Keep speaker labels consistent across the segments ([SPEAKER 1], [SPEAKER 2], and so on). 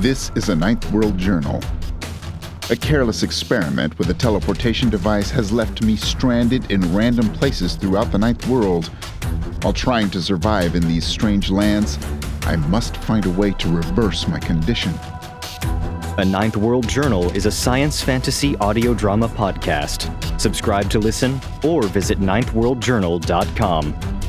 [SPEAKER 1] This is a Ninth World Journal. A careless experiment with a teleportation device has left me stranded in random places throughout the Ninth World. While trying to survive in these strange lands, I must find a way to reverse my condition.
[SPEAKER 2] A Ninth World Journal is a science fantasy audio drama podcast. Subscribe to listen or visit ninthworldjournal.com.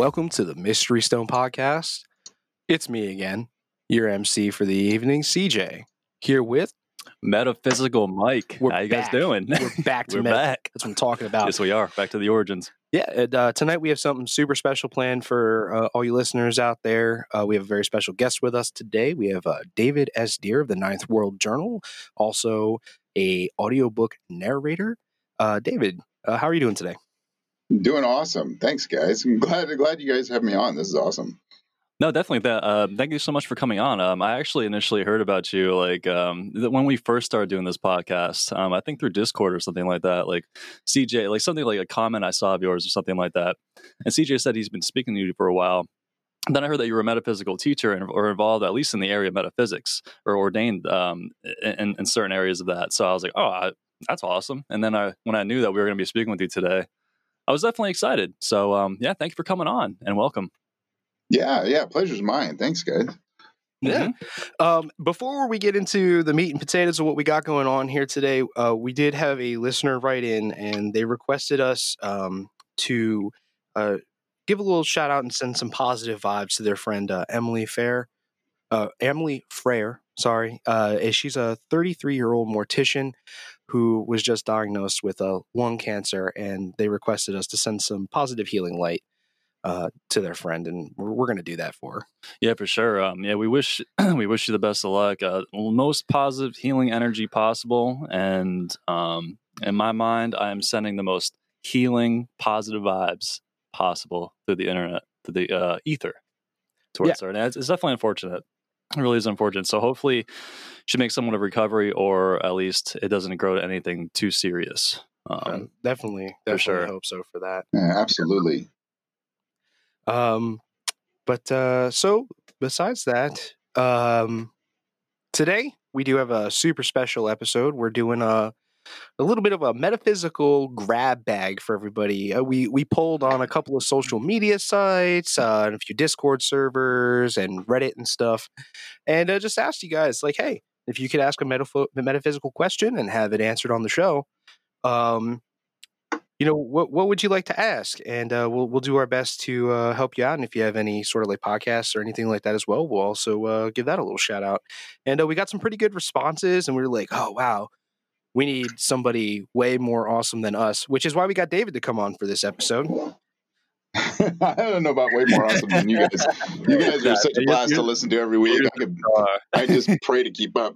[SPEAKER 3] Welcome to the Mystery Stone Podcast. It's me again, your MC for the evening, CJ, here with.
[SPEAKER 4] Metaphysical Mike.
[SPEAKER 3] We're
[SPEAKER 4] How you guys doing?
[SPEAKER 3] We're back to
[SPEAKER 4] We're
[SPEAKER 3] meta-
[SPEAKER 4] back.
[SPEAKER 3] That's what I'm talking about.
[SPEAKER 4] Yes, we are. Back to the origins.
[SPEAKER 3] Yeah, and, uh, tonight we have something super special planned for uh, all you listeners out there. Uh, we have a very special guest with us today. We have uh, David S. Deer of the Ninth World Journal, also a audiobook narrator. Uh, David, uh, how are you doing today?
[SPEAKER 1] Doing awesome. Thanks, guys. I'm glad glad you guys have me on. This is awesome.
[SPEAKER 4] No, definitely. That. Uh, thank you so much for coming on. Um, I actually initially heard about you like um, when we first started doing this podcast. Um, I think through Discord or something like that. Like CJ, like something like a comment I saw of yours or something like that. And CJ said he's been speaking to you for a while. Then I heard that you were a metaphysical teacher and or involved at least in the area of metaphysics or ordained um, in, in certain areas of that. So I was like, oh, I, that's awesome. And then I, when I knew that we were going to be speaking with you today, I was definitely excited. So um, yeah, thank you for coming on and welcome.
[SPEAKER 1] Yeah, yeah. Pleasure's mine. Thanks, guys.
[SPEAKER 3] Yeah. Um, before we get into the meat and potatoes of what we got going on here today, uh, we did have a listener write in and they requested us um, to uh, give a little shout out and send some positive vibes to their friend uh, Emily Fair. Uh, Emily Frere, sorry. Uh, she's a 33 year old mortician who was just diagnosed with a lung cancer, and they requested us to send some positive healing light uh, to their friend, and we're, we're going to do that for her.
[SPEAKER 4] Yeah, for sure. Um, yeah, we wish we wish you the best of luck. Uh, most positive healing energy possible, and um, in my mind, I am sending the most healing, positive vibes possible through the internet, through the uh, ether, towards her. And it's, it's definitely unfortunate. It really is unfortunate. So hopefully, she makes somewhat of recovery, or at least it doesn't grow to anything too serious. Um,
[SPEAKER 3] definitely,
[SPEAKER 4] for
[SPEAKER 3] definitely
[SPEAKER 4] sure.
[SPEAKER 3] hope so for that.
[SPEAKER 1] Yeah, absolutely.
[SPEAKER 3] Um, but uh, so besides that, um, today we do have a super special episode. We're doing a a little bit of a metaphysical grab bag for everybody. Uh, we we pulled on a couple of social media sites, uh, and a few Discord servers, and Reddit and stuff, and uh, just asked you guys like, hey, if you could ask a metaph- metaphysical question and have it answered on the show, um, you know what what would you like to ask and uh, we'll we'll do our best to uh, help you out and if you have any sort of like podcasts or anything like that as well we'll also uh, give that a little shout out and uh, we got some pretty good responses and we were like oh wow we need somebody way more awesome than us which is why we got david to come on for this episode
[SPEAKER 1] I don't know about way more awesome than you guys. You guys are such a blast to listen to every week. I, could, I just pray to keep up.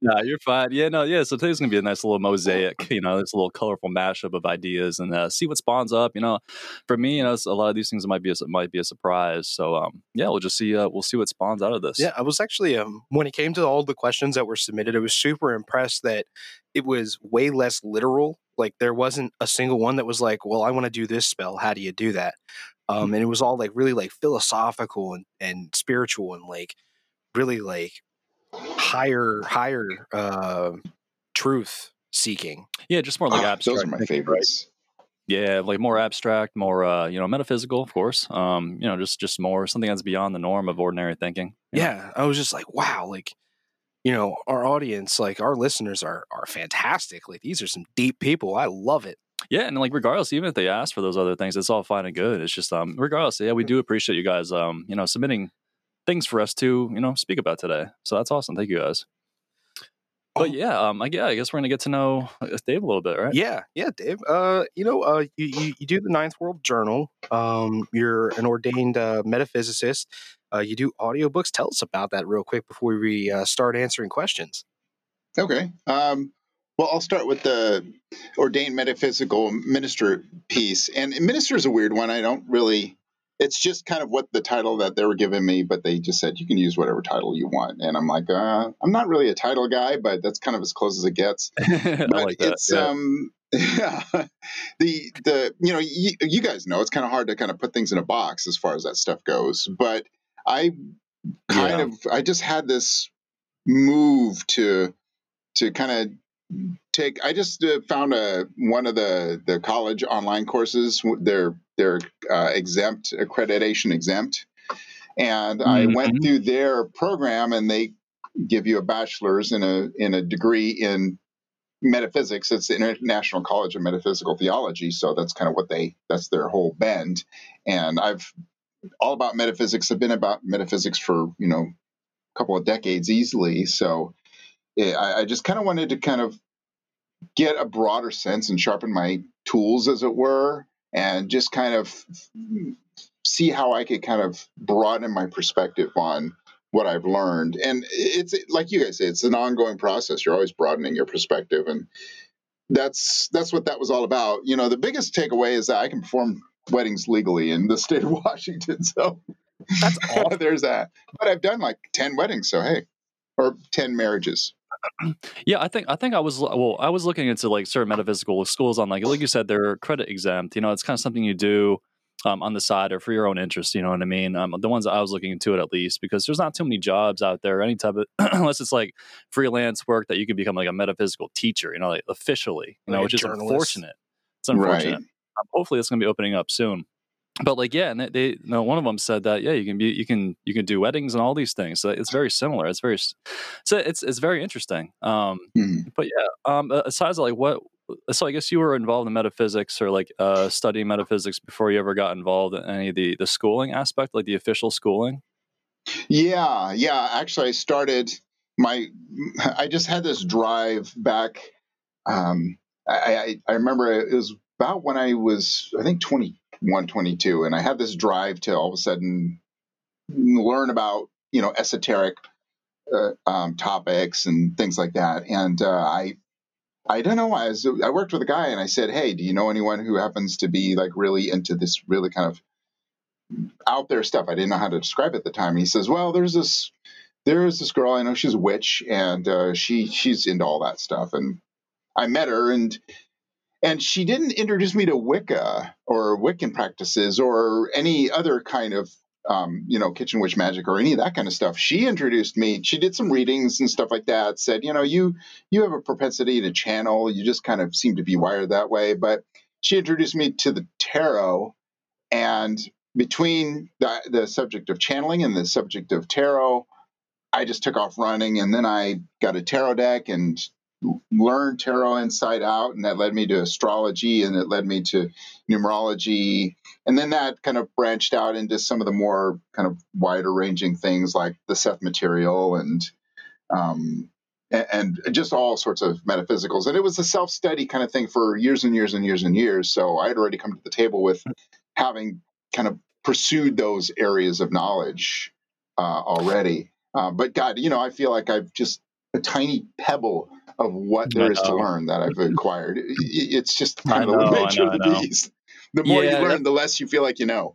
[SPEAKER 4] No, you're fine. Yeah, no, yeah. So today's gonna be a nice little mosaic, you know, this little colorful mashup of ideas, and uh, see what spawns up. You know, for me, you know, a lot of these things might be a, might be a surprise. So, um, yeah, we'll just see. Uh, we'll see what spawns out of this.
[SPEAKER 3] yeah i was actually um, when it came to all the questions that were submitted i was super impressed that it was way less literal like there wasn't a single one that was like well i want to do this spell how do you do that um, and it was all like really like philosophical and, and spiritual and like really like higher higher uh, truth seeking
[SPEAKER 4] yeah, just more like
[SPEAKER 1] Ah,
[SPEAKER 4] abstract.
[SPEAKER 1] Those are my favorites.
[SPEAKER 4] Yeah, like more abstract, more uh, you know, metaphysical, of course. Um, you know, just just more something that's beyond the norm of ordinary thinking. you know?
[SPEAKER 3] yeah i was just like wow like you know our audience like our listeners are are fantastic like these are some deep people i love it
[SPEAKER 4] Yeah, and like regardless, even if they ask for those other things, it's all fine and good. It's just um regardless, yeah, we do appreciate you guys um, you know, submitting things for us to, you know, speak about today. So that's awesome. Thank you guys. But yeah, um I, yeah, I guess we're gonna get to know uh, Dave a little bit, right?
[SPEAKER 3] Yeah, yeah, Dave. Uh, you know, uh, you, you, you do the Ninth World Journal. Um, you're an ordained uh, metaphysicist. Uh, you do audiobooks. Tell us about that real quick before we uh, start answering questions.
[SPEAKER 1] Okay. Um, well, I'll start with the ordained metaphysical minister piece. And minister is a weird one. I don't really it's just kind of what the title that they were giving me, but they just said you can use whatever title you want, and I'm like, uh, I'm not really a title guy, but that's kind of as close as it gets. But
[SPEAKER 4] like that.
[SPEAKER 1] it's
[SPEAKER 4] yeah.
[SPEAKER 1] um, yeah, the the you know you, you guys know it's kind of hard to kind of put things in a box as far as that stuff goes, but I kind
[SPEAKER 4] Yeah.
[SPEAKER 1] of I just had this move to to kind of take i just uh, found a one of the the college online courses they're they're uh, exempt accreditation exempt and i went
[SPEAKER 4] Mhm.
[SPEAKER 1] through their program and they give you a bachelor's in a in a degree in metaphysics it's the international college of metaphysical theology so that's kind of what they that's their whole bend and i've all about metaphysics i've been about metaphysics for you know a couple of decades easily so yeah, I, I just kind of wanted to kind of get a broader sense and sharpen my tools, as it were, and just kind of see how I could kind of broaden my perspective on what I've learned. And it's like you guys say, it's an ongoing process. You're always broadening your perspective, and that's that's what that was all about. You know, the biggest takeaway is that I can perform weddings legally in the state of Washington. So
[SPEAKER 3] That's awesome.
[SPEAKER 1] there's that. But I've done like ten weddings, so hey, or ten marriages.
[SPEAKER 4] Yeah, I think I think I was well. I was looking into like certain metaphysical schools on like like you said they're credit exempt. You know, it's kind of something you do um, on the side or for your own interest. You know what I mean? Um, the ones that I was looking into it at least because there's not too many jobs out there. Any type of unless it's like freelance work that you can become like a metaphysical teacher. You know, like officially. You know,
[SPEAKER 3] Like
[SPEAKER 4] which is unfortunate. It's unfortunate.
[SPEAKER 1] Right.
[SPEAKER 4] Um, hopefully, it's going to be opening up soon. But like, yeah, and they, they, no, one of them said that, yeah, you can be, you can, you can do weddings and all these things. So it's very similar. It's very, so it's, it's very interesting. Um,
[SPEAKER 1] Mhm.
[SPEAKER 4] but yeah, um, aside like what, so I guess you were involved in metaphysics or like uh, studying metaphysics before you ever got involved in any of the the schooling aspect, like the official schooling.
[SPEAKER 1] Yeah, yeah. Actually, I started my. I just had this drive back. Um, I, I I remember it was about when I was I think 21, 22, and I had this drive to all of a sudden learn about you know esoteric uh, um, topics and things like that. And uh, I I don't know. I I worked with a guy and I said, hey, do you know anyone who happens to be like really into this really kind of out there stuff. I didn't know how to describe it at the time. He says, "Well, there's this there's this girl I know. She's a witch, and uh, she she's into all that stuff." And I met her, and and she didn't introduce me to Wicca or Wiccan practices or any other kind of um, you know kitchen witch magic or any of that kind of stuff. She introduced me. She did some readings and stuff like that. Said, you know, you you have a propensity to channel. You just kind of seem to be wired that way. But she introduced me to the tarot and between the, the subject of channeling and the subject of tarot, I just took off running. And then I got a tarot deck and learned tarot inside out. And that led me to astrology and it led me to numerology. And then that kind of branched out into some of the more kind of wider ranging things like the Seth material and, um, and just all sorts of metaphysicals. And it was a self study kind of thing for years and years and years and years. So I had already come to the table with having kind of pursued those areas of knowledge uh, already. Uh, but God, you know, I feel like I've just a tiny pebble of what there
[SPEAKER 4] I
[SPEAKER 1] is to learn that I've acquired. I- I- It's just
[SPEAKER 4] I
[SPEAKER 1] kind of
[SPEAKER 4] know,
[SPEAKER 1] the nature
[SPEAKER 4] know,
[SPEAKER 1] of the beast. The more
[SPEAKER 4] Yeah,
[SPEAKER 1] you learn, the less you feel like you know.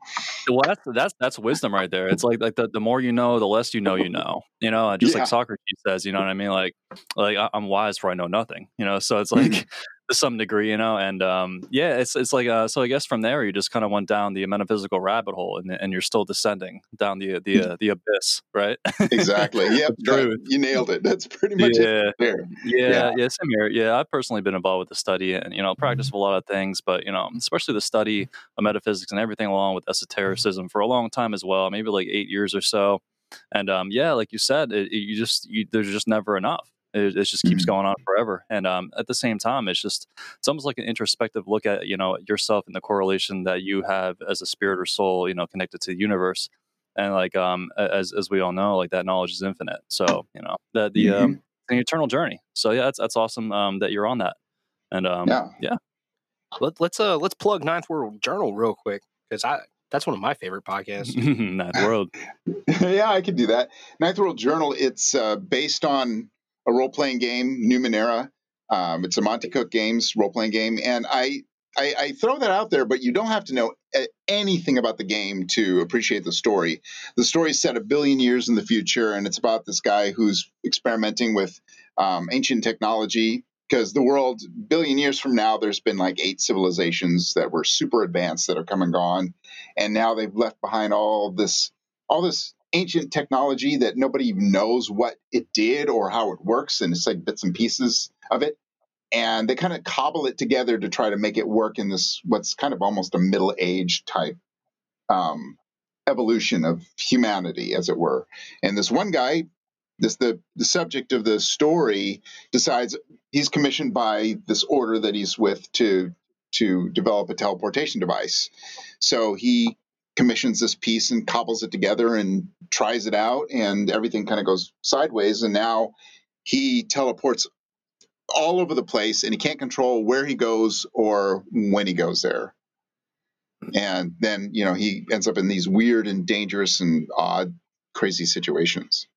[SPEAKER 4] Well, that's that's that's wisdom right there. It's like like the, the more you know, the less you know you know. You know, just
[SPEAKER 1] Yeah.
[SPEAKER 4] like Socrates says. You know what I mean? Like like I'm wise for I know nothing. You know, so it's mm-hmm. like to some degree, you know, and um, yeah, it's it's like uh, so I guess from there you just kind of went down the metaphysical rabbit hole, and and you're still descending down the the uh, the abyss, right?
[SPEAKER 1] Exactly. Yep. That- you nailed it. That's pretty much it
[SPEAKER 4] yeah.
[SPEAKER 1] there.
[SPEAKER 4] Yeah,
[SPEAKER 1] Yeah.
[SPEAKER 4] yeah, same here. Yeah, I've personally been involved with the study and you know practice of a lot of things, but you know, especially the study of metaphysics and everything along with esotericism for a long time as well, maybe like eight years or so. And um, yeah, like you said, it, it- you just you, there's just never enough. It, it just keeps
[SPEAKER 1] Mhm.
[SPEAKER 4] going on forever. And um, at the same time, it's just it's almost like an introspective look at you know yourself and the correlation that you have as a spirit or soul, you know, connected to the universe. And like um, as as we all know, like that knowledge is infinite. So you know the the
[SPEAKER 1] Mhm.
[SPEAKER 4] um, an eternal journey. So yeah, that's that's awesome um, that you're on that. And um,
[SPEAKER 1] Yeah.
[SPEAKER 3] Let, let's uh let's plug Ninth World Journal real quick because I that's one of my favorite podcasts.
[SPEAKER 4] Ninth world.
[SPEAKER 1] yeah, I could do that. Ninth World Journal. It's uh, based on a role playing game, Numenera. Um, it's a Monte Cook Games role playing game, and I I, I, throw that out there, but you don't have to know anything about the game to appreciate the story. The story is set a billion years in the future, and it's about this guy who's experimenting with um, ancient technology. Because the world, billion years from now, there's been like eight civilizations that were super advanced that are come and gone, and now they've left behind all this, all this ancient technology that nobody even knows what it did or how it works, and it's like bits and pieces of it and they kind of cobble it together to try to make it work in this what's kind of almost a middle age type um, evolution of humanity, as it were. And this one guy, this the the subject of the story, decides he's commissioned by this order that he's with to to develop a teleportation device. So he commissions this piece and cobbles it together and tries it out, and everything kind of goes sideways. And now he teleports all over the place and he can't control where he goes or when he goes there. And then, you know, he ends up in these weird and dangerous and odd, crazy situations.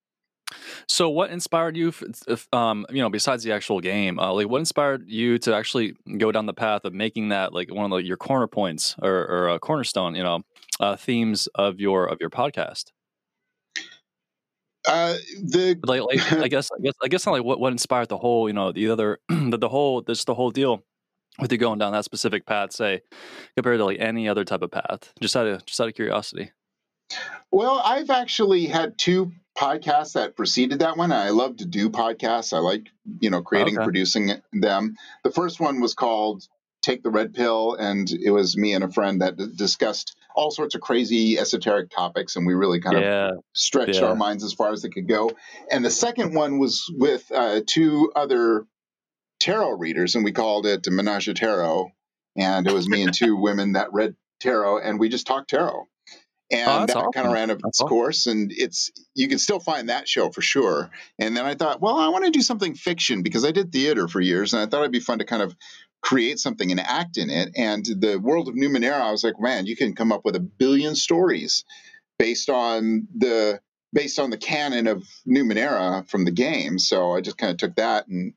[SPEAKER 4] So, what inspired you, if, um, you know, besides the actual game, uh, like what inspired you to actually go down the path of making that like one of the, your corner points or, or a cornerstone, you know, uh, themes of your of your podcast?
[SPEAKER 1] Uh, the
[SPEAKER 4] like, like I guess I guess I guess not like what what inspired the whole you know the other the, the whole this the whole deal with you going down that specific path say compared to like any other type of path just out of just out of curiosity.
[SPEAKER 1] Well, I've actually had two podcasts that preceded that one. I love to do podcasts. I like you know creating okay. and producing them. The first one was called Take the Red Pill, and it was me and a friend that d- discussed all sorts of crazy esoteric topics, and we really kind yeah. of stretched yeah. our minds as far as they could go. And the second one was with uh, two other tarot readers, and we called it Menage a Tarot. And it was me and two women that read tarot, and we just talked tarot. And oh, that awesome. kind of ran its course, and it's you can still find that show for sure. And then I thought, well, I want to do something fiction because I did theater for years, and I thought it'd be fun to kind of create something and act in it. And the world of Numenera, I was like, man, you can come up with a billion stories based on the based on the canon of Numenera from the game. So I just kind of took that and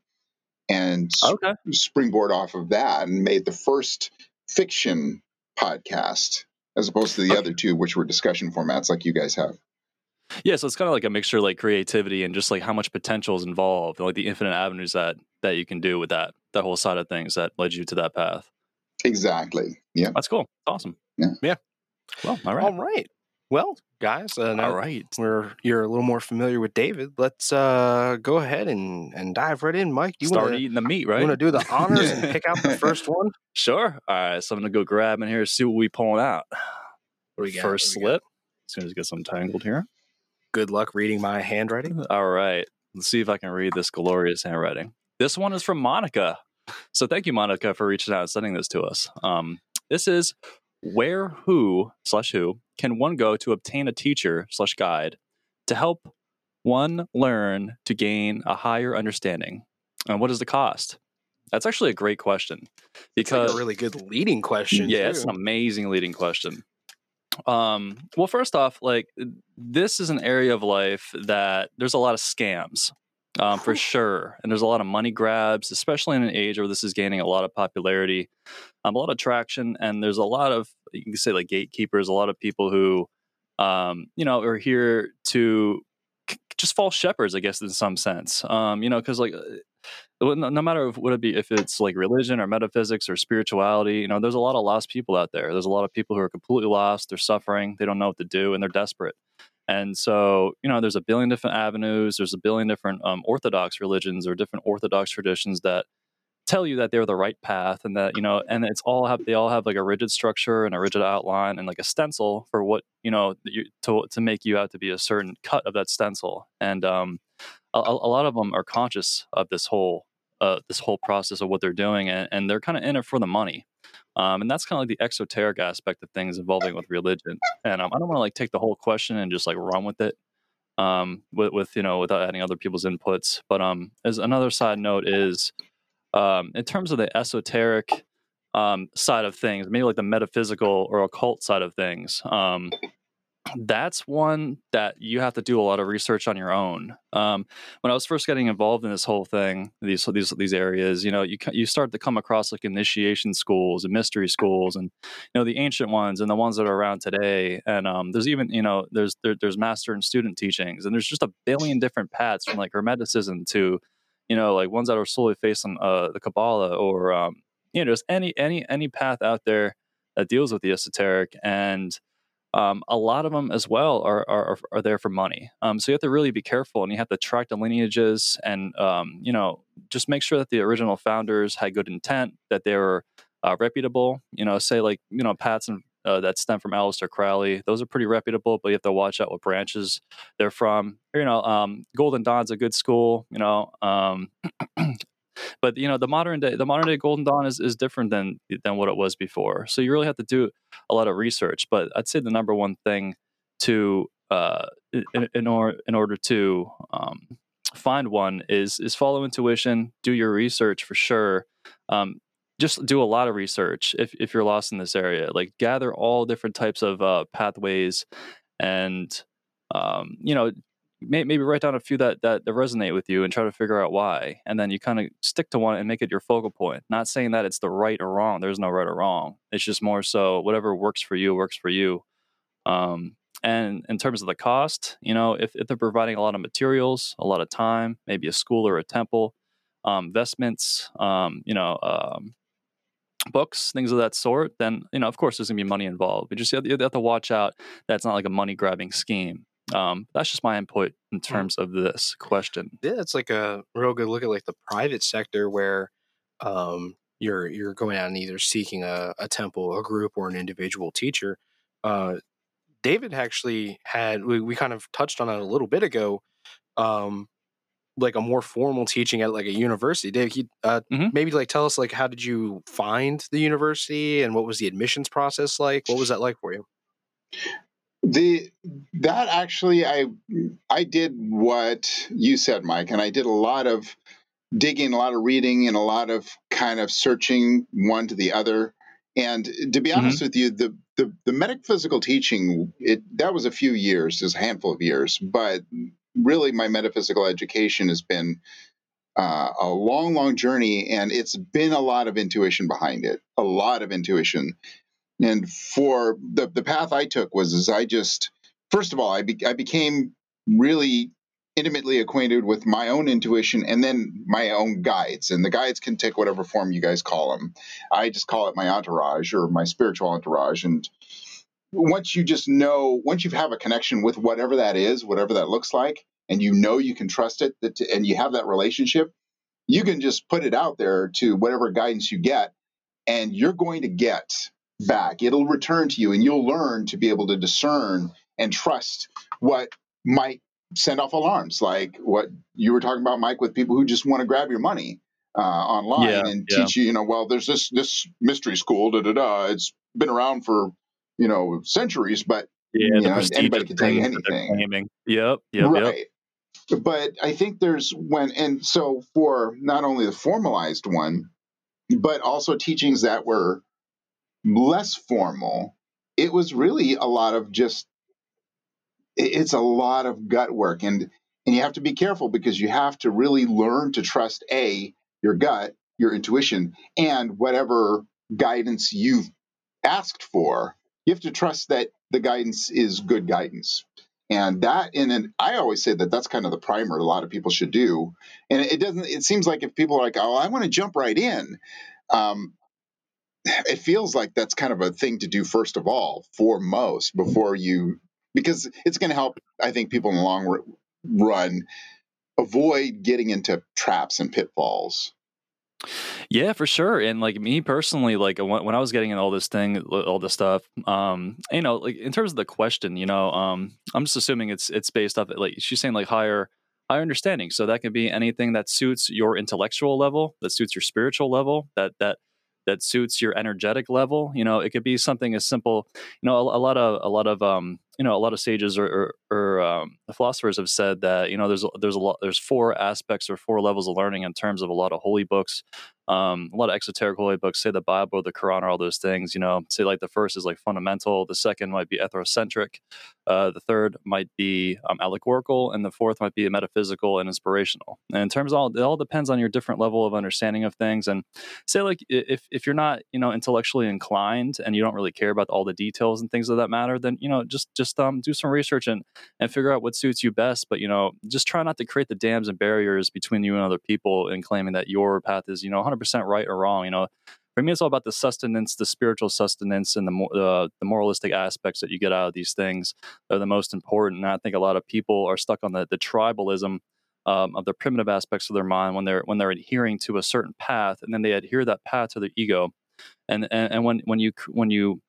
[SPEAKER 1] and okay. springboard off of that and made the first fiction podcast as opposed to the okay. other two, which were discussion formats like you guys have.
[SPEAKER 4] Yeah, so it's kind of like a mixture, like creativity and just like how much potential is involved, and like the infinite avenues that that you can do with that that whole side of things that led you to that path.
[SPEAKER 1] Exactly. Yeah,
[SPEAKER 4] that's cool. Awesome.
[SPEAKER 3] Yeah. Yeah. Well, all right. All right. Well, guys, uh, now all right. We're you're a little more familiar with David. Let's uh, go ahead and and dive right in, Mike.
[SPEAKER 4] You start wanna, eating the meat, right?
[SPEAKER 3] You want to do the honors and pick out the first one?
[SPEAKER 4] Sure. All right. So I'm gonna go grab in here see what we pulling out. What we got? First we slip. Got? As soon as it gets untangled here
[SPEAKER 3] good luck reading my handwriting.
[SPEAKER 4] All right. Let's see if I can read this glorious handwriting. This one is from Monica. So thank you, Monica, for reaching out and sending this to us. Um, this is where who slash who can one go to obtain a teacher slash guide to help one learn to gain a higher understanding? And what is the cost? That's actually a great question because
[SPEAKER 3] like a really good leading question.
[SPEAKER 4] Yeah, too. it's an amazing leading question. Um, well, first off, like this is an area of life that there's a lot of scams, um, for sure, and there's a lot of money grabs, especially in an age where this is gaining a lot of popularity, um, a lot of traction, and there's a lot of you can say like gatekeepers, a lot of people who, um, you know, are here to just false shepherds, I guess, in some sense. Um, you know, because like no matter what it be if it's like religion or metaphysics or spirituality you know there's a lot of lost people out there. There's a lot of people who are completely lost. They're suffering. They don't know what to do and they're desperate and so you know there's a billion different avenues there's a billion different um, orthodox religions or different orthodox traditions that tell you that they're the right path and that you know and it's all have they all have like a rigid structure and a rigid outline and like a stencil for what you know you, to to make you out to be a certain cut of that stencil. And um a, a lot of them are conscious of this whole uh, this whole process of what they're doing and, and they're kind of in it for the money um, and that's kind of like the exoteric aspect of things involving with religion and um, i don't want to like take the whole question and just like run with it um, with, with you know without adding other people's inputs but um as another side note is um, in terms of the esoteric um, side of things, maybe like the metaphysical or occult side of things, um, that's one that you have to do a lot of research on your own. Um, when I was first getting involved in this whole thing, these these these areas, you know, you you start to come across like initiation schools and mystery schools, and you know the ancient ones and the ones that are around today. And um, there's even you know there's there, there's master and student teachings, and there's just a billion different paths from like Hermeticism to you know like ones that are solely based on uh, the Kabbalah or um, you know just any any any path out there that deals with the esoteric and um, a lot of them as well are are, are there for money. Um, so you have to really be careful, and you have to track the lineages, and um, you know, just make sure that the original founders had good intent, that they were uh, reputable. You know, say like you know Pats and uh, that stem from Aleister Crowley. Those are pretty reputable, but you have to watch out what branches they're from. You know, um, Golden Dawn's a good school. You know, um, but you know the modern day the modern day golden dawn is, is different than than what it was before. So you really have to do a lot of research. But i'd say the number one thing to uh, in, in, or, in order to um, find one is is follow intuition do your research for sure. Um, just do a lot of research if, if you're lost in this area. Like gather all different types of uh, pathways and um, you know maybe write down a few that, that, that resonate with you and try to figure out why and then you kind of stick to one and make it your focal point not saying that it's the right or wrong there's no right or wrong it's just more so whatever works for you works for you um, and in terms of the cost you know if, if they're providing a lot of materials a lot of time maybe a school or a temple um, um, you know um, books, things of that sort, then you know, of course, there's gonna be money involved. But just you have to watch out that's not like a money grabbing scheme. Um, that's just my input in terms of this question.
[SPEAKER 3] Yeah, it's like a real good look at like the private sector where um, you're you're going out and either seeking a, a temple, a group, or an individual teacher. Uh, David actually had we, we kind of touched on it a little bit ago, um, like a more formal teaching at like a university. Dave, he uh, mm-hmm. maybe like tell us like how did you find the university and what was the admissions process like? What was that like for you?
[SPEAKER 1] The that actually i i did what you said mike and i did a lot of digging a lot of reading and a lot of kind of searching one to the other and to be honest mm-hmm. with you the, the the metaphysical teaching it that was a few years just a handful of years but really my metaphysical education has been uh, a long long journey and it's been a lot of intuition behind it a lot of intuition and for the the path I took was as I just first of all I be, I became really intimately acquainted with my own intuition and then my own guides. And the guides can take whatever form you guys call them i just call it my entourage or my spiritual entourage. And once you just know once you have a connection with whatever that is whatever that looks like and you know you can trust it that, and you have that relationship you can just put it out there to whatever guidance you get and you're going to get back. It'll return to you, and you'll learn to be able to discern and trust what might send off alarms, like what you were talking about, Mike, with people who just want to grab your money uh, online yeah, and yeah. teach you. You know, well, there's this this mystery school, da da da. It's been around for you know centuries, but yeah, you know, anybody can tell you anything.
[SPEAKER 4] Yep, yep, right.
[SPEAKER 1] Yep. But I think there's when, and so for not only the formalized one, but also teachings that were less formal, it was really a lot of just it's a lot of gut work and and you have to be careful because you have to really learn to trust a your gut your intuition and whatever guidance you've asked for you have to trust that the guidance is good guidance. And that and, and i always say that that's kind of the primer a lot of people should do. And it doesn't it seems like if people are like oh i want to jump right in um, it feels like that's kind of a thing to do first of all for most before you because it's going to help i think people in the long run avoid getting into traps and pitfalls
[SPEAKER 4] yeah, for sure. And like me personally, like when, I was getting in all this thing, all this stuff, um, you know, like in terms of the question, you know, um, I'm just assuming it's it's based off like she's saying like higher higher understanding. So that can be anything that suits your intellectual level, that suits your spiritual level, that that that suits your energetic level. You know, it could be something as simple. You know, a, a lot of a lot of um, you know a lot of sages or, or, or um, philosophers have said that you know there's there's a lot there's four aspects or four levels of learning in terms of a lot of holy books. Um, a lot of exoteric holy books say the Bible, the Quran, or all those things. You know, say like the first is like fundamental, the second might be ethnocentric, uh, the third might be um, allegorical, and the fourth might be metaphysical and inspirational. And in terms of all, it all depends on your different level of understanding of things. And say like if if you're not you know intellectually inclined and you don't really care about all the details and things of that matter, then you know just just um, do some research and and figure out what suits you best. But you know, just try not to create the dams and barriers between you and other people in claiming that your path is you know 100 100% right or wrong. You know, for me, it's all about the sustenance, the spiritual sustenance, and the uh, the moralistic aspects that you get out of these things are the most important. And I think a lot of people are stuck on the the tribalism um, of the primitive aspects of their mind when they're when they're adhering to a certain path, and then they adhere that path to their ego. And and, and when when you when you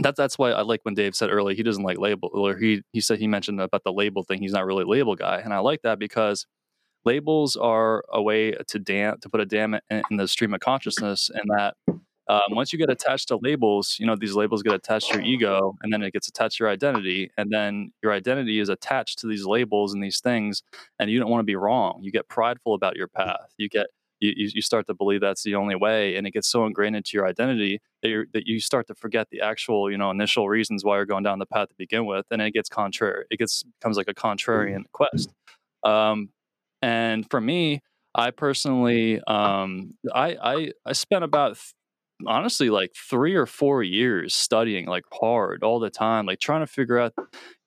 [SPEAKER 4] that's that's why I like when Dave said earlier he doesn't like label or he he said he mentioned about the label thing. He's not really a label guy, and I like that because labels are a way to dam to put a dam in, in the stream of consciousness and that um, once you get attached to labels you know these labels get attached to your ego and then it gets attached to your identity and then your identity is attached to these labels and these things and you don't want to be wrong. You get prideful about your path. You get you, you start to believe that's the only way and it gets so ingrained into your identity that, that you start to forget the actual you know initial reasons why you're going down the path to begin with and it gets contrary it gets becomes like a contrarian quest. Um, and for me, I personally, um, I, I, I spent about th- honestly like three or four years studying like hard all the time, like trying to figure out,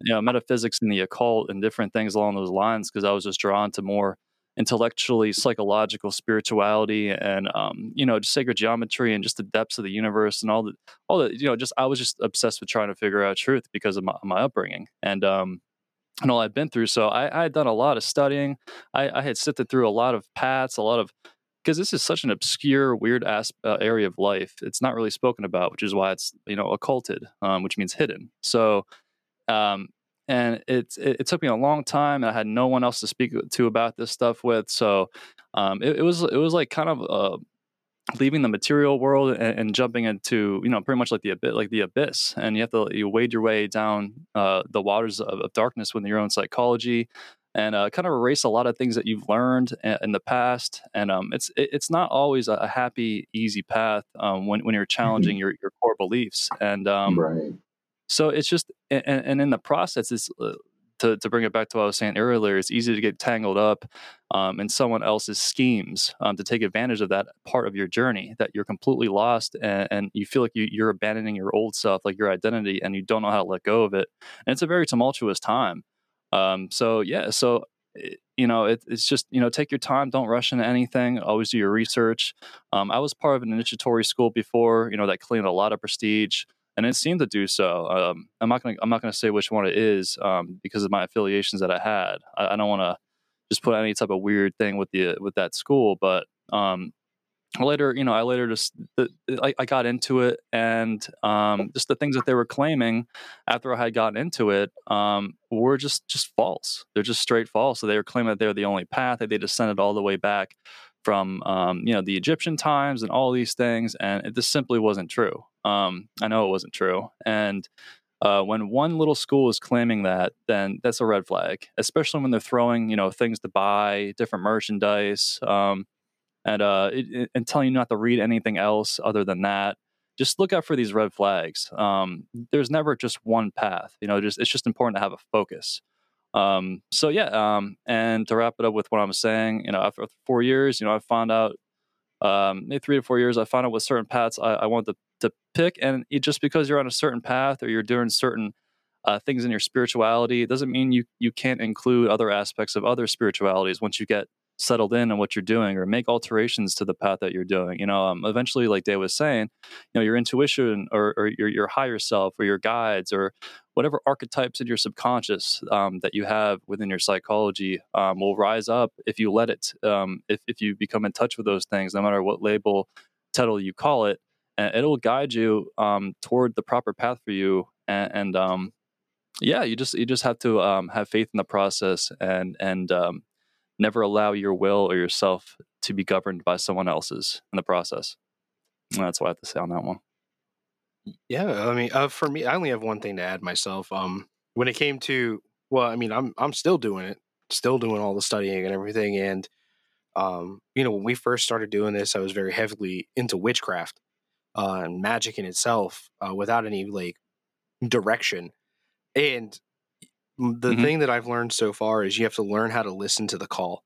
[SPEAKER 4] you know, metaphysics and the occult and different things along those lines because I was just drawn to more intellectually psychological spirituality and um, you know just sacred geometry and just the depths of the universe and all the all the you know just i was just obsessed with trying to figure out truth because of my, my upbringing. And um and all I've been through. So I, I had done a lot of studying. I, I, had sifted through a lot of paths, a lot of because this is such an obscure, weird ass, uh, area of life. It's not really spoken about, which is why it's you know occulted, um, which means hidden. So, um, and it, it, it took me a long time. and I had no one else to speak to about this stuff with. So, um, it, it, was it was like kind of a leaving the material world and, and, jumping into you know pretty much like the abyss, like the abyss, and you have to you wade your way down uh, the waters of, of, darkness with your own psychology, and uh, kind of erase a lot of things that you've learned in the past. And um, it's it, it's not always a happy, easy path um, when when you're mm-hmm. challenging your your core beliefs. And um, right. So it's just and, and in the process, it's uh, to, to bring it back to what I was saying earlier, it's easy to get tangled up um, in someone else's schemes um, to take advantage of that part of your journey that you're completely lost and, and you feel like you, you're abandoning your old self, like your identity, and you don't know how to let go of it. And it's a very tumultuous time. Um, so, yeah, so eh, you know it, it's just you know take your time don't rush into anything always do your research um, i was part of an initiatory school before you know that claimed a lot of prestige and it seemed to do so. Um, I'm not to I'm not to say which one it is um, because of my affiliations that I had. I, I don't want to just put any type of weird thing with the with that school, but um, later, you know, I later just I, I got into it, and um, just the things that they were claiming after I had gotten into it um, were just just false. They're just straight false. So they were claiming that they were the only path. That they descended all the way back from um, you know the Egyptian times and all these things, and it just simply wasn't true. Um, I know it wasn't true, and uh, when one little school is claiming that, then that's a red flag, especially when they're throwing you know things to buy, different merchandise, um, and uh, it, it, and telling you not to read anything else other than that. Just look out for these red flags. Um, there's never just one path. You know, just it's just important to have a focus. Um, so yeah, um, and to wrap it up with what I'm saying, you know, after four years, you know, I found out, um, maybe three to four years, I found out what certain paths I, I wanted to, to pick, and it, just because you're on a certain path or you're doing certain uh, things in your spirituality, it doesn't mean you you can't include other aspects of other spiritualities once you get settled in on what you're doing or make alterations to the path that you're doing. You know, um, eventually, like Dave was saying, you know, your intuition or, or your, your higher self or your guides or whatever archetypes in your subconscious um, that you have within your psychology um, will rise up if you let it, um, if, if you become in touch with those things, no matter what label, title you call it, and it'll guide you um, toward the proper path for you. And, and um, yeah, you just you just have to have faith in the process and and never allow your will or yourself to be governed by someone else's in the process. And that's what I have to say on that one.
[SPEAKER 3] Yeah, I mean, uh, for me, I only have one thing to add myself. Um, when it came to, well, I mean, I'm I'm still doing it, still doing all the studying and everything, and um, you know, when we first started doing this, I was very heavily into witchcraft uh, and magic in itself, uh, without any like direction. And the
[SPEAKER 4] Mhm.
[SPEAKER 3] thing that I've learned so far is you have to learn how to listen to the call.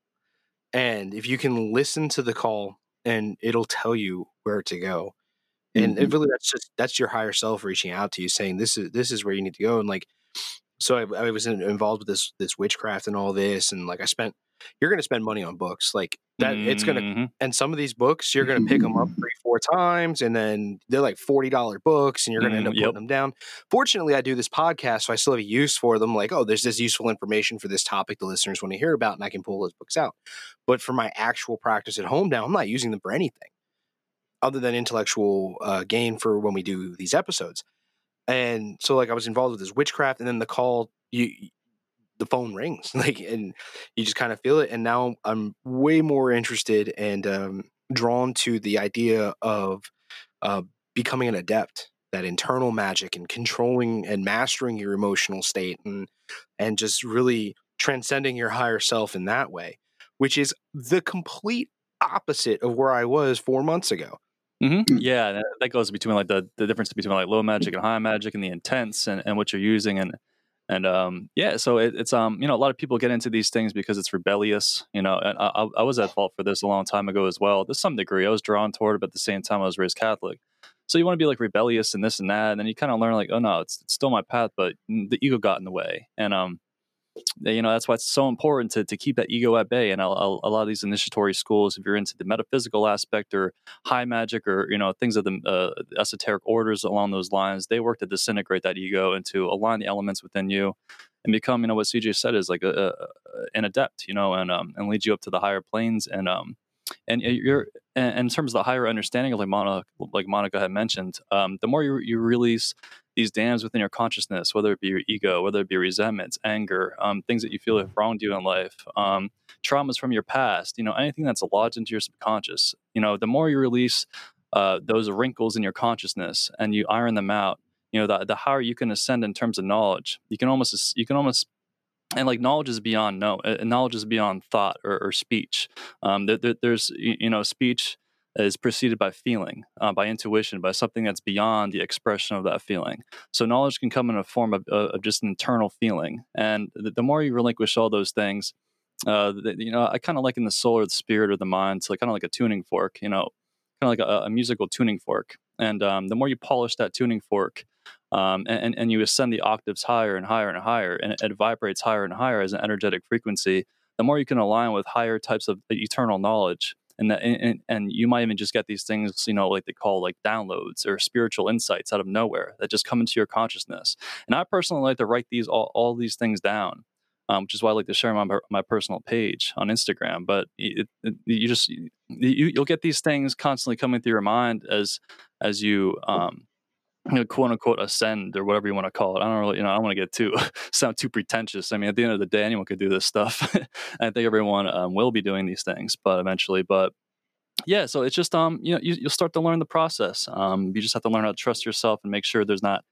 [SPEAKER 3] And if you can listen to the call, and it'll tell you where to go. And it really that's just that's your higher self reaching out to you, saying this is this is where you need to go. And like, so I, I was in, involved with this this witchcraft and all this, and like I spent. You're going to spend money on books like that. It's going to and some of these books you're going to pick them up three four times and then they're like $40 books and you're going to end
[SPEAKER 4] Mm,
[SPEAKER 3] up putting
[SPEAKER 4] yep.
[SPEAKER 3] them down fortunately i do this podcast so i still have a use for them like oh there's this useful information for this topic the listeners want to hear about and i can pull those books out but for my actual practice at home now i'm not using them for anything other than intellectual uh, gain for when we do these episodes. And so like i was involved with this witchcraft and then the call you the phone rings like and you just kind of feel it and now i'm way more interested and um, drawn to the idea of uh, becoming an adept that internal magic and controlling and mastering your emotional state and and just really transcending your higher self in that way which is the complete opposite of where i was four months ago
[SPEAKER 4] hmm
[SPEAKER 1] Mm.
[SPEAKER 4] Yeah, that, that goes between like the, the difference between like low magic and high magic and the intents and, and what you're using and and um yeah, so it, it's um you know a lot of people get into these things because it's rebellious, you know, and I, I I was at fault for this a long time ago as well. To some degree, I was drawn toward it, but at the same time, I was raised Catholic. So you want to be like rebellious and this and that, and then you kind of learn like, oh no, it's, it's still my path, but the ego got in the way, and um you know that's why it's so important to, to keep that ego at bay. And a, lot of these initiatory schools if you're into the metaphysical aspect or high magic or you know things of the uh, esoteric orders along those lines they work to disintegrate that ego and to align the elements within you and become you know what cj said is like a, a, an adept you know and um and lead you up to the higher planes. And um and you're and in terms of the higher understanding like monica like monica had mentioned um the more you, you release these dams within your consciousness, whether it be your ego, whether it be resentments, anger, um, things that you feel have wronged you in life, um, traumas from your past, you know, anything that's lodged into your subconscious, you know, the more you release uh, those wrinkles in your consciousness and you iron them out, you know, the, the higher you can ascend in terms of knowledge. You can almost, you can almost and like knowledge is beyond no uh, knowledge is beyond thought or, or speech um, there, there, there's you know speech is preceded by feeling, uh, by intuition, by something that's beyond the expression of that feeling. So knowledge can come in a form of, uh, of just internal feeling, and the, the, more you relinquish all those things, uh, the, you know, I kind of like in the soul or the spirit or the mind, so like, kind of like a tuning fork, you know, kind of like a, a, musical tuning fork. And um, the more you polish that tuning fork, um, and, and you ascend the octaves higher and higher and higher, and it, it vibrates higher and higher as an energetic frequency, the more you can align with higher types of eternal knowledge. And that and, and you might even just get these things you know like they call like downloads or spiritual insights out of nowhere that just come into your consciousness. And i personally like to write these all, all these things down um, which is why i like to share my, my personal page on instagram. But it, it, you just you, you'll get these things constantly coming through your mind as as you um, you know, quote unquote ascend or whatever you want to call it. I don't really, you know, I don't want to get too sound too pretentious. I mean, at the end of the day, anyone could do this stuff. I think everyone um, will be doing these things, but eventually, but yeah, so it's just um, you know, you, will start to learn the process. Um, you just have to learn how to trust yourself and make sure there's not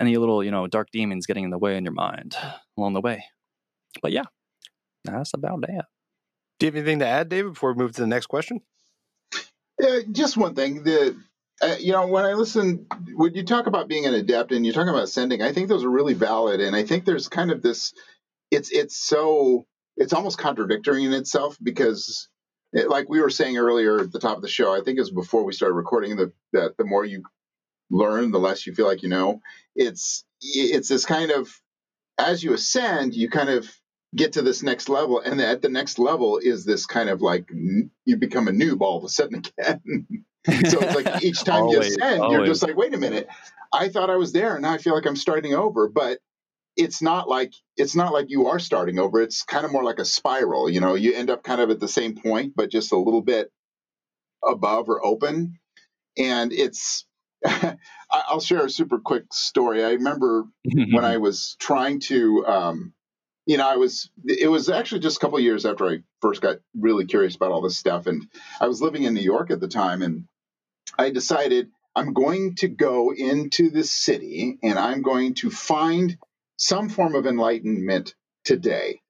[SPEAKER 4] any little, you know, dark demons getting in the way in your mind along the way. But yeah, that's about that.
[SPEAKER 3] Do you have anything to add, David, before we move to the next question?
[SPEAKER 1] Yeah, just one thing. The uh, you know when I listen, when you talk about being an adept and you're talking about sending, I think those are really valid, and I think there's kind of this. It's it's so it's almost contradictory in itself because, it, like we were saying earlier at the top of the show, I think it was before we started recording that that the more you learn, the less you feel like you know. It's it's this kind of as you ascend, you kind of get to this next level and at the next level is this kind of like you become a noob all of a sudden again. So it's like each time
[SPEAKER 4] always,
[SPEAKER 1] you ascend
[SPEAKER 4] always.
[SPEAKER 1] you're just like wait a minute i thought i was there and now i feel like i'm starting over. But it's not like it's not like you are starting over. It's kind of more like a spiral you know? You end up kind of at the same point but just a little bit above or open. And it's i'll share a super quick story. I remember when i was trying to um, you know, I was, it was actually just a couple years after I first got really curious about all this stuff. And I was living in New York at the time. And I decided I'm going to go into the city and I'm going to find some form of enlightenment today.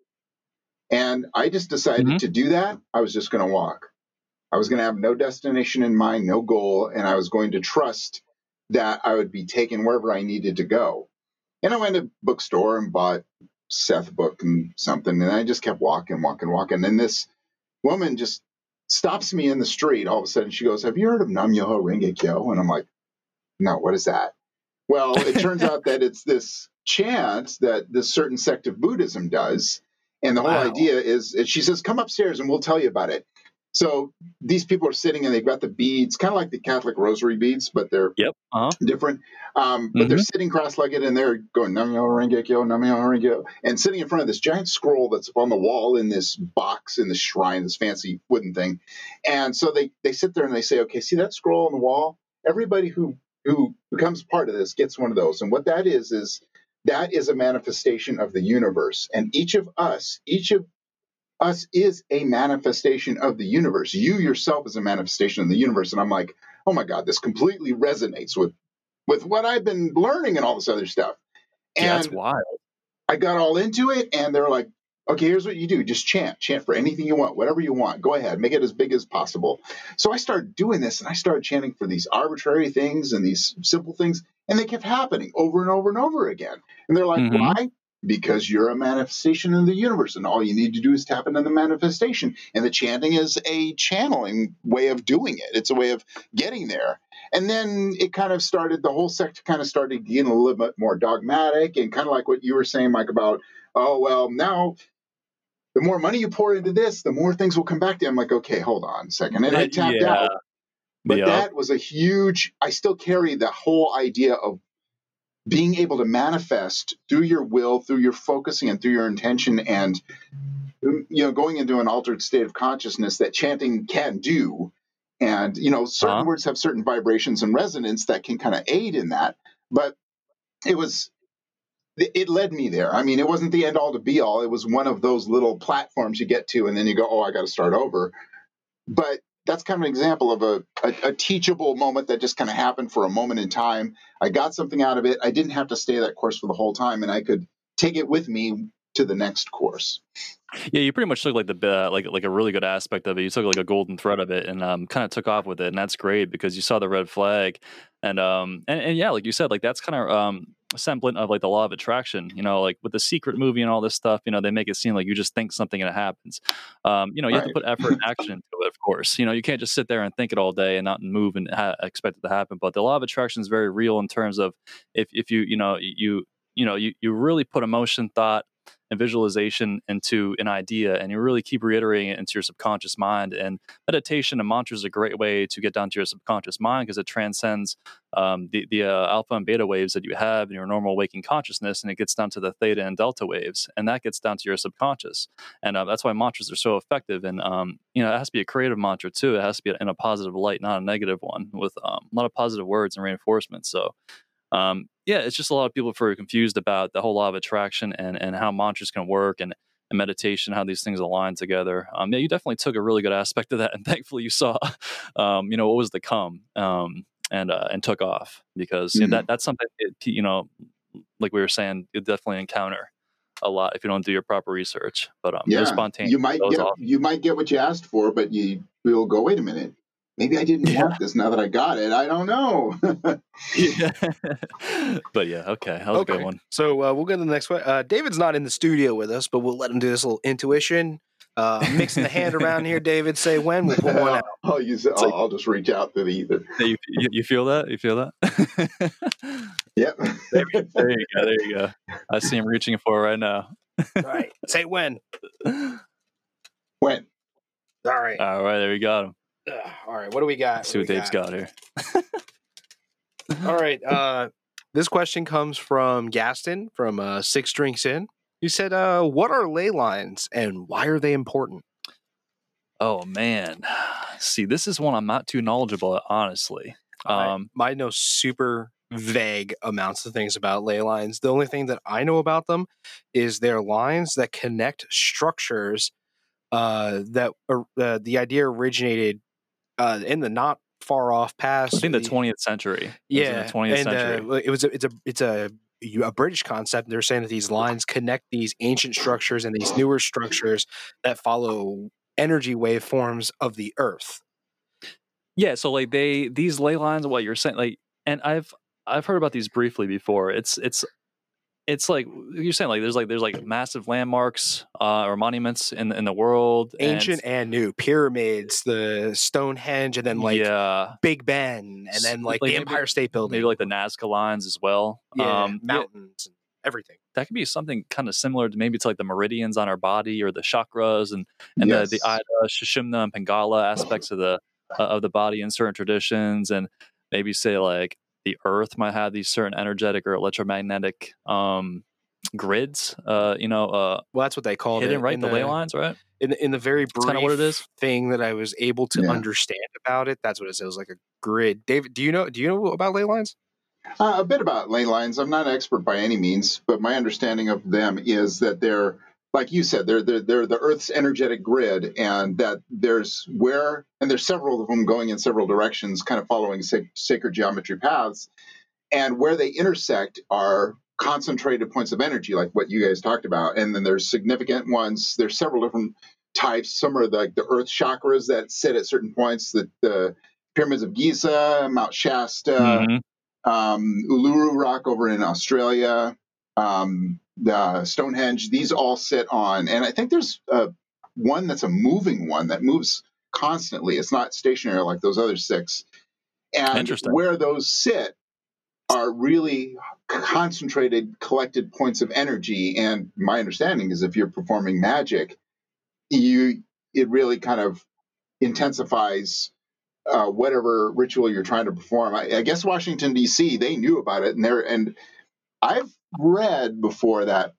[SPEAKER 1] And I just decided
[SPEAKER 4] Mhm.
[SPEAKER 1] to do that. I was just going to walk. I was going to have no destination in mind, no goal, and I was going to trust that I would be taken wherever I needed to go. And I went to a bookstore and bought Seth book and something, and I just kept walking, walking, walking. And this woman just stops me in the street. All of a sudden, she goes, "Have you heard of Nam Myoho Renge Kyo?" And I'm like, "No, what is that?" Well, it turns out that it's this chant that this certain sect of Buddhism does, and the whole
[SPEAKER 3] Wow.
[SPEAKER 1] idea is, is she says, "Come upstairs and we'll tell you about it." So these people are sitting and they've got the beads, kind of like the Catholic rosary beads, but they're
[SPEAKER 4] Yep. Uh huh.
[SPEAKER 1] different. Um, but they're sitting cross-legged and they're going Namyo Rengekyo, Namyo Rengekyo, and sitting in front of this giant scroll that's up on the wall in this box in this shrine, this fancy wooden thing. And so they they sit there and they say, okay, see that scroll on the wall? Everybody who who becomes part of this gets one of those. And what that is is that is a manifestation of the universe. And each of us, each of us is a manifestation of the universe. You yourself is a manifestation of the universe. And I'm like, oh my God, this completely resonates with with what I've been learning and all this other stuff. And
[SPEAKER 4] Yeah, that's wild.
[SPEAKER 1] I got all into it, and they're like, okay, here's what you do just chant, chant for anything you want, whatever you want. Go ahead, make it as big as possible. So I started doing this, and I started chanting for these arbitrary things and these simple things, and they kept happening over and over and over again. And they're like,
[SPEAKER 4] Mhm.
[SPEAKER 1] why? Because you're a manifestation in the universe, and all you need to do is tap into the manifestation. And the chanting is a channeling way of doing it, it's a way of getting there. And then it kind of started, the whole sect kind of started getting a little bit more dogmatic and kind of like what you were saying, Mike, about, oh, well, now the more money you pour into this, the more things will come back to you. I'm like, okay, hold on a second. And I tapped
[SPEAKER 4] yeah.
[SPEAKER 1] out. But that was a huge, I still carry the whole idea of being able to manifest through your will, through your focusing, and through your intention, and you know, going into an altered state of consciousness that chanting can do. And you know, certain
[SPEAKER 4] Uh-huh.
[SPEAKER 1] words have certain vibrations and resonance that can kind of aid in that. But it was it it led me there. I mean, it wasn't the end all to be all. It was one of those little platforms you get to, and then you go, "Oh, I got to start over." But that's kind of an example of a, a, a teachable moment that just kind of happened for a moment in time. I got something out of it. I didn't have to stay that course for the whole time, and I could take it with me to the next course.
[SPEAKER 4] Yeah, you pretty much took like the uh, like like a really good aspect of it. You took like a golden thread of it and um, kind of took off with it, and that's great because you saw the red flag, and um and, and yeah, like you said, like that's kind of um semblant of like the law of attraction. You know, like with the secret movie and all this stuff, you know, they make it seem like you just think something and it happens. Um, you know, you have to put effort and action into it, of course. You know, you can't just sit there and think it all day and not move and ha- expect it to happen. But the law of attraction is very real in terms of if if you you know you you know you you really put emotion, thought and visualization into an idea and you really keep reiterating it into your subconscious mind and meditation and mantras is a great way to get down to your subconscious mind because it transcends um, the, the uh, alpha and beta waves that you have in your normal waking consciousness and it gets down to the theta and delta waves and that gets down to your subconscious. And uh, that's why mantras are so effective and um, you know it has to be a creative mantra too it has to be in a positive light not a negative one with um, a lot of positive words and reinforcement so um, yeah, it's just a lot of people are confused about the whole law of attraction and, and how mantras can work and, and meditation, how these things align together. Um, yeah, you definitely took a really good aspect of that, and thankfully you saw, um, you know, what was to come, um, and uh, and took off because you know,
[SPEAKER 1] Mhm.
[SPEAKER 4] that that's something it, you know, like we were saying, you definitely encounter a lot if you don't do your proper research. But um,
[SPEAKER 1] Yeah,
[SPEAKER 4] spontaneous.
[SPEAKER 1] you might get you might get what you asked for, but you will go. Wait a minute, maybe I didn't
[SPEAKER 4] Yeah.
[SPEAKER 1] want this. Now that I got it, I don't know.
[SPEAKER 4] Yeah. but yeah, okay, that was a good one.
[SPEAKER 3] So uh, we'll go to the next one. Uh, David's not in the studio with us, but we'll let him do this little intuition. Uh, mixing the hand around here, David. Say when we'll pull one out.
[SPEAKER 1] I'll use it. I'll,
[SPEAKER 4] like-
[SPEAKER 1] I'll just reach out to the ether.
[SPEAKER 4] You, you, you feel that? You feel that?
[SPEAKER 1] Yep.
[SPEAKER 4] There you go. There you go. I see him reaching for it right now.
[SPEAKER 3] All right. Say when.
[SPEAKER 1] when?
[SPEAKER 3] All right.
[SPEAKER 4] All right, there you got him.
[SPEAKER 3] Ugh, all right. What do we got?
[SPEAKER 4] Let's see what
[SPEAKER 3] we
[SPEAKER 4] Dave's got here.
[SPEAKER 3] All right. Uh, this question comes from Gaston from uh, Six Drinks In. He said, uh, "What are ley lines and why are they important?"
[SPEAKER 4] Oh man, see, this is one I'm not too knowledgeable, at, honestly.
[SPEAKER 3] I-
[SPEAKER 4] Um,
[SPEAKER 3] I know super vague amounts of things about ley lines. The only thing that I know about them is they're lines that connect structures. Uh, that uh, the idea originated uh, in the not far off past.
[SPEAKER 4] I think the 20th century. It was in
[SPEAKER 3] yeah,
[SPEAKER 4] the 20th
[SPEAKER 3] and,
[SPEAKER 4] century.
[SPEAKER 3] Uh, it was a, it's a it's a a British concept. They're saying that these lines connect these ancient structures and these newer structures that follow energy waveforms of the Earth.
[SPEAKER 4] Yeah, so like they these ley lines, what you're saying, like, and I've I've heard about these briefly before. It's it's it's like you're saying, like there's like there's like massive landmarks uh, or monuments in in the world,
[SPEAKER 3] ancient and, and, new pyramids, the Stonehenge, and then like
[SPEAKER 4] yeah.
[SPEAKER 3] Big Ben, and then like, like the Empire State Building,
[SPEAKER 4] maybe like the Nazca lines as well.
[SPEAKER 3] Yeah, um, mountains. Yeah everything.
[SPEAKER 4] That could be something kind of similar to maybe to like the meridians on our body or the chakras and and yes. the the Ida, Sushumna, and Pingala aspects of the uh, of the body in certain traditions, and maybe say like the Earth might have these certain energetic or electromagnetic um, grids. Uh, you know, uh,
[SPEAKER 3] well, that's what they call it,
[SPEAKER 4] right? The, the, ley lines, right?
[SPEAKER 3] In the, in the very brief
[SPEAKER 4] what it is.
[SPEAKER 3] thing that I was able to yeah. understand about it, that's what it says. Like a grid. David, do you know? Do you know about ley lines?
[SPEAKER 1] Uh, a bit about ley lines. I'm not an expert by any means, but my understanding of them is that they're, like you said, they're they're, they're the Earth's energetic grid, and that there's where, and there's several of them going in several directions, kind of following sac- sacred geometry paths, and where they intersect are concentrated points of energy, like what you guys talked about, and then there's significant ones. There's several different types. Some are like the Earth chakras that sit at certain points. The, the pyramids of Giza, Mount Shasta. Mm-hmm um, Uluru Rock over in Australia, um, the Stonehenge. These all sit on, and I think there's a, one that's a moving one that moves constantly. It's not stationary like those other six. And where those sit are really concentrated, collected points of energy. And my understanding is if you're performing magic, you it really kind of intensifies uh, whatever ritual you're trying to perform. I, I guess Washington D.C. they knew about it, and they and I've read before that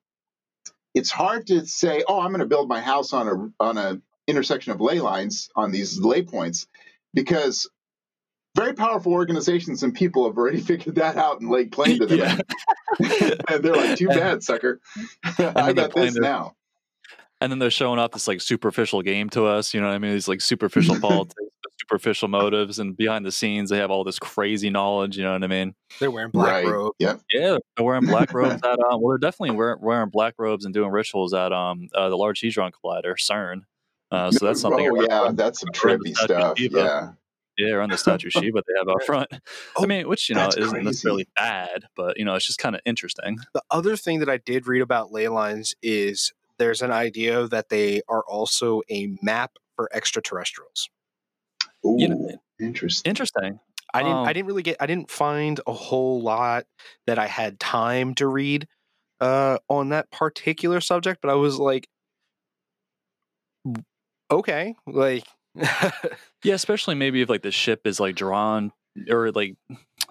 [SPEAKER 1] it's hard to say, oh, I'm going to build my house on a on a intersection of ley lines on these ley points, because very powerful organizations and people have already figured that out and laid claim to them. and they're like, too bad, sucker. I got this now.
[SPEAKER 4] And then they're showing off this like superficial game to us. You know what I mean? These like superficial politics superficial motives, and behind the scenes, they have all this crazy knowledge. You know what I mean?
[SPEAKER 3] They're wearing black right. robes.
[SPEAKER 1] Yeah,
[SPEAKER 4] yeah, they're wearing black robes. At um, well, they're definitely wearing, wearing black robes and doing rituals at um uh, the Large Hadron Collider CERN. Uh, so that's something.
[SPEAKER 1] Oh yeah, that's some trippy stuff. Yeah.
[SPEAKER 4] Yeah, around the statue Shiva they have out front. Oh, I mean, which you know isn't crazy. necessarily bad, but you know it's just kind of interesting.
[SPEAKER 3] The other thing that I did read about ley lines is there's an idea that they are also a map for extraterrestrials.
[SPEAKER 1] Ooh, you know, interesting.
[SPEAKER 4] Interesting.
[SPEAKER 3] I didn't. Um, I didn't really get. I didn't find a whole lot that I had time to read uh, on that particular subject, but I was like, okay, like,
[SPEAKER 4] yeah, especially maybe if like the ship is like drawn or like,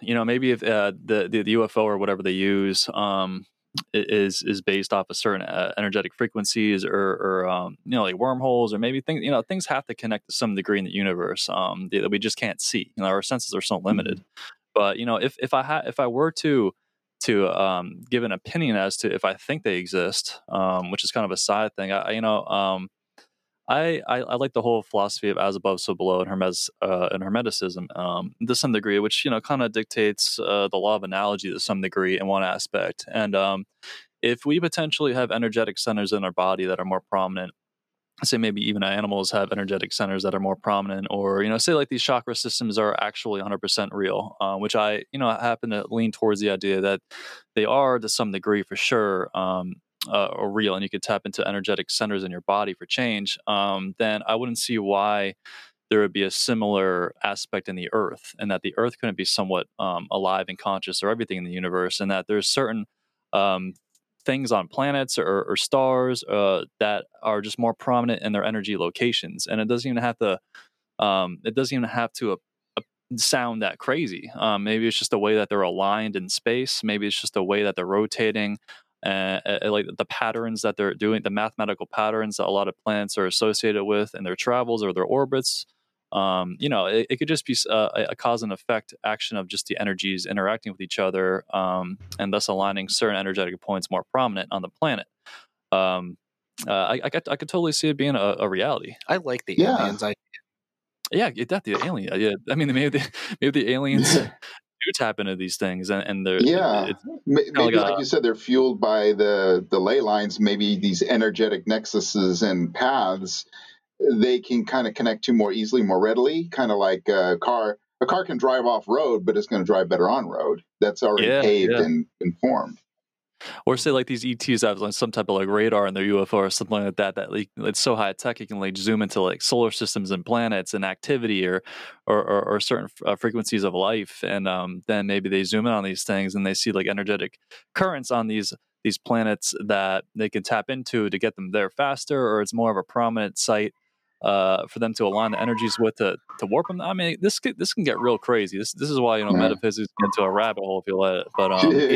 [SPEAKER 4] you know, maybe if uh, the, the the UFO or whatever they use, um, is is based off of certain uh, energetic frequencies or, or um, you know like wormholes or maybe things you know things have to connect to some degree in the universe um, that we just can't see you know our senses are so limited mm-hmm. but you know if if i had if i were to to um, give an opinion as to if i think they exist um, which is kind of a side thing i you know um, I, I, I like the whole philosophy of as above, so below, and Hermes uh, and Hermeticism um, to some degree, which you know kind of dictates uh, the law of analogy to some degree in one aspect. And um, if we potentially have energetic centers in our body that are more prominent, say maybe even animals have energetic centers that are more prominent, or you know, say like these chakra systems are actually 100% real, uh, which I you know happen to lean towards the idea that they are to some degree for sure. Um, uh, or real and you could tap into energetic centers in your body for change, um, then I wouldn't see why there would be a similar aspect in the earth and that the earth couldn't be somewhat um, alive and conscious or everything in the universe and that there's certain um, things on planets or, or stars uh, that are just more prominent in their energy locations and it doesn't even have to um, it doesn't even have to uh, sound that crazy. Um, maybe it's just the way that they're aligned in space. Maybe it's just the way that they're rotating uh, like the patterns that they're doing, the mathematical patterns that a lot of planets are associated with in their travels or their orbits. Um, you know, it, it, could just be uh, a, a, cause and effect action of just the energies interacting with each other um, and thus aligning certain energetic points more prominent on the planet. Um, uh, I, I, could, I could totally see it being a, a reality.
[SPEAKER 3] I like the yeah. aliens. I
[SPEAKER 4] yeah, that the alien. Yeah, I mean, maybe the, maybe the aliens do tap into these things, and, and they're
[SPEAKER 1] Yeah, maybe
[SPEAKER 4] like
[SPEAKER 1] like
[SPEAKER 4] a-
[SPEAKER 1] you said, they're fueled by the the ley lines. Maybe these energetic nexuses and paths they can kind of connect to more easily, more readily. Kind of like a car. A car can drive off road, but it's going to drive better on road. That's already
[SPEAKER 4] Yeah,
[SPEAKER 1] paved
[SPEAKER 4] yeah.
[SPEAKER 1] and informed.
[SPEAKER 4] Or say like these ETs have like some type of like radar in their UFO or something like that that like it's so high tech it can like zoom into like solar systems and planets and activity or or, or, or certain uh, frequencies of life and um, then maybe they zoom in on these things and they see like energetic currents on these these planets that they can tap into to get them there faster or it's more of a prominent site uh, for them to align the energies with to, to warp them. I mean, this could, this can get real crazy. This this is why you know
[SPEAKER 1] Yeah.
[SPEAKER 4] metaphysics get into a rabbit hole if you let it. But um,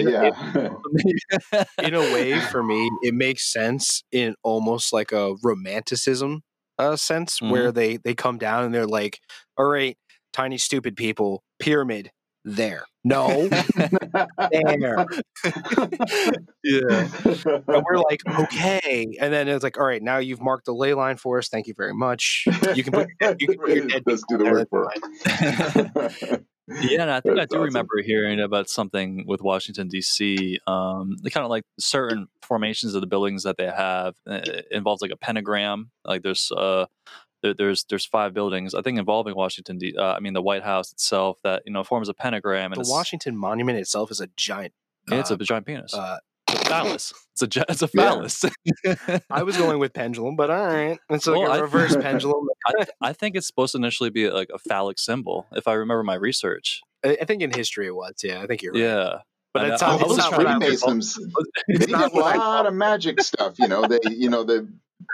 [SPEAKER 1] yeah.
[SPEAKER 3] in a way, for me, it makes sense in almost like a romanticism uh, sense, where they they come down and they're like, "All right, tiny stupid people, pyramid there, no, there."
[SPEAKER 4] yeah.
[SPEAKER 3] And we're like, "Okay," and then it's like, "All right, now you've marked the ley line for us. Thank you very much. You can put you can put your dead
[SPEAKER 1] Let's do the work for
[SPEAKER 3] fine."
[SPEAKER 1] us.
[SPEAKER 4] Yeah, and I think I do
[SPEAKER 1] awesome.
[SPEAKER 4] remember hearing about something with Washington D.C. Um, the kind of like certain formations of the buildings that they have uh, involves like a pentagram. Like there's uh, there, there's there's five buildings I think involving Washington. D- uh, I mean the White House itself that you know forms a pentagram and
[SPEAKER 3] The Washington Monument itself is a giant.
[SPEAKER 4] yeah, it's
[SPEAKER 3] uh,
[SPEAKER 4] a giant penis.
[SPEAKER 3] uh,
[SPEAKER 4] phallus. It's a gi- it's a
[SPEAKER 1] Yeah.
[SPEAKER 4] phallus.
[SPEAKER 3] I was going with pendulum, but all right, it's like
[SPEAKER 4] Well,
[SPEAKER 3] a
[SPEAKER 4] I-
[SPEAKER 3] reverse pendulum.
[SPEAKER 4] I, I think it's supposed to initially be like a phallic symbol, if I remember my research.
[SPEAKER 3] I I think in history it was. Yeah, I think you're right.
[SPEAKER 4] Yeah,
[SPEAKER 3] but
[SPEAKER 4] I
[SPEAKER 3] it's
[SPEAKER 4] know.
[SPEAKER 3] not,
[SPEAKER 4] I
[SPEAKER 3] it's not what I
[SPEAKER 4] to
[SPEAKER 3] was-
[SPEAKER 1] Freemasons, they
[SPEAKER 3] it's
[SPEAKER 1] did a lot of magic stuff. You know, they, you know,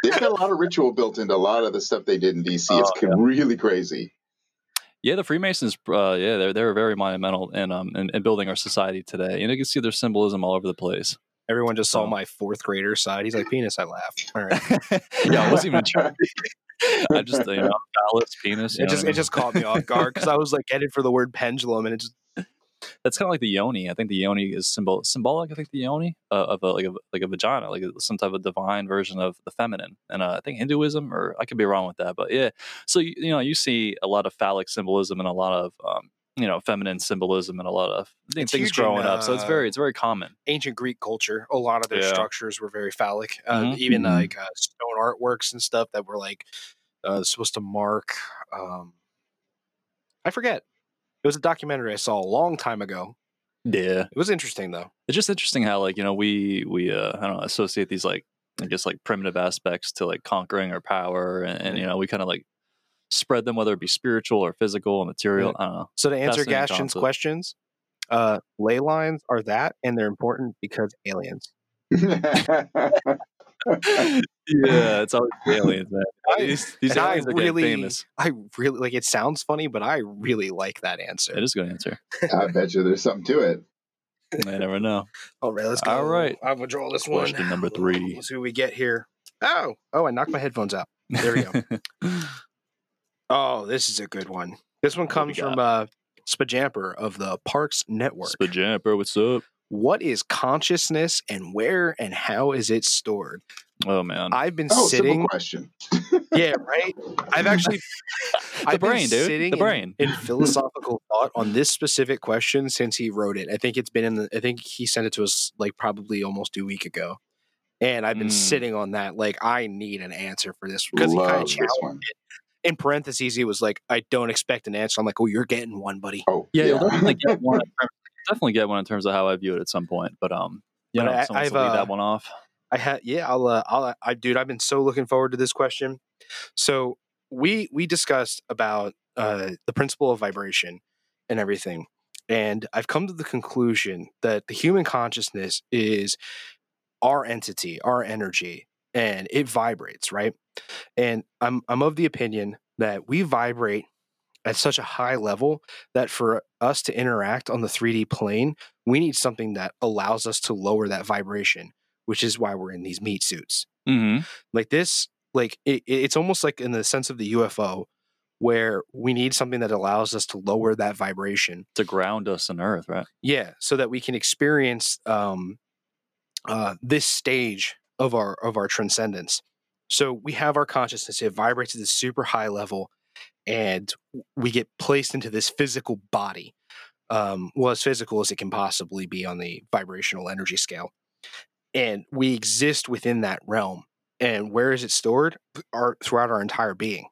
[SPEAKER 1] they they've got a lot of ritual built into a lot of the stuff they did in DC. It's
[SPEAKER 4] Oh,
[SPEAKER 1] really crazy.
[SPEAKER 4] Yeah, the Freemasons, uh, yeah, they're they're very monumental in um in, in building our society today, and you can see their symbolism all over the place.
[SPEAKER 3] Everyone just saw
[SPEAKER 4] Oh.
[SPEAKER 3] my fourth grader side. He's like penis. I laughed. All right.
[SPEAKER 4] yeah, I wasn't even trying. I just you know phallus, penis. you
[SPEAKER 3] it
[SPEAKER 4] know
[SPEAKER 3] just
[SPEAKER 4] what I
[SPEAKER 3] it just caught me off guard because I was like headed for the word pendulum, and it just
[SPEAKER 4] mean? That's kind of like the yoni. I think the yoni is symbol symbolic. I think the yoni uh, of a, like a like a vagina, like a, some type of divine version of the feminine. And uh, I think Hinduism, or I could be wrong with that, but yeah. So you, you know, you see a lot of phallic symbolism and a lot of um, you know feminine symbolism and a lot of
[SPEAKER 3] It's
[SPEAKER 4] things
[SPEAKER 3] huge in,
[SPEAKER 4] growing up. So it's
[SPEAKER 3] uh,
[SPEAKER 4] very it's very common.
[SPEAKER 3] ancient Greek culture. A lot of their
[SPEAKER 4] Yeah.
[SPEAKER 3] structures were very phallic. Uh,
[SPEAKER 4] Mhm.
[SPEAKER 3] Even
[SPEAKER 1] Mhm.
[SPEAKER 3] like uh, stone artworks and stuff that were like uh, supposed to mark. Um, I forget. It was a documentary I saw a long time ago.
[SPEAKER 4] Yeah.
[SPEAKER 3] It was interesting though.
[SPEAKER 4] it's just interesting how like you know we we uh i don't know associate these like i guess like primitive aspects to like conquering our power and, and you know we kind of like spread them whether it be spiritual or physical or material i don't know
[SPEAKER 3] So to answer
[SPEAKER 4] Fascinating
[SPEAKER 3] Gaston's questions, uh, ley lines are that, and they're important because aliens.
[SPEAKER 4] yeah it's always the aliens man
[SPEAKER 3] I-
[SPEAKER 4] these, these
[SPEAKER 3] and I
[SPEAKER 4] aliens are getting
[SPEAKER 3] really,
[SPEAKER 4] famous
[SPEAKER 3] I really like. It sounds funny, but I really like that answer.
[SPEAKER 4] it is a good answer
[SPEAKER 1] I bet you there's something to it.
[SPEAKER 4] i never know
[SPEAKER 3] All right, let's go.
[SPEAKER 4] All right.
[SPEAKER 3] I'm gonna draw this one.
[SPEAKER 4] Question number three.
[SPEAKER 3] Let's see what we get here. Oh, oh, I knocked my headphones out. There we go. oh, this is a good one. This one comes from uh, Spajamper of the Parks Network.
[SPEAKER 4] Spajamper, what's up
[SPEAKER 3] what is consciousness and where and how is it stored?
[SPEAKER 4] oh man
[SPEAKER 3] I've been
[SPEAKER 1] Oh,
[SPEAKER 3] sitting.
[SPEAKER 1] question.
[SPEAKER 3] Yeah, right. I've actually
[SPEAKER 4] the
[SPEAKER 3] I've been
[SPEAKER 4] brain dude
[SPEAKER 3] sitting
[SPEAKER 4] the brain
[SPEAKER 3] in philosophical thought on this specific question since he wrote it. I think it's been in the. I think he sent it to us like probably almost a week ago, and I've been
[SPEAKER 4] Mm.
[SPEAKER 3] sitting on that. Like I need an answer for this because he kind of challenged.
[SPEAKER 1] one.
[SPEAKER 3] In parentheses, he was like, "I don't expect an answer." I'm like, "Oh, you're getting one, buddy."
[SPEAKER 1] Oh,
[SPEAKER 4] yeah, you'll definitely get one in terms- definitely get one in terms of how i view it at some point but um you
[SPEAKER 3] But
[SPEAKER 4] know
[SPEAKER 3] I-
[SPEAKER 4] someone wants
[SPEAKER 3] I've,
[SPEAKER 4] lead
[SPEAKER 3] uh,
[SPEAKER 4] that one off
[SPEAKER 3] I had yeah, I'll uh, I'll I dude, I've been so looking forward to this question. So we we discussed about uh the principle of vibration and everything. And I've come to the conclusion that the human consciousness is our entity, our energy, and it vibrates, right? And I'm I'm of the opinion that we vibrate at such a high level that for us to interact on the 3D plane, we need something that allows us to lower that vibration which is why we're in these meat suits.
[SPEAKER 4] mm-hmm.
[SPEAKER 3] Like this, like it, it's almost like in the sense of the UFO, where we need something that allows us to lower that vibration.
[SPEAKER 4] to ground us in earth right
[SPEAKER 3] Yeah, so that we can experience um, uh, this stage of our of our transcendence. So we have our consciousness; it vibrates at this super high level, and we get placed into this physical body. um, well as physical as it can possibly be on the vibrational energy scale, and we exist within that realm. And where is it stored? Our throughout our entire being,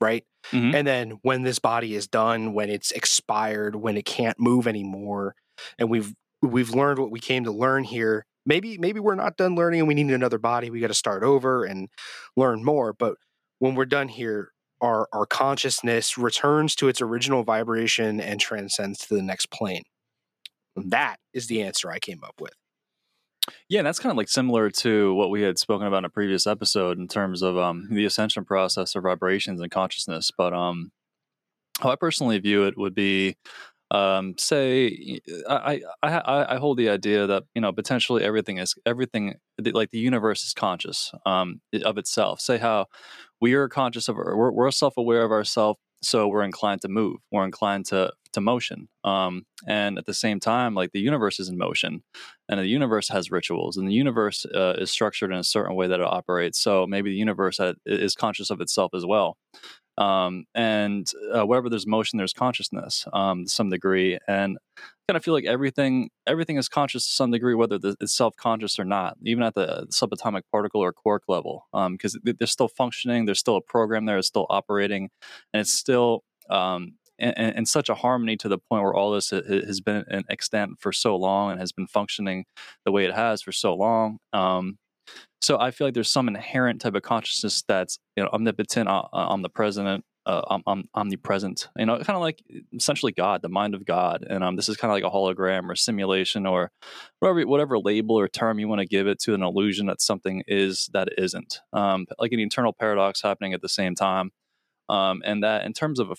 [SPEAKER 3] right?
[SPEAKER 4] Mhm.
[SPEAKER 3] And then when this body is done, when it's expired, when it can't move anymore, and we've we've learned what we came to learn here. Maybe maybe we're not done learning and we need another body. We got to start over and learn more. But when we're done here, our our consciousness returns to its original vibration and transcends to the next plane. That is the answer I came up with.
[SPEAKER 4] Yeah, that's kind of like similar to what we had spoken about in a previous episode in terms of um, the ascension process of vibrations and consciousness. But um, how I personally view it would be, um, say, I, I I I hold the idea that you know potentially everything is everything like the universe is conscious um, of itself. Say how we are conscious of we're, we're self aware of ourselves, so we're inclined to move. We're inclined to to motion. Um, and at the same time, like the universe is in motion and the universe has rituals and the universe uh, is structured in a certain way that it operates so maybe the universe is conscious of itself as well um, and uh, wherever there's motion there's consciousness um, to some degree and I kind of feel like everything everything is conscious to some degree whether the- it's self-conscious or not even at the subatomic particle or quark level because they're still functioning there's still a program there it's still operating and it's still um, in, in such a harmony to the point where all this has been an extent for so long and has been functioning the way it has for so long. Um, so I feel like there's some inherent type of consciousness that's you know omnipotent, uh, uh, omnipresent, uh, om- om- omnipresent. You know, kind of like essentially God, the mind of God. And um, this is kind of like a hologram or simulation or whatever whatever label or term you want to give it to an illusion that something is that isn't. Um, like an internal paradox happening at the same time. Um, and that in terms of a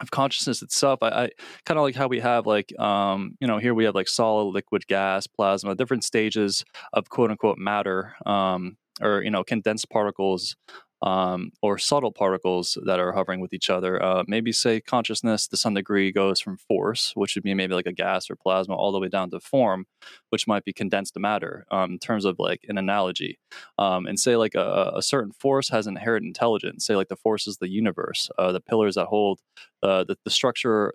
[SPEAKER 4] of consciousness itself i, I kind of like how we have like um you know here we have like solid liquid gas plasma different stages of quote unquote matter um or you know condensed particles um, or subtle particles that are hovering with each other. Uh, maybe say consciousness to some degree goes from force, which would be maybe like a gas or plasma, all the way down to form, which might be condensed matter um, in terms of like an analogy. Um, and say like a, a certain force has inherent intelligence. Say like the force is the universe, uh, the pillars that hold uh, the, the structure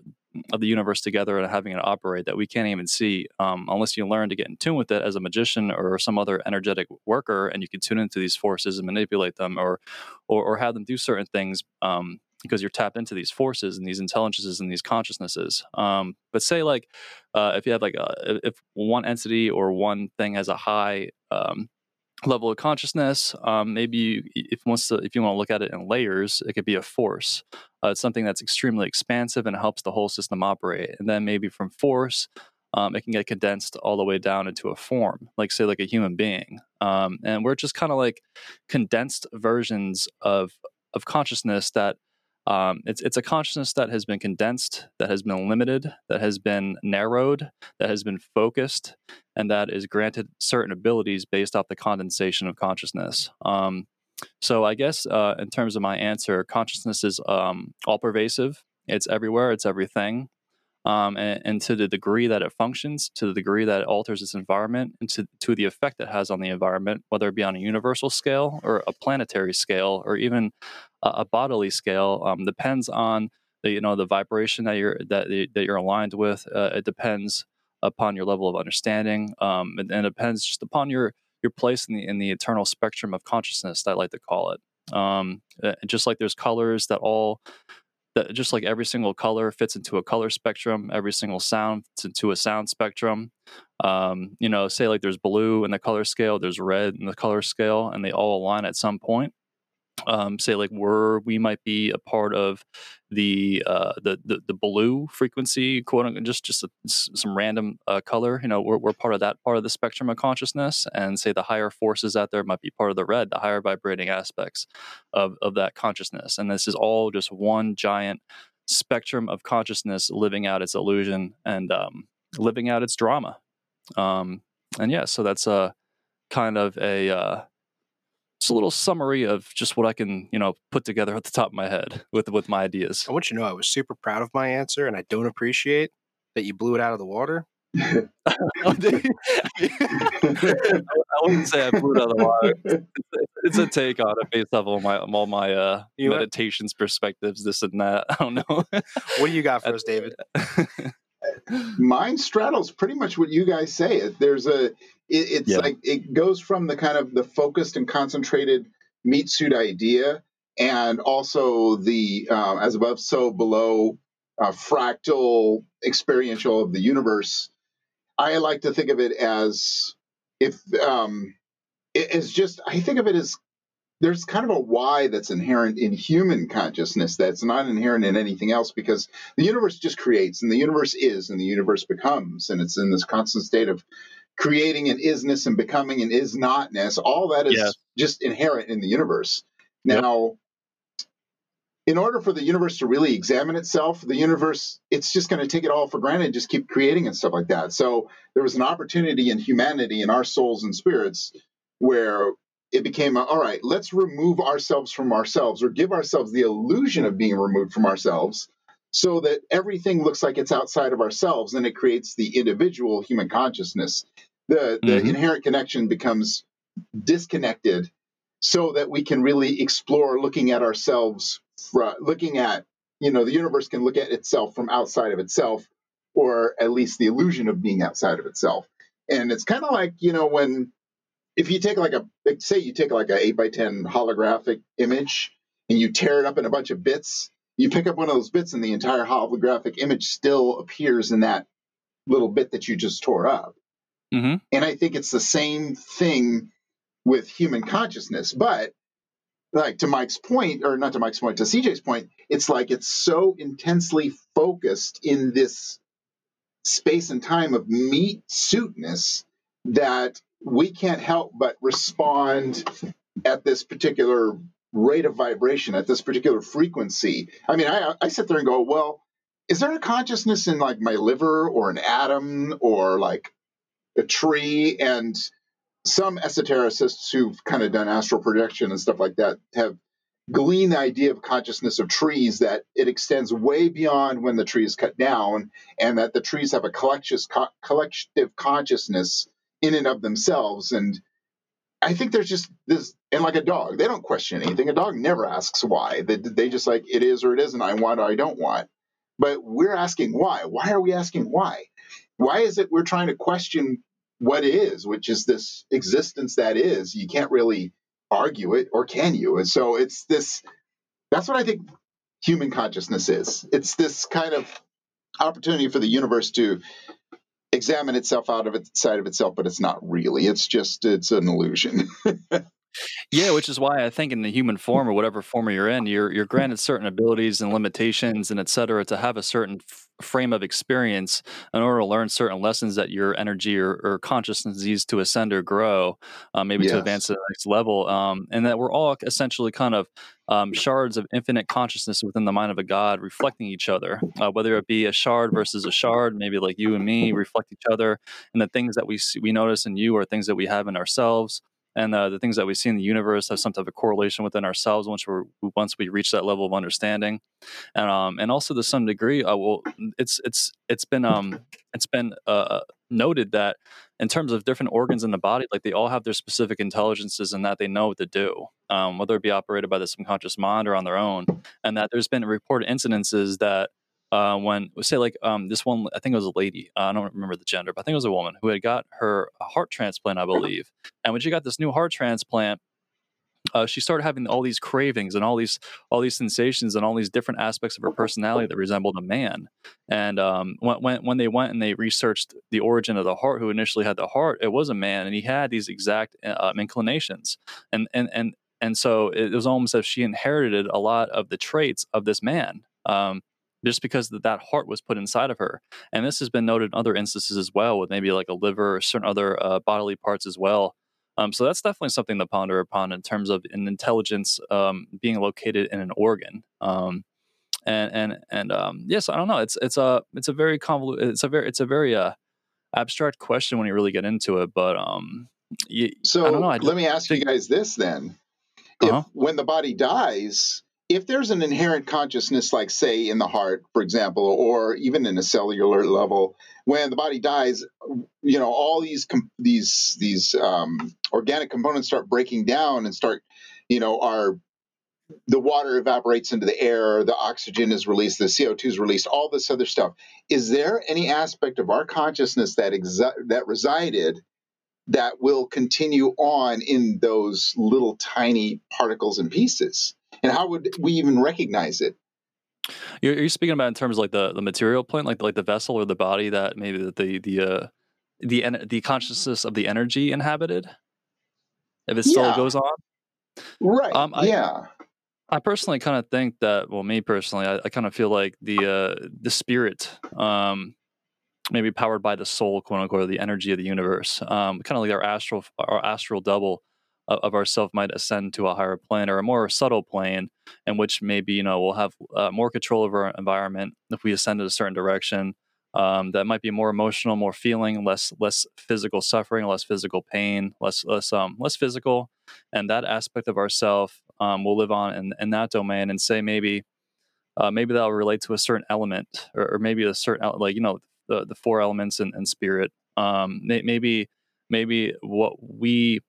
[SPEAKER 4] of the universe together and having it operate that we can't even see um, unless you learn to get in tune with it as a magician or some other energetic worker and you can tune into these forces and manipulate them or or, or have them do certain things um, because you're tapped into these forces and these intelligences and these consciousnesses. Um, but say like uh, if you have like a, if one entity or one thing has a high um, level of consciousness. Um, maybe if wants to, if you want to look at it in layers, it could be a force. Uh, it's something that's extremely expansive and helps the whole system operate. And then maybe from force, um, it can get condensed all the way down into a form, like say like a human being. Um, and we're just kind of like condensed versions of of consciousness that um, it's it's a consciousness that has been condensed, that has been limited, that has been narrowed, that has been focused, and that is granted certain abilities based off the condensation of consciousness. Um, so I guess uh, in terms of my answer, consciousness is um, all pervasive. It's everywhere. It's everything. Um, and, and, to the degree that it functions, to the degree that it alters its environment, and to, to the effect it has on the environment, whether it be on a universal scale or a planetary scale or even a, bodily scale, um, depends on the you know the vibration that you're that that you're aligned with. Uh, it depends upon your level of understanding, um, and, and, it depends just upon your your place in the in the eternal spectrum of consciousness. I like to call it. Um, just like there's colors that all that just like every single color fits into a color spectrum, every single sound fits into a sound spectrum. Um, you know, say like there's blue in the color scale, there's red in the color scale, and they all align at some point um, say like we're we might be a part of the uh, the, the the blue frequency, quote unquote, just just a, some random uh, color. You know, we're we're part of that part of the spectrum of consciousness, and say the higher forces out there might be part of the red, the higher vibrating aspects of of that consciousness. And this is all just one giant spectrum of consciousness living out its illusion and um, living out its drama. Um, and yeah, so that's a kind of a uh, just a little summary of just what I can, you know, put together at the top of my head with with my ideas.
[SPEAKER 3] I want you to know I was super proud of my answer, and I don't appreciate that you blew it out of the water.
[SPEAKER 4] I wouldn't say I blew it out of the water. It's, it's a take on it based off all my all my uh,
[SPEAKER 3] You know what?
[SPEAKER 4] meditations perspectives, this and that. I don't know.
[SPEAKER 3] What do you got for us, David?
[SPEAKER 1] Mine straddles pretty much what you guys say. There's a, it, it's
[SPEAKER 4] Yeah.
[SPEAKER 1] like it goes from the kind of the focused and concentrated meat suit idea, and also the um, as above, so below, uh, fractal experiential of the universe. I like to think of it as if um, it is just. I think of it as there's kind of a why that's inherent in human consciousness that's not inherent in anything else because the universe just creates and the universe is and the universe becomes and it's in this constant state of creating an isness and becoming an is notness all that is
[SPEAKER 4] Yeah.
[SPEAKER 1] just inherent in the universe
[SPEAKER 4] Yep.
[SPEAKER 1] now in order for the universe to really examine itself the universe it's just going to take it all for granted just keep creating and stuff like that so there was an opportunity in humanity in our souls and spirits where it became a, all right let's remove ourselves from ourselves or give ourselves the illusion of being removed from ourselves so that everything looks like it's outside of ourselves and it creates the individual human consciousness the the
[SPEAKER 4] Mhm.
[SPEAKER 1] inherent connection becomes disconnected so that we can really explore looking at ourselves looking at you know the universe can look at itself from outside of itself or at least the illusion of being outside of itself and it's kind of like you know when if you take like a say you take like a 8 by 10 holographic image and you tear it up in a bunch of bits you pick up one of those bits and the entire holographic image still appears in that little bit that you just tore up.
[SPEAKER 4] Hmm
[SPEAKER 1] and i think it's the same thing with human consciousness but like to mike's point or not to mike's point to cj's point it's like it's so intensely focused in this space and time of meat suitness that we can't help but respond at this particular rate of vibration at this particular frequency. I mean i i sit there and go well is there a consciousness in like my liver or an atom or like a tree? And some esotericists who've kind of done astral projection and stuff like that have gleaned the idea of consciousness of trees that it extends way beyond when the tree is cut down and that the trees have a collective, collective consciousness in and of themselves. And i think there's just this and like a dog they don't question anything. A dog never asks why. They, they just like it is or it isn't. I want or i don't want. But we're asking why. Why are we asking why? Why is it we're trying to question what is which is this existence that is? You can't really argue it or can you? And so it's this that's what i think human consciousness is. It's this kind of opportunity for the universe to examine itself out of its side of itself but it's not really. It's just it's an illusion
[SPEAKER 4] Yeah, which is why I think in the human form or whatever form you're in, you're you're granted certain abilities and limitations and et cetera to have a certain f- frame of experience in order to learn certain lessons that your energy or, or consciousness needs to ascend or grow, uh, maybe to advance to the next level. Um, and that we're all essentially kind of um, shards of infinite consciousness within the mind of a god, reflecting each other. Uh, whether it be a shard versus a shard, maybe like you and me reflect each other, and the things that we see, we notice in you are things that we have in ourselves and uh, the things that we see in the universe have some type of correlation within ourselves once we once we reach that level of understanding, and um and also to some degree, uh, it's it's it's been um it's been uh, noted that in terms of different organs in the body, like they all have their specific intelligences and that they know what to do, um, whether it be operated by the subconscious mind or on their own, and that there's been reported incidences that uh, when say like um, this one i think it was a lady uh, i don't remember the gender but i think it was a woman who had got her heart transplant i believe. And when she got this new heart transplant uh, she started having all these cravings and all these all these sensations and all these different aspects of her personality that resembled a man. And um, when, when when they went and they researched the origin of the heart who initially had the heart it was a man and he had these exact uh, inclinations. And and and and so it was almost as if she inherited a lot of the traits of this man. Um, just because that, heart was put inside of her. And this has been noted in other instances as well, with maybe like a liver or certain other uh, bodily parts as well. Um, so that's definitely something to ponder upon in terms of an intelligence um, being located in an organ. Um, and and and um, yes, I don't know. It's it's a it's a very convoluted. It's a very it's a very uh, abstract question when you really get into it. But um, you,
[SPEAKER 1] so
[SPEAKER 4] I don't know. I
[SPEAKER 1] let me ask you guys this then
[SPEAKER 4] Uh-huh.
[SPEAKER 1] if when the body dies if there's an inherent consciousness, like say in the heart, for example, or even in a cellular level, when the body dies, you know, all these these these um, organic components start breaking down and start, you know, are the water evaporates into the air, the oxygen is released, the CO2 is released, all this other stuff. Is there any aspect of our consciousness that exi- that resided that will continue on in those little tiny particles and pieces? And how would we even recognize it?
[SPEAKER 4] You're, you're speaking about in terms of like the, the material plane, like like the vessel or the body that maybe the the the uh, the, the consciousness of the energy inhabited. If it still
[SPEAKER 1] Yeah.
[SPEAKER 4] goes on,
[SPEAKER 1] Right.
[SPEAKER 4] Um, I-
[SPEAKER 1] yeah.
[SPEAKER 4] I personally kind of think that. Well, me personally, I, I kind of feel like the uh, the spirit, um, maybe powered by the soul, quote unquote, or the energy of the universe, um, kind of like our astral our astral double of, ourself might ascend to a higher plane or a more subtle plane, in which maybe you know we'll have uh, more control over our environment if we ascend in a certain direction. Um, that might be more emotional, more feeling, less less physical suffering, less physical pain, less less um less physical, and that aspect of ourself um, will live on in, in that domain. And say maybe uh, maybe that'll relate to a certain element, or, or maybe a certain like you know the the four elements and, spirit. Um, may, maybe maybe what we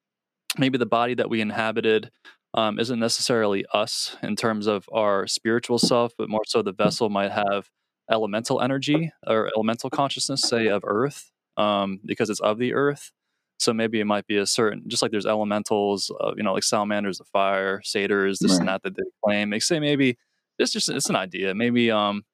[SPEAKER 4] maybe the body that we inhabited um, isn't necessarily us in terms of our spiritual self, but more so the vessel might have elemental energy or elemental consciousness, say of earth, um, because it's of the earth. So maybe it might be a certain, just like there's elementals, uh, you know, like salamanders of fire, satyrs, this and
[SPEAKER 1] Right.
[SPEAKER 4] that that they claim. They say maybe it's just it's an idea. Maybe um,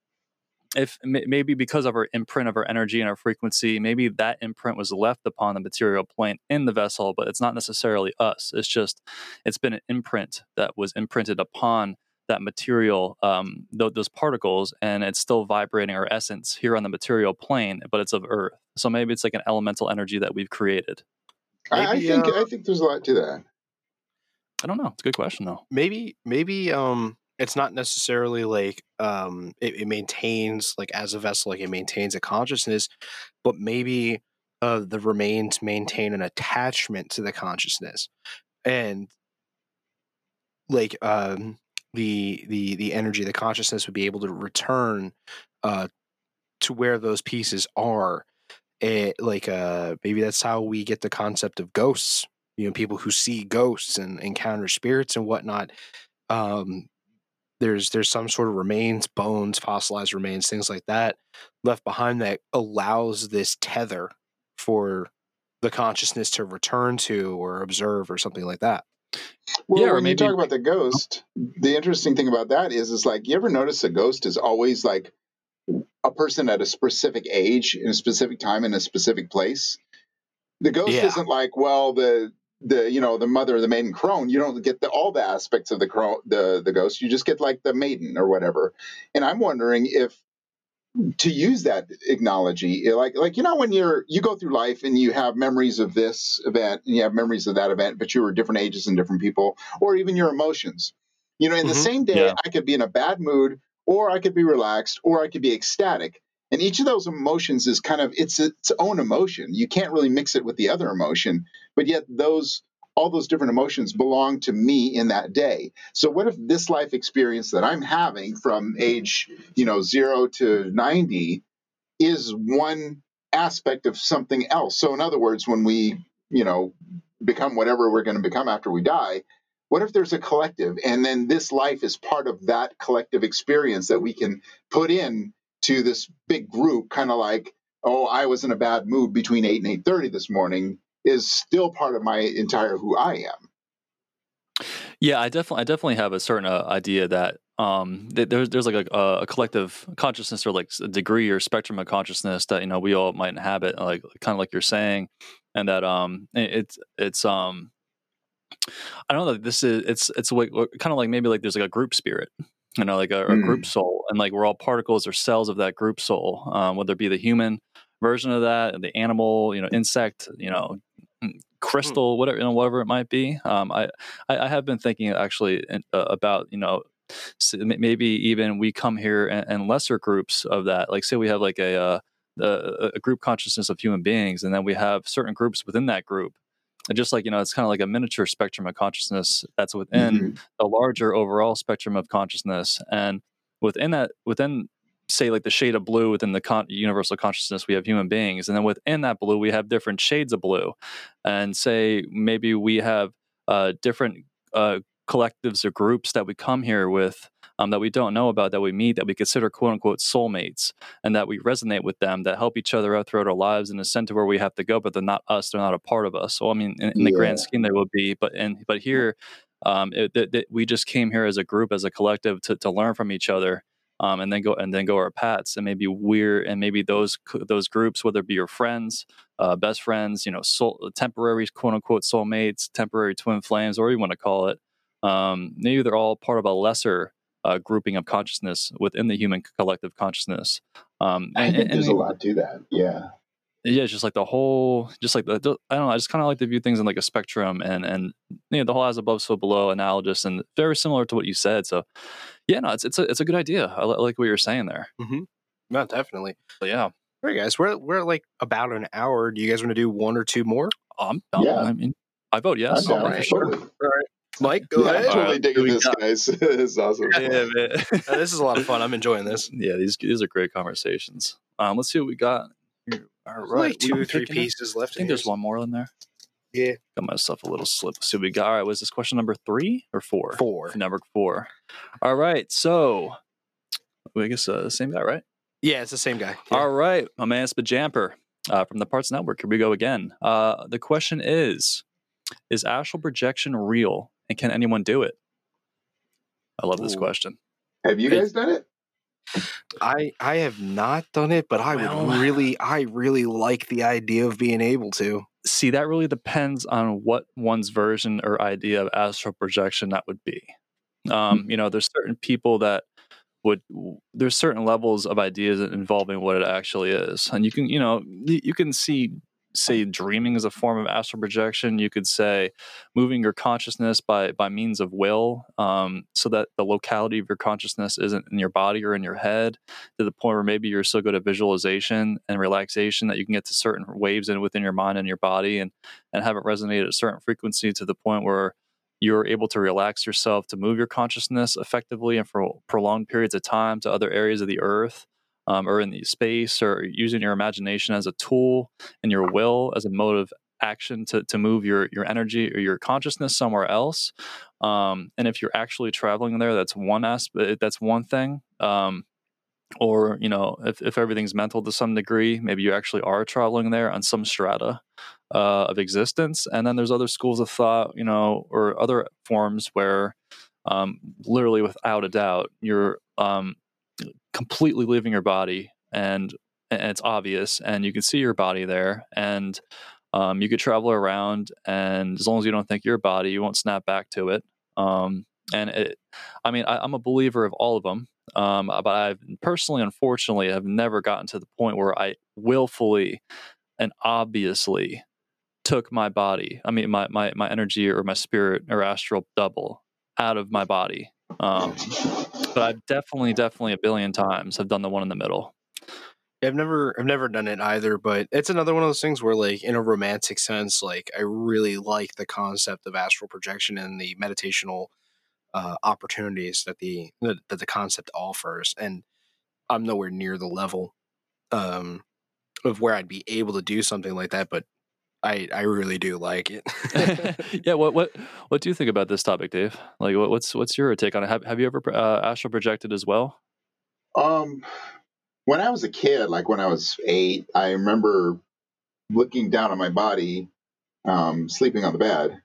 [SPEAKER 4] if m- maybe because of our imprint of our energy and our frequency, maybe that imprint was left upon the material plane in the vessel, but it's not necessarily us. It's just it's been an imprint that was imprinted upon that material, um, th- those particles, and it's still vibrating our essence here on the material plane, but it's of Earth. So maybe it's like an elemental energy that we've created.
[SPEAKER 1] I, I think
[SPEAKER 3] uh,
[SPEAKER 1] I think there's a lot to that.
[SPEAKER 4] I don't know. It's a good question though.
[SPEAKER 3] maybe maybe um it's not necessarily like um it, it maintains like as a vessel like it maintains a consciousness but maybe uh the remains maintain an attachment to the consciousness. And like um the the the energy the consciousness would be able to return uh to where those pieces are. It, like uh maybe that's how we get the concept of ghosts you know people who see ghosts and encounter spirits and whatnot um there's there's some sort of remains bones fossilized remains things like that left behind that allows this tether for the consciousness to return to or observe or something like that
[SPEAKER 1] Well,
[SPEAKER 4] Yeah, or
[SPEAKER 1] when you talk about the ghost, the interesting thing about that is, is like you ever notice a ghost is always like a person at a specific age in a specific time in a specific place. The ghost
[SPEAKER 3] Yeah.
[SPEAKER 1] isn't like, well, the the you know the mother of the maiden crone. You don't get the, all the aspects of the crone, the the ghost. You just get like the maiden or whatever. And I'm wondering if to use that acknowledgy like like you know when you're you go through life and you have memories of this event and you have memories of that event but you were different ages and different people or even your emotions you know in the
[SPEAKER 3] Mhm.
[SPEAKER 1] same day
[SPEAKER 4] Yeah.
[SPEAKER 1] i could be in a bad mood or i could be relaxed or i could be ecstatic and each of those emotions is kind of it's its own emotion you can't really mix it with the other emotion but yet those all those different emotions belong to me in that day. So what if this life experience that i'm having from age you know 0 to 90 is one aspect of something else? So in other words when we you know become whatever we're going to become after we die what if there's a collective and then this life is part of that collective experience that we can put in to this big group kind of like oh i was in a bad mood between 8 and 8.30 this morning is still part of my entire who i am
[SPEAKER 4] Yeah, I definitely, I definitely have a certain uh, idea that um, th- there's there's like a, a collective consciousness or like a degree or spectrum of consciousness that you know we all might inhabit, like kind of like you're saying, and that um, it- it's it's um, I don't know. This is it's it's like kind of like maybe like there's like a group spirit, you know, like a, a
[SPEAKER 1] Mm.
[SPEAKER 4] group soul, and like we're all particles or cells of that group soul, um, whether it be the human version of that, the animal, you know, insect, you know, crystal, whatever, you know, whatever it might be. Um, I, I I have been thinking actually in- uh, about you know maybe even we come here and, lesser groups of that. Like say we have like a, uh, a a group consciousness of human beings, and then we have certain groups within that group. And just like you know, it's kind of like a miniature spectrum of consciousness that's within
[SPEAKER 1] Mhm.
[SPEAKER 4] the larger overall spectrum of consciousness, and within that, within say like the shade of blue within the con- universal consciousness, we have human beings, and then within that blue, we have different shades of blue, and say maybe we have uh, different uh, collectives or groups that we come here with um, that we don't know about that we meet that we consider quote unquote soulmates and that we resonate with them that help each other out throughout our lives and ascend to where we have to go but they're not us they're not a part of us. So i mean in, in the grand scheme they would be but and but here um, it, that that we just came here as a group as a collective to, to learn from each other um, and then go and then go our paths and maybe we're and maybe those those groups whether it be your friends uh, best friends you know soul, temporary quote unquote soulmates temporary twin flames or you want to call it um, maybe they're all part of a lesser uh, grouping of consciousness within the human collective consciousness. Um,
[SPEAKER 1] I
[SPEAKER 4] and,
[SPEAKER 1] think
[SPEAKER 4] and-
[SPEAKER 1] there's a lot to that. Yeah.
[SPEAKER 4] Yeah, it's just like the whole, just like the, the- I don't know, I just kind of like to view things in like a spectrum, and and you know the whole as above, so below, analogous, and very similar to what you said. So, yeah, no, it's it's a it's a good idea. I, li- I like what you're saying there.
[SPEAKER 3] No, definitely.
[SPEAKER 4] But yeah,
[SPEAKER 3] All right, guys, we're we're like about an hour. Do you guys want to do one or two more?
[SPEAKER 4] I'm down.
[SPEAKER 1] Yeah.
[SPEAKER 4] I mean, I vote yes.
[SPEAKER 1] I'm down.
[SPEAKER 3] alright,
[SPEAKER 4] for sure.
[SPEAKER 1] Totally.
[SPEAKER 3] Mike, go
[SPEAKER 1] Yeah, I'm
[SPEAKER 3] ahead.
[SPEAKER 1] Totally digging this,
[SPEAKER 4] got-
[SPEAKER 1] guys. this is awesome.
[SPEAKER 4] Yeah, man.
[SPEAKER 3] Uh, this is a lot of fun. I'm enjoying this.
[SPEAKER 4] yeah, these these are great conversations. Um, let's see what we got. Here. All
[SPEAKER 3] There's
[SPEAKER 4] right,
[SPEAKER 3] like two
[SPEAKER 4] we
[SPEAKER 3] or three
[SPEAKER 4] picking it?
[SPEAKER 3] pieces left.
[SPEAKER 4] I think there's one more in there.
[SPEAKER 3] Yeah,
[SPEAKER 4] Got myself a little slip. Let's see what we got. All right, was this question number three or four?
[SPEAKER 3] four.
[SPEAKER 4] Number four. All right, so I guess uh, same guy, right?
[SPEAKER 3] Yeah, it's the same guy. Yeah.
[SPEAKER 4] All right, my man Spajamper uh, from the Parts Network. Here we go again. Uh, the question is: Is astral projection real, and can anyone do it? I love this question.
[SPEAKER 1] Have you guys done it?
[SPEAKER 3] I I have not done it, but I
[SPEAKER 4] Well-
[SPEAKER 3] would really I really like the idea of being able to.
[SPEAKER 4] See, that really depends on what one's version or idea of astral projection that would be. Um, you know, there's certain people that would there's certain levels of ideas involving what it actually is, and you can you know you, you can see say dreaming is a form of astral projection. You could say moving your consciousness by by means of will, um, so that the locality of your consciousness isn't in your body or in your head, to the point where maybe you're so good at visualization and relaxation that you can get to certain waves in within your mind and your body, and and have it resonate at a certain frequency to the point where you're able to relax yourself to move your consciousness effectively and for prolonged periods of time to other areas of the earth um, or in the space or using your imagination as a tool and your will as a mode of action to, to move your your energy or your consciousness somewhere else. Um, and if you're actually traveling there that's one aspect that's one thing. Um, or you know if, if everything's mental to some degree maybe you actually are traveling there on some strata uh, of existence. And then there's other schools of thought you know or other forms where um, literally without a doubt you're um, completely leaving your body and, and it's obvious and you can see your body there and um, you could travel around and as long as you don't think your body you won't snap back to it um, and it, i mean I, i'm a believer of all of them um, but i've personally unfortunately have never gotten to the point where i willfully and obviously took my body i mean my, my, my energy or my spirit or astral double out of my body um, but I've definitely, definitely a billion times have done the one in the middle.
[SPEAKER 3] I've never I've never done it either, but it's another one of those things where like in a romantic sense, like I really like the concept of astral projection and the meditational uh, opportunities that the that, that the concept offers. And I'm nowhere near the level um, of where I'd be able to do something like that, but I I really do like it.
[SPEAKER 4] yeah, what what what do you think about this topic, Dave? Like, what, what's what's your take on it? Have Have you ever uh, astral projected as well?
[SPEAKER 1] Um, when I was a kid, like when I was eight, I remember looking down on my body, um, sleeping on the bed.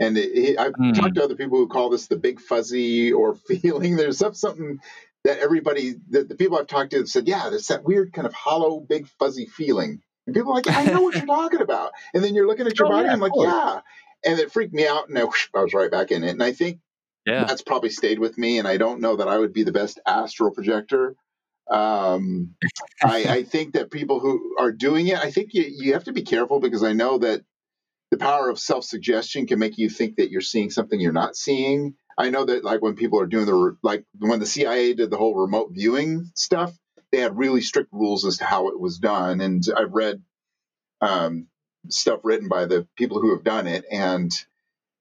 [SPEAKER 1] And it, it, I've
[SPEAKER 4] Hmm.
[SPEAKER 1] talked to other people who call this the big fuzzy or feeling. There's some, something that everybody, the, the people I've talked to have said, yeah, there's that weird kind of hollow, big fuzzy feeling. And people are like, I know what you're talking about. And then you're looking at your
[SPEAKER 4] Oh,
[SPEAKER 1] body,
[SPEAKER 4] yeah,
[SPEAKER 1] I'm like, yeah. And it freaked me out, and I, whoosh, I was right back in it. And I think
[SPEAKER 4] Yeah,
[SPEAKER 1] that's probably stayed with me and i don't know that i would be the best astral projector um, I, I think that people who are doing it i think you, you have to be careful because i know that the power of self-suggestion can make you think that you're seeing something you're not seeing i know that like when people are doing the like when the cia did the whole remote viewing stuff they had really strict rules as to how it was done and i've read um, stuff written by the people who have done it, and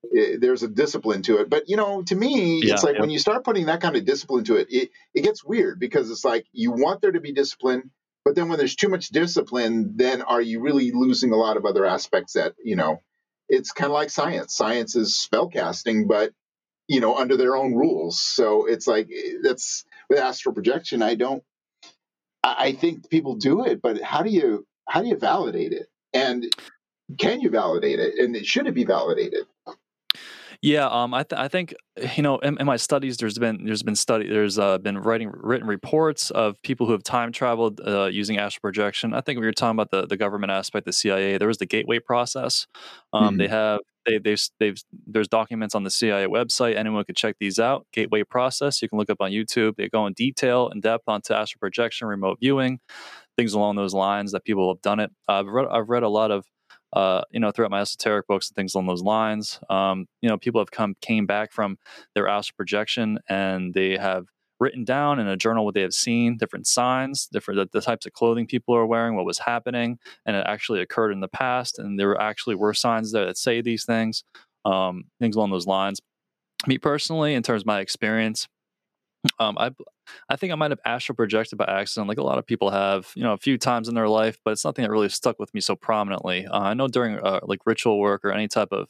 [SPEAKER 1] it, there's a discipline to it. But you know, to me,
[SPEAKER 4] Yeah,
[SPEAKER 1] it's like
[SPEAKER 4] yeah.
[SPEAKER 1] when you start putting that kind of discipline to it, it, it gets weird because it's like you want there to be discipline, but then when there's too much discipline, then are you really losing a lot of other aspects that you know? It's kind of like science. Science is spellcasting, but you know, under their own rules. So it's like eh, that's with astral projection. I don't. I, think people do it, but how do you how do you validate it? And can you validate it? And should it be validated?
[SPEAKER 4] Yeah, um, I, th- I think you know in, in my studies, there's been there's been study there's uh, been writing written reports of people who have time traveled uh, using astral projection. I think we were talking about the, the government aspect, the CIA. There was the gateway process. Um, They have they they've, they've there's documents on the CIA website. Anyone could check these out. Gateway process. You can look up on YouTube. They go in detail in depth onto astral projection, remote viewing, things along those lines that people have done it. I've read I've read a lot of uh, you know, throughout my esoteric books and things along those lines. Um, you know, people have come came back from their astral projection and they have written down in a journal what they have seen, different signs, different the, the types of clothing people are wearing, what was happening, and it actually occurred in the past, and there actually were signs there that say these things, um, things along those lines. Me personally, in terms of my experience, um, I I think I might have astral projected by accident, like a lot of people have, you know, a few times in their life, but it's nothing that really stuck with me so prominently. Uh, I know during uh, like ritual work or any type of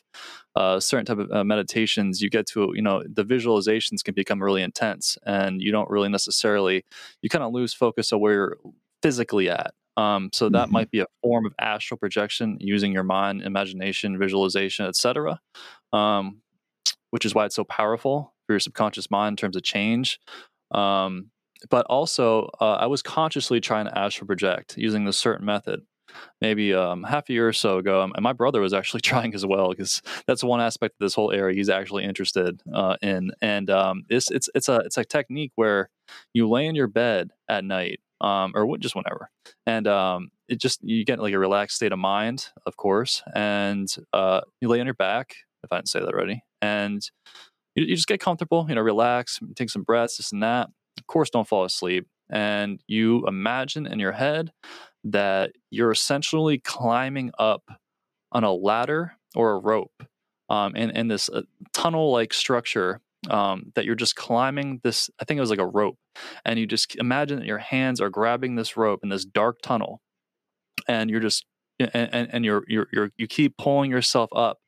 [SPEAKER 4] uh, certain type of uh, meditations, you get to, you know, the visualizations can become really intense, and you don't really necessarily, you kind of lose focus of where you're physically at. Um, so that
[SPEAKER 1] Mhm.
[SPEAKER 4] might be a form of astral projection using your mind, imagination, visualization, etc. Um, which is why it's so powerful for your subconscious mind in terms of change. Um, but also, uh, I was consciously trying to astral project using this certain method. Maybe um, half a year or so ago, and my brother was actually trying as well because that's one aspect of this whole area he's actually interested uh, in. And um, it's it's it's a it's a technique where you lay in your bed at night, um, or just whenever, and um, it just you get like a relaxed state of mind, of course, and uh, you lay on your back. If I didn't say that already, and you, you just get comfortable, you know, relax, take some breaths, this and that. Of course, don't fall asleep. And you imagine in your head that you're essentially climbing up on a ladder or a rope um, in, in this uh, tunnel like structure um, that you're just climbing this. I think it was like a rope. And you just imagine that your hands are grabbing this rope in this dark tunnel. And you're just, and, and, and you're, you're, you're, you keep pulling yourself up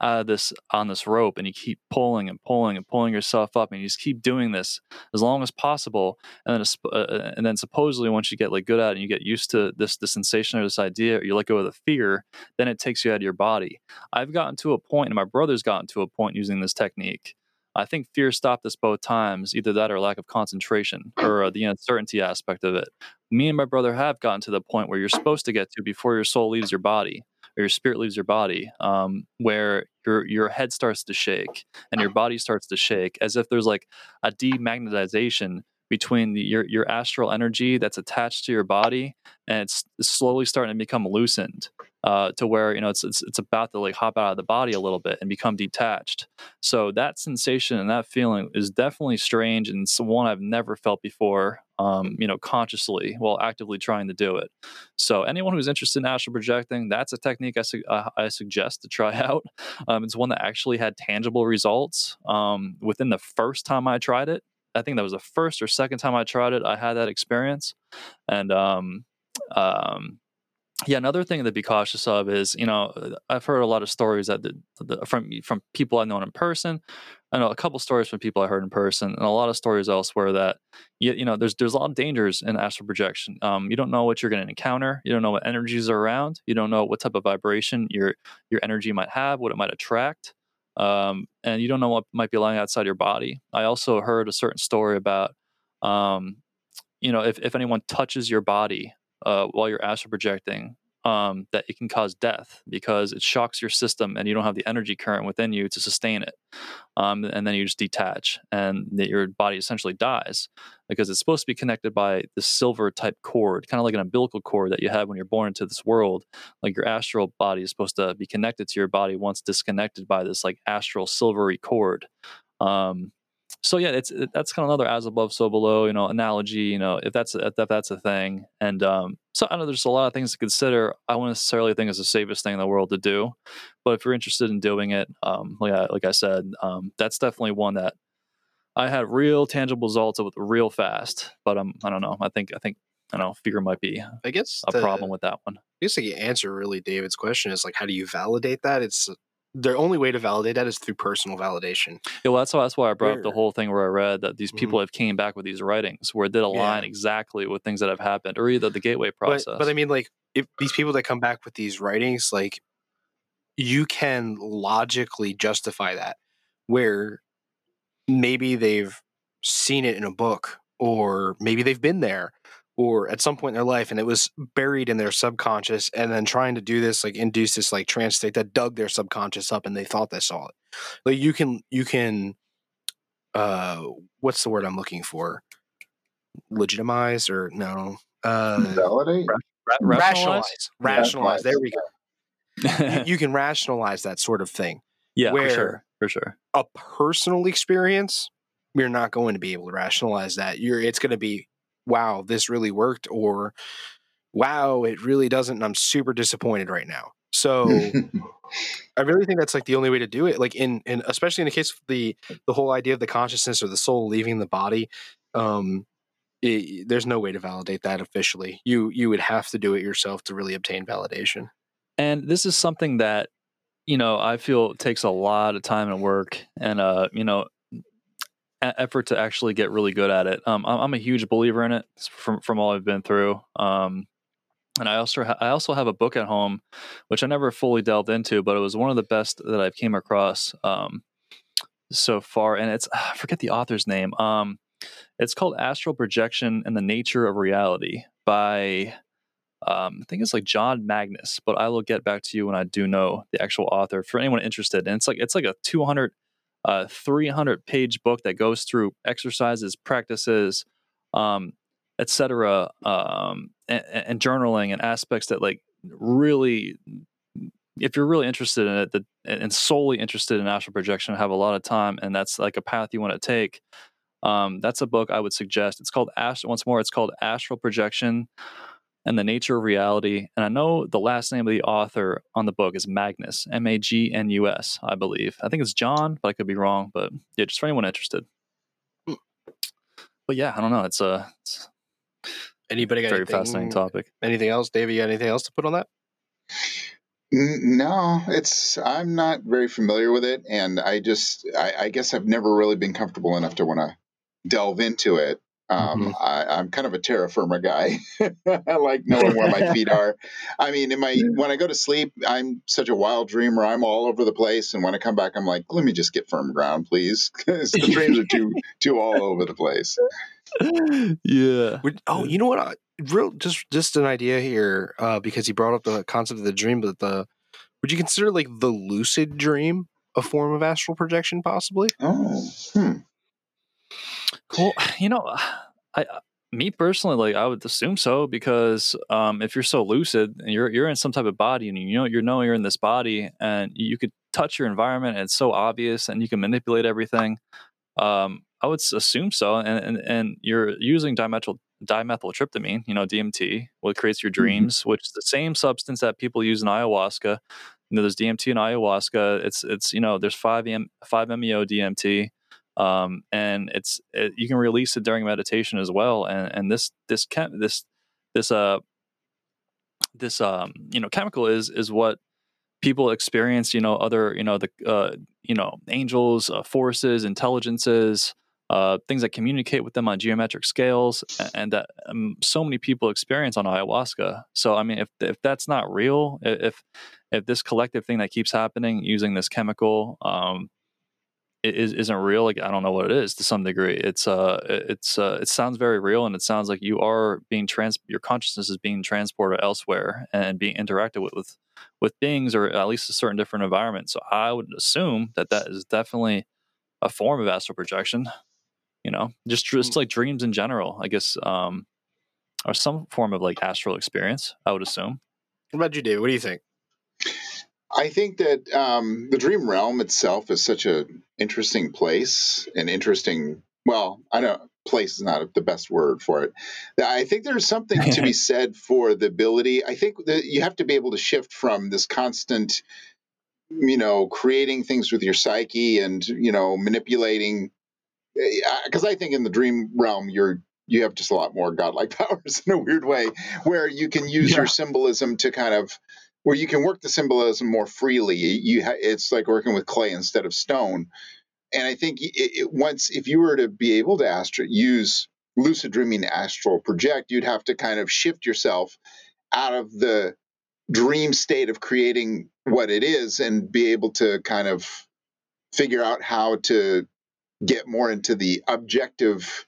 [SPEAKER 4] out of this on this rope and you keep pulling and pulling and pulling yourself up and you just keep doing this as long as possible and then uh, uh, and then supposedly once you get like good at it and you get used to this the sensation or this idea or you let go of the fear then it takes you out of your body. I've gotten to a point and my brother's gotten to a point using this technique. I think fear stopped us both times, either that or lack of concentration or uh, the uncertainty aspect of it. Me and my brother have gotten to the point where you're supposed to get to before your soul leaves your body or your spirit leaves your body, um, where your your head starts to shake and your body starts to shake, as if there's like a demagnetization between the, your your astral energy that's attached to your body, and it's slowly starting to become loosened uh, to where you know it's, it's it's about to like hop out of the body a little bit and become detached. So that sensation and that feeling is definitely strange and it's one I've never felt before. Um, you know, consciously while actively trying to do it. So anyone who's interested in astral projecting, that's a technique I, su- uh, I suggest to try out. Um, it's one that actually had tangible results um, within the first time I tried it. I think that was the first or second time I tried it. I had that experience, and um, um, yeah, another thing to be cautious of is, you know, I've heard a lot of stories that the, the, from from people I've known in person. I know a couple stories from people I heard in person, and a lot of stories elsewhere that, you, you know, there's there's a lot of dangers in astral projection. Um, you don't know what you're going to encounter. You don't know what energies are around. You don't know what type of vibration your your energy might have, what it might attract, um, and you don't know what might be lying outside your body. I also heard a certain story about, um, you know, if if anyone touches your body uh, while you're astral projecting um, that it can cause death because it shocks your system and you don't have the energy current within you to sustain it. Um, and then you just detach and that your body essentially dies because it's supposed to be connected by the silver type cord, kind of like an umbilical cord that you have when you're born into this world. Like your astral body is supposed to be connected to your body once disconnected by this like astral silvery cord. Um, so yeah, it's that's kind of another as above, so below, you know, analogy. You know, if that's if that's a thing, and um, so I know there's a lot of things to consider. I wouldn't necessarily think it's the safest thing in the world to do, but if you're interested in doing it, um, like I, like I said, um, that's definitely one that I had real tangible results with real fast. But um, I don't know. I think I think I don't know. Fear might be
[SPEAKER 3] I guess
[SPEAKER 4] a
[SPEAKER 3] the,
[SPEAKER 4] problem with that one.
[SPEAKER 3] I guess the answer really, David's question is like, how do you validate that? It's the only way to validate that is through personal validation.
[SPEAKER 4] Yeah, well, that's why that's why I brought up the whole thing where I read that these mm-hmm. people have came back with these writings where it did align
[SPEAKER 3] Yeah.
[SPEAKER 4] exactly with things that have happened, or either the gateway process.
[SPEAKER 3] But, but I mean, like, if these people that come back with these writings, like, you can logically justify that, where maybe they've seen it in a book, or maybe they've been there, or at some point in their life, and it was buried in their subconscious, and then trying to do this, like, induce this, like, trance state that dug their subconscious up, and they thought they saw it. Like, you can, you can, uh, what's the word I'm looking for? Legitimize or no? Uh,
[SPEAKER 1] Validate?
[SPEAKER 4] Ra-
[SPEAKER 3] rationalize rationalize there we go
[SPEAKER 4] go.
[SPEAKER 3] you, you can rationalize that sort of thing
[SPEAKER 4] yeah,
[SPEAKER 3] where-
[SPEAKER 4] for sure, for sure.
[SPEAKER 3] a personal experience you're not going to be able to rationalize that you're it's going to be wow this really worked or wow it really doesn't and i'm super disappointed right now. So i really think that's like the only way to do it like in in especially in the case of the the whole idea of the consciousness or the soul leaving the body um it, there's no way to validate that officially. You you would have to do it yourself to really obtain validation.
[SPEAKER 4] And this is something that you know I feel takes a lot of time and work, and uh, you know, effort to actually get really good at it. Um, I'm a huge believer in it from from all I've been through. Um, and I also ha- I also have a book at home, which I never fully delved into, but it was one of the best that I've came across um, so far. And it's I forget the author's name. Um, it's called Astral Projection and the Nature of Reality by um, I think it's like John Magnus, but I will get back to you when I do know the actual author for anyone interested. And it's like it's like a 200 uh 300 page book that goes through exercises, practices, um etc. um and, and journaling and aspects that like really if you're really interested in it that and solely interested in astral projection have a lot of time and that's like a path you want to take um, that's a book I would suggest. It's called Ast- once more. It's called Astral Projection and the Nature of Reality. And I know the last name of the author on the book is Magnus, M A G N U S, I believe. I think it's John, but I could be wrong. But yeah, just for anyone interested. Hmm. But yeah, I don't know. It's a, it's
[SPEAKER 3] Anybody got
[SPEAKER 4] very
[SPEAKER 3] anything,
[SPEAKER 4] fascinating topic.
[SPEAKER 3] Anything else, Davey? You got anything else to put on that?
[SPEAKER 1] No, it's I'm not very familiar with it, and I just I, I guess I've never really been comfortable enough to want to delve into it. Um,
[SPEAKER 3] Mhm.
[SPEAKER 1] I, I'm kind of a terra firma guy. I like knowing where my feet are. I mean, in my when I go to sleep, I'm such a wild dreamer. I'm all over the place, and when I come back, I'm like, let me just get firm ground, please, because the dreams are too too all over the place.
[SPEAKER 4] yeah.
[SPEAKER 3] Would, oh, you know what? I, real just just an idea here, uh, because he brought up the concept of the dream. But the would you consider like the lucid dream a form of astral projection, possibly?
[SPEAKER 1] Oh, hmm.
[SPEAKER 4] Well, you know, I me personally, like I would assume so because um, if you're so lucid and you're you're in some type of body and you know you know you're in this body and you could touch your environment and it's so obvious and you can manipulate everything. Um, I would assume so, and and, and you're using dimethyl dimethyltryptamine, you know DMT, what creates your dreams, which is the same substance that people use in ayahuasca. You know, there's DMT in ayahuasca. It's it's you know there's five M five MEO DMT um, and it's it, you can release it during meditation as well. And and this this chem- this this uh this um you know chemical is is what people experience. You know other you know the uh you know angels, uh, forces, intelligences. Uh, things that communicate with them on geometric scales, a- and that um, so many people experience on ayahuasca. So, I mean, if if that's not real, if if this collective thing that keeps happening using this chemical, um, is, isn't real like i don't know what it is to some degree it's uh it's uh it sounds very real and it sounds like you are being trans your consciousness is being transported elsewhere and being interacted with with, with beings or at least a certain different environment so i would assume that that is definitely a form of astral projection you know just just like dreams in general i guess um or some form of like astral experience i would assume
[SPEAKER 3] What about you, David? What do you think?
[SPEAKER 1] I think that um, the dream realm itself is such an interesting place, an interesting. Well, I don't. Place is not the best word for it. I think there's something to be said for the ability. I think that you have to be able to shift from this constant, you know, creating things with your psyche and you know manipulating. Because I think in the dream realm, you're you have just a lot more godlike powers in a weird way, where you can use yeah. your symbolism to kind of where you can work the symbolism more freely. You ha- it's like working with clay instead of stone. And I think it, it, once, if you were to be able to use lucid dreaming astral project, you'd have to kind of shift yourself out of the dream state of creating what it is and be able to kind of figure out how to get more into the objective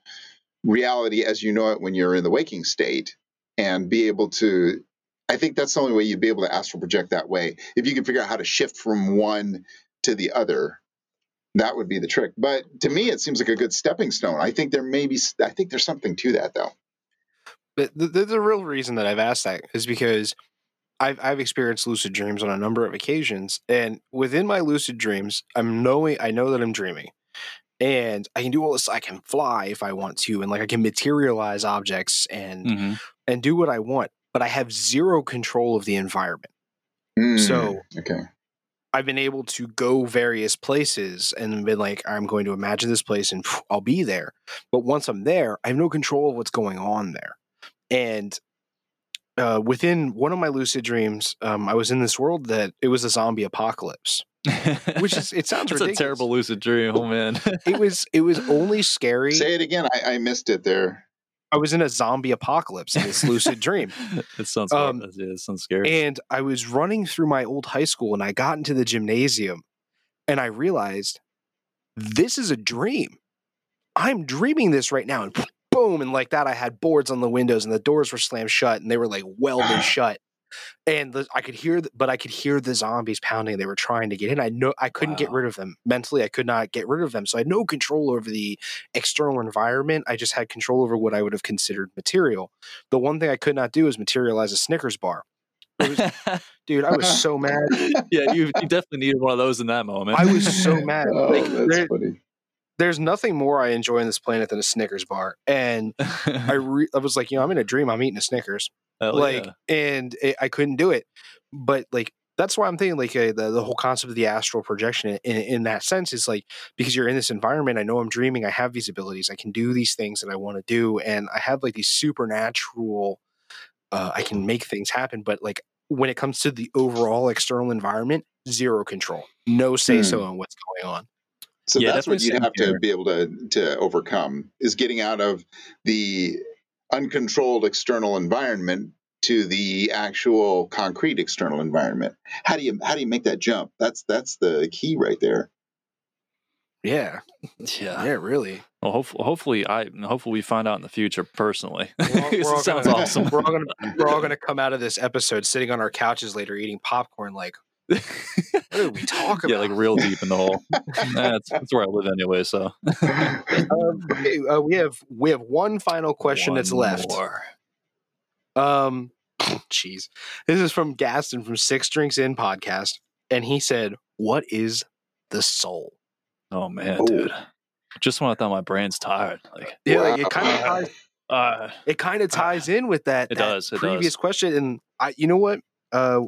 [SPEAKER 1] reality as you know it when you're in the waking state and be able to I think that's the only way you'd be able to astral project that way. If you can figure out how to shift from one to the other, that would be the trick. But to me, it seems like a good stepping stone. I think there may be, I think there's something to that though.
[SPEAKER 3] But the, the, the real reason that I've asked that is because I've, I've experienced lucid dreams on a number of occasions. And within my lucid dreams, I'm knowing, I know that I'm dreaming and I can do all this. I can fly if I want to, and like I can materialize objects and mm-hmm. and do what I want but I have zero control of the environment. Mm, so okay. I've been able to go various places and been like, I'm going to imagine this place and I'll be there. But once I'm there, I have no control of what's going on there. And uh, within one of my lucid dreams, um, I was in this world that it was a zombie apocalypse. Which is it sounds
[SPEAKER 4] a terrible lucid dream. Oh man.
[SPEAKER 3] it was it was only scary.
[SPEAKER 1] Say it again. I, I missed it there.
[SPEAKER 3] I was in a zombie apocalypse in this lucid dream.
[SPEAKER 4] it sounds um, yeah, it sounds scary.
[SPEAKER 3] And I was running through my old high school and I got into the gymnasium and I realized this is a dream. I'm dreaming this right now. And boom, and like that, I had boards on the windows and the doors were slammed shut and they were like welded shut and the, I could hear, the, but I could hear the zombies pounding. They were trying to get in. I know I couldn't wow. get rid of them mentally. I could not get rid of them, so I had no control over the external environment. I just had control over what I would have considered material. The one thing I could not do is materialize a Snickers bar. Was, dude, I was so mad.
[SPEAKER 4] yeah, you, you, definitely needed one of those in that moment.
[SPEAKER 3] I was so mad. oh, like, that's funny there's nothing more I enjoy on this planet than a Snickers bar. And I re- I was like, you know, I'm in a dream. I'm eating a Snickers. Hell like, yeah. and it, I couldn't do it. But like, that's why I'm thinking like uh, the, the whole concept of the astral projection in, in that sense is like because you're in this environment. I know I'm dreaming. I have these abilities. I can do these things that I want to do, and I have like these supernatural. Uh, I can make things happen, but like when it comes to the overall external environment, zero control, no say so hmm. on what's going on.
[SPEAKER 1] So yeah, that's what you have here. to be able to to overcome is getting out of the uncontrolled external environment to the actual concrete external environment. How do you how do you make that jump? That's that's the key right there.
[SPEAKER 3] Yeah, yeah, yeah. Really.
[SPEAKER 4] Well, hopefully, hopefully, I hopefully we find out in the future personally. We're all, we're all
[SPEAKER 3] sounds gonna, awesome. We're all gonna we're all gonna come out of this episode sitting on our couches later eating popcorn, like, what did we talk about?
[SPEAKER 4] Yeah, like real deep in the hole. that's, that's where I live anyway. So,
[SPEAKER 3] um, okay, uh, we have we have one final question one that's left. More. Um, jeez, this is from Gaston from Six Drinks In podcast, and he said, "What is the soul?"
[SPEAKER 4] Oh man, Ooh. dude, just when I thought my brain's tired, like
[SPEAKER 3] yeah, wow. like it kind of ties. Uh, it kind of ties uh, in with that.
[SPEAKER 4] It
[SPEAKER 3] that
[SPEAKER 4] does. It
[SPEAKER 3] previous
[SPEAKER 4] does.
[SPEAKER 3] question, and I, you know what? Uh,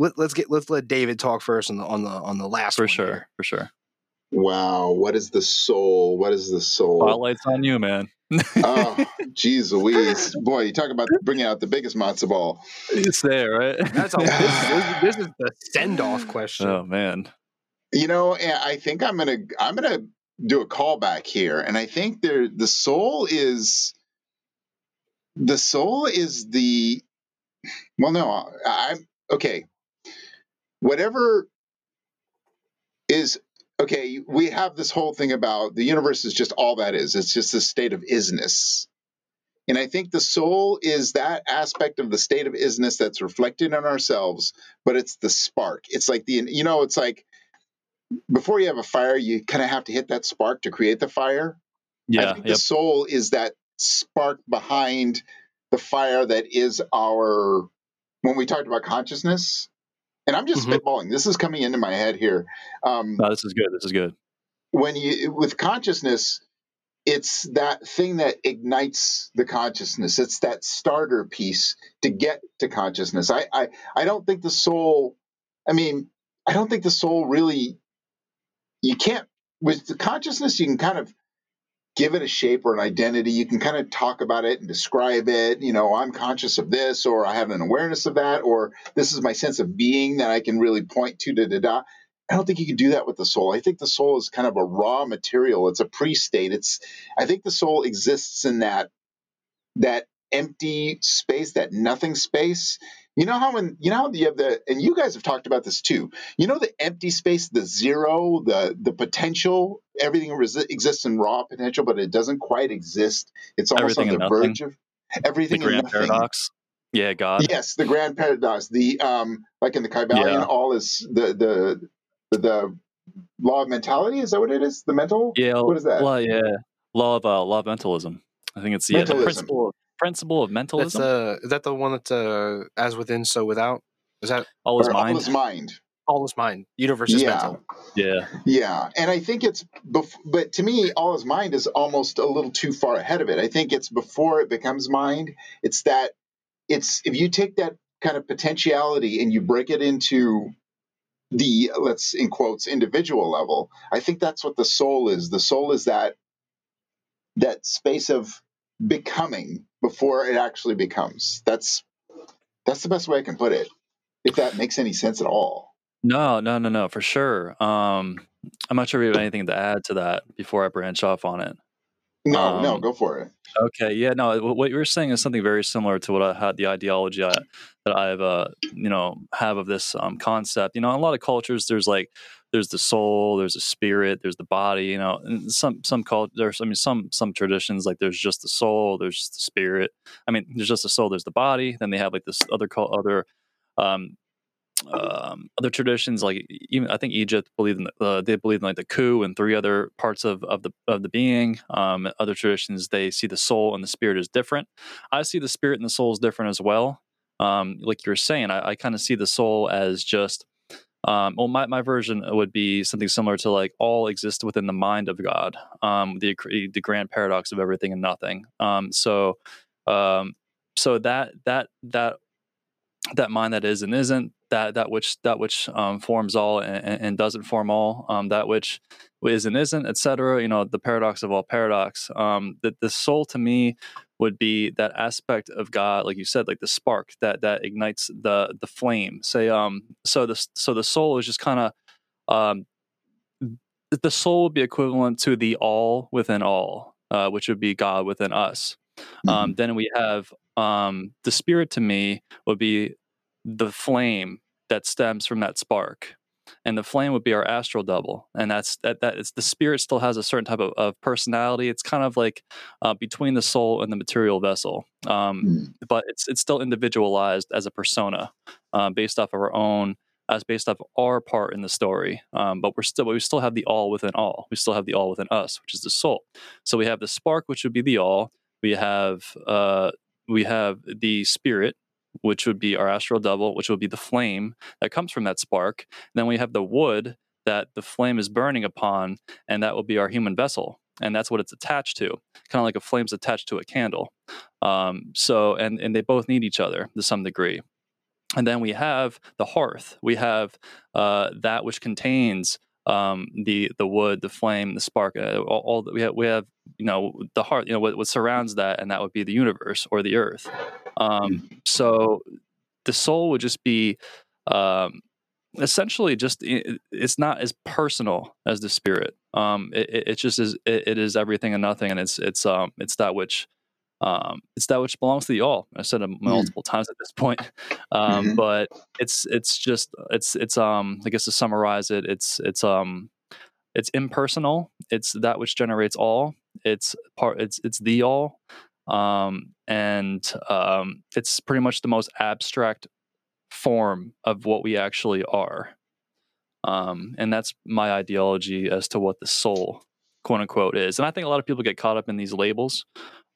[SPEAKER 3] let, us get let's let David talk first on the on the on the last
[SPEAKER 4] for sure,
[SPEAKER 3] here.
[SPEAKER 4] for sure.
[SPEAKER 1] Wow, what is the soul? What is the soul?
[SPEAKER 4] Spotlight's on you, man.
[SPEAKER 1] oh, geez Louise. Boy, you talk about bringing out the biggest matzo ball.
[SPEAKER 4] It's there, right?
[SPEAKER 3] That's all. This, this, is the send off question.
[SPEAKER 4] Oh, man.
[SPEAKER 1] You know, I think I'm going to, I'm going to do a callback here. And I think there, the soul is, the soul is the, well, no, I'm, okay. Whatever is okay, we have this whole thing about the universe is just all that is. It's just a state of isness. And I think the soul is that aspect of the state of isness that's reflected in ourselves, but it's the spark. It's like the, you know, it's like before you have a fire, you kind of have to hit that spark to create the fire.
[SPEAKER 4] Yeah.
[SPEAKER 1] I think yep. the soul is that spark behind the fire that is our, when we talked about consciousness, and I'm just
[SPEAKER 3] Mhm.
[SPEAKER 1] spitballing. This is coming into my head here. Um,
[SPEAKER 4] No, this is good. This is good.
[SPEAKER 1] when you with consciousness it's that thing that ignites the consciousness it's that starter piece to get to consciousness i i, I don't think the soul i mean i don't think the soul really you can't with the consciousness you can kind of give it a shape or an identity you can kind of talk about it and describe it you know i'm conscious of this or i have an awareness of that or this is my sense of being that i can really point to da da da I don't think you can do that with the soul. I think the soul is kind of a raw material. It's a pre-state. It's I think the soul exists in that that empty space, that nothing space. You know how when you know how you have the and you guys have talked about this too. You know the empty space, the zero, the the potential. Everything resi- exists in raw potential, but it doesn't quite exist. It's almost
[SPEAKER 4] Everything
[SPEAKER 1] on the verge of everything and
[SPEAKER 4] grand paradox. Yeah, God.
[SPEAKER 1] Yes, the grand paradox. The um, like in the Kybalion,
[SPEAKER 4] Yeah.
[SPEAKER 1] all is the the the, the law of mentality. Is that what it is? The mental.
[SPEAKER 4] Yeah.
[SPEAKER 1] What is that?
[SPEAKER 4] Law, yeah. Law of uh, law of mentalism. I think it's yeah, the
[SPEAKER 1] Mentalism.
[SPEAKER 4] Principle of, principle of
[SPEAKER 3] That's
[SPEAKER 4] mentalism.
[SPEAKER 3] uh, is that the one that's uh, as within, so without? Is that
[SPEAKER 4] all is
[SPEAKER 1] Or all
[SPEAKER 4] mind.
[SPEAKER 1] is mind.
[SPEAKER 3] all is mind? Universe is
[SPEAKER 1] Yeah.
[SPEAKER 3] mental.
[SPEAKER 4] Yeah.
[SPEAKER 1] Yeah, and I think it's, bef- but to me, all is mind is almost a little too far ahead of it. I think it's before it becomes mind. It's that it's if you take that kind of potentiality and you break it into the let's in quotes individual level. I think that's what the soul is. The soul is that that space of becoming before it actually becomes. That's that's the best way I can put it. If that makes any sense at all.
[SPEAKER 4] No, no, no, no, for sure. Um, I'm not sure if you have anything to add to that before I branch off on it.
[SPEAKER 1] No, no,
[SPEAKER 4] Um,
[SPEAKER 1] go for it.
[SPEAKER 4] Okay, yeah, no, wh- what you were saying is something very similar to what I had the ideology I, that I've, uh, you know, have of this um, concept. You know, in a lot of cultures, there's like, there's the soul, there's a spirit, there's the body. You know, and some some cult, there's, I mean, some some traditions like there's just the soul, there's just the spirit. I mean, there's just the soul, there's the body. Then they have like this other cult, other um, um, other traditions like even I think Egypt believed in uh, they believe in like the coup and three other parts of, of the of the being. Um, other traditions they see the soul and the spirit as different. I see the spirit and the soul as different as well. Um, like you're saying, I, I kind of see the soul as just um, well, my, my version would be something similar to like all exist within the mind of God, um, the the grand paradox of everything and nothing. Um, so, um, so that that that that mind that is and isn't that that which that which um, forms all and, and doesn't form all um, that which is and isn't etc you know the paradox of all paradox. Um, that the soul to me would be that aspect of god like you said like the spark that that ignites the the flame. Say um so the so the soul is just kind of um the soul would be equivalent to the all within all uh, which would be god within us. Um, then we have um, the spirit to me would be the flame that stems from that spark and the flame would be our astral double and that's that that is the spirit still has a certain type of, of personality. It's kind of like uh, between the soul and the material vessel um,
[SPEAKER 1] Mm.
[SPEAKER 4] but it's it's still individualized as a persona uh, based off of our own as based off our part in the story um, but we're still we still have the all within all. We still have the all within us which is the soul. So we have the spark which would be the all. We have uh, we have the spirit which would be our astral double which would be the flame that comes from that spark. Then we have the wood that the flame is burning upon and that will be our human vessel and that's what it's attached to kind of like a flame's attached to a candle. Um, so and and they both need each other to some degree. And then we have the hearth. We have uh, that which contains um, the the wood the flame the spark uh, all, all that we have we have you know the heart you know what, what surrounds that and that would be the universe or the earth. Um, so the soul would just be um, essentially just it's not as personal as the spirit. Um, it, it, it just is it, it is everything and nothing and it's it's um it's that which um, it's that which belongs to the all. I said it multiple times at this point, um,
[SPEAKER 1] Mhm.
[SPEAKER 4] but it's it's just it's it's um I guess to summarize it, it's it's um it's impersonal. It's that which generates all. It's part. It's it's the all, um, and um, it's pretty much the most abstract form of what we actually are. Um, and that's my ideology as to what the soul, quote unquote, is. And I think a lot of people get caught up in these labels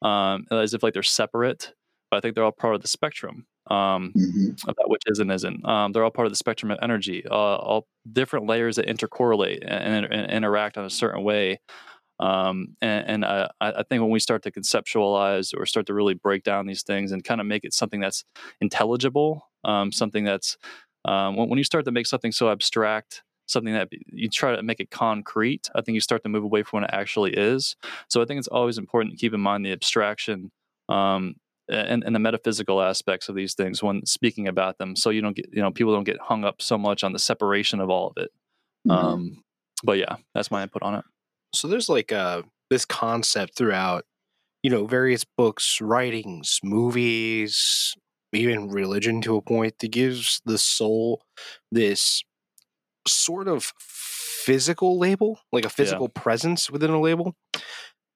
[SPEAKER 4] um, as if like they're separate, but I think they're all part of the spectrum. um,
[SPEAKER 1] Mhm.
[SPEAKER 4] about which is and isn't. Um, they're all part of the spectrum of energy, uh, all different layers that intercorrelate and, and, and interact in a certain way. Um, and and I, I think when we start to conceptualize or start to really break down these things and kind of make it something that's intelligible, um, something that's um, when, when you start to make something so abstract, something that you try to make it concrete, I think you start to move away from what it actually is. So I think it's always important to keep in mind the abstraction um, and, and the metaphysical aspects of these things when speaking about them, so you don't get you know people don't get hung up so much on the separation of all of it.
[SPEAKER 1] Mhm.
[SPEAKER 4] Um, but yeah, that's my input on it.
[SPEAKER 3] so there's like uh this concept throughout you know various books writings movies even religion to a point that gives the soul this sort of physical label like a physical presence within a label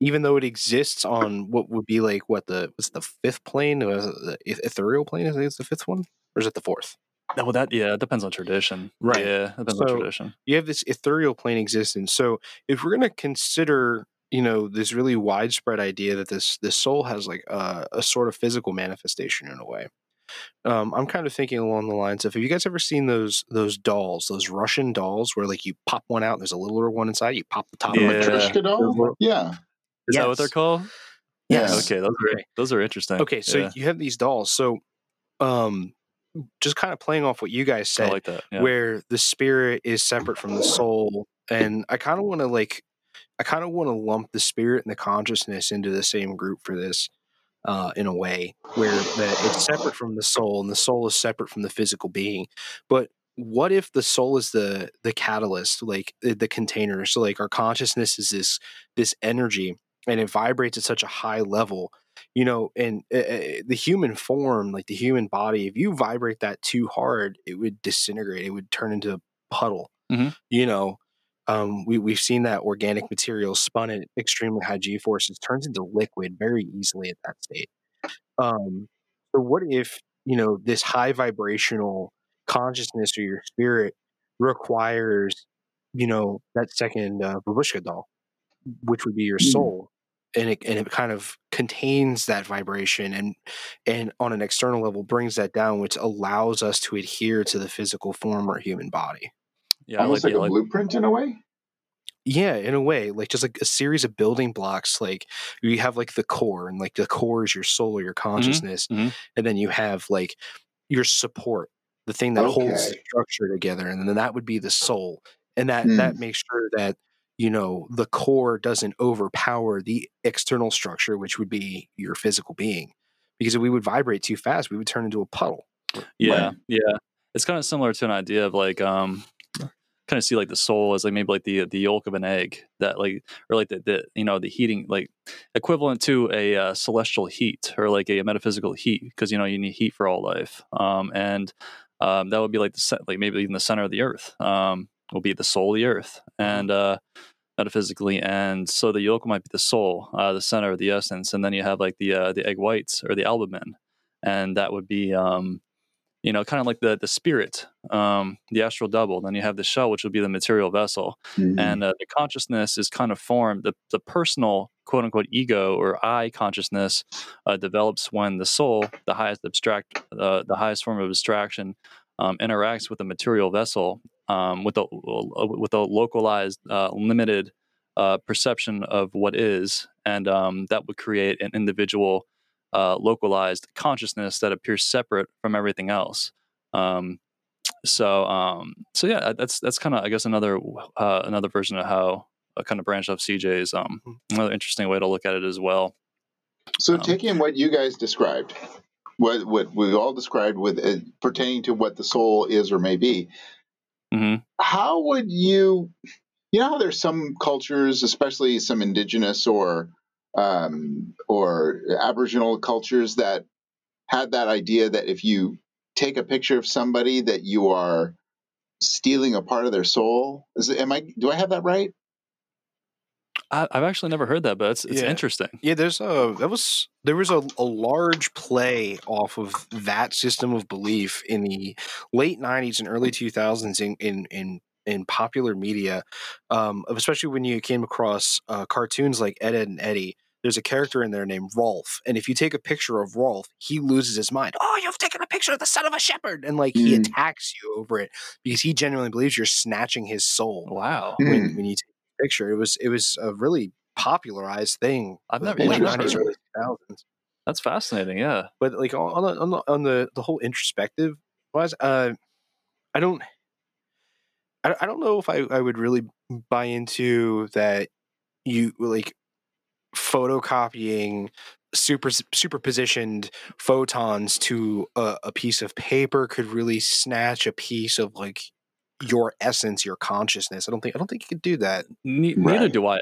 [SPEAKER 3] even though it exists on what would be like what the was the fifth plane the ethereal plane i think it's the fifth one or is it the fourth
[SPEAKER 4] Oh, Well, that yeah, it depends on tradition.
[SPEAKER 3] Right.
[SPEAKER 4] Yeah, depends
[SPEAKER 3] So-
[SPEAKER 4] on tradition.
[SPEAKER 3] you have this ethereal plane existence. So if we're going to consider, you know, this really widespread idea that this this soul has like a, a sort of physical manifestation in a way, um, I'm kind of thinking along the lines of: Have you guys ever seen those those dolls, those Russian dolls, where like you pop one out, and there's a littler one inside, you pop the top of
[SPEAKER 4] Yeah.
[SPEAKER 3] it.
[SPEAKER 1] Matryoshka doll? Yeah.
[SPEAKER 4] Is that what they're called?
[SPEAKER 3] Yes.
[SPEAKER 4] Okay, those are those are interesting.
[SPEAKER 3] Okay, so
[SPEAKER 4] Yeah,
[SPEAKER 3] you have these dolls. So, um, just kind of playing off what you guys
[SPEAKER 4] I
[SPEAKER 3] said,
[SPEAKER 4] like that. Yeah.
[SPEAKER 3] where the spirit is separate from the soul and i kind of want to like i kind of want to lump the spirit and the consciousness into the same group for this uh, in a way where that it's separate from the soul and the soul is separate from the physical being. But what if the soul is the the catalyst like the, the container? So like our consciousness is this this energy and it vibrates at such a high level you know and uh, the human form like the human body if you vibrate that too hard it would disintegrate it would turn into a puddle
[SPEAKER 4] Mhm.
[SPEAKER 3] you know um, we, we've seen that organic material spun at extremely high g forces turns into liquid very easily at that state um, so what if you know this high vibrational consciousness or your spirit requires you know that second uh, babushka doll which would be your
[SPEAKER 1] Mm.
[SPEAKER 3] soul and it and it kind of contains that vibration and and on an external level brings that down which allows us to adhere to the physical form or human body
[SPEAKER 4] yeah, I like,
[SPEAKER 1] Almost like
[SPEAKER 4] I
[SPEAKER 1] a
[SPEAKER 4] like
[SPEAKER 1] blueprint in a way.
[SPEAKER 3] yeah in a way like just like a series of building blocks like you have like the core and like the core is your soul or your consciousness
[SPEAKER 4] mhm.
[SPEAKER 3] and then you have like your support the thing that holds the structure together and then that would be the soul and that
[SPEAKER 1] Hmm.
[SPEAKER 3] that makes sure that you know the core doesn't overpower the external structure which would be your physical being because if we would vibrate too fast we would turn into a puddle
[SPEAKER 4] Yeah,
[SPEAKER 1] Right.
[SPEAKER 4] yeah. It's kind of similar to an idea of like um kind of see like the soul as like maybe like the the yolk of an egg that like or like the, the you know the heating like equivalent to a uh, celestial heat or like a metaphysical heat because you know you need heat for all life. Um and um that would be like the like maybe even the center of the earth um will be the soul of the earth and uh metaphysically. And so the yolk might be the soul uh the center of the essence. And then you have like the uh the egg whites or the albumin. And that would be um you know, kind of like the the spirit, um, the astral double. Then you have the shell, which would be the material vessel,
[SPEAKER 1] Mhm.
[SPEAKER 4] and uh, the consciousness is kind of formed. The the personal quote unquote ego or I consciousness uh, develops when the soul, the highest abstract, uh, the highest form of abstraction, um, interacts with the material vessel um, with a with a localized, uh, limited uh, perception of what is, and um, that would create an individual uh, localized consciousness that appears separate from everything else. Um, so, um, so yeah, that's that's kind of I guess another uh, another version of how a kind of branch off CJ's um, another interesting way to look at it as well.
[SPEAKER 1] So,
[SPEAKER 4] Um,
[SPEAKER 1] taking what you guys described, what what we all described with uh, pertaining to what the soul is or may be,
[SPEAKER 4] hmm
[SPEAKER 1] how would you, you know, how there's some cultures, especially some indigenous or um, or Aboriginal cultures that had that idea that if you take a picture of somebody, that you are stealing a part of their soul. Is it, am I? Do I have that right?
[SPEAKER 4] I, I've actually never heard that, but it's it's
[SPEAKER 3] Yeah.
[SPEAKER 4] interesting.
[SPEAKER 3] yeah there's a that was there was a, a large play off of that system of belief in the late 90s and early 2000s in in in, in popular media um, especially when you came across uh, cartoons like ed, ed and eddie there's a character in there named Rolf, and if you take a picture of Rolf, he loses his mind. Oh, you've taken a picture of the son of a shepherd, and like he
[SPEAKER 1] Mm.
[SPEAKER 3] attacks you over it because he genuinely believes you're snatching his soul
[SPEAKER 4] Wow.
[SPEAKER 1] Mm.
[SPEAKER 3] when, when you take a picture. It was it was a really popularized thing.
[SPEAKER 4] I've never
[SPEAKER 3] the late
[SPEAKER 4] heard
[SPEAKER 3] 90s,
[SPEAKER 4] of
[SPEAKER 3] early 2000s.
[SPEAKER 4] That's fascinating. Yeah.
[SPEAKER 3] But like on on the on the, on the, the whole introspective wise, uh, I don't. I, I don't know if I, I would really buy into that you like photocopying super superpositioned photons to a, a piece of paper could really snatch a piece of like your essence your consciousness i don't think i don't think you could do that
[SPEAKER 4] Ne- Neither do I.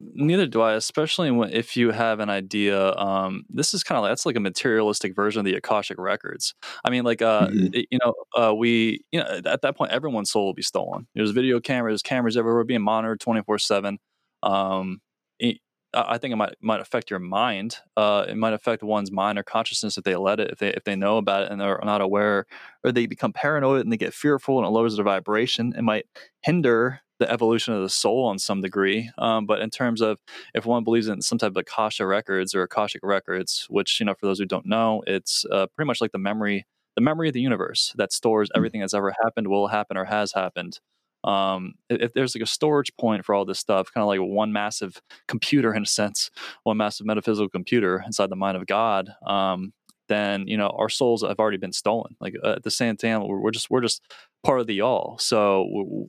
[SPEAKER 4] Neither do I. Especially if you have an idea. Um, this is kind of like that's like a materialistic version of the akashic records. I mean, like uh,
[SPEAKER 1] Mhm.
[SPEAKER 4] it- you know, uh, we you know at that point everyone's soul will be stolen. There's video cameras, cameras everywhere, being monitored twenty four seven. Um, I I think it might might affect your mind. Uh, it might affect one's mind or consciousness if they let it, if they if they know about it and they're not aware, or they become paranoid and they get fearful and it lowers their vibration. It might hinder the evolution of the soul on some degree. Um, but in terms of if one believes in some type of Akasha records or Akashic records, which you know, for those who don't know, it's uh, pretty much like the memory, the memory of the universe that stores everything that's ever happened, will happen, or has happened. Um, if, there's like a storage point for all this stuff, kind of like one massive computer in a sense, one massive metaphysical computer inside the mind of God, um, then you know our souls have already been stolen. Like uh, at the same time, we're, just we're just part of the all. So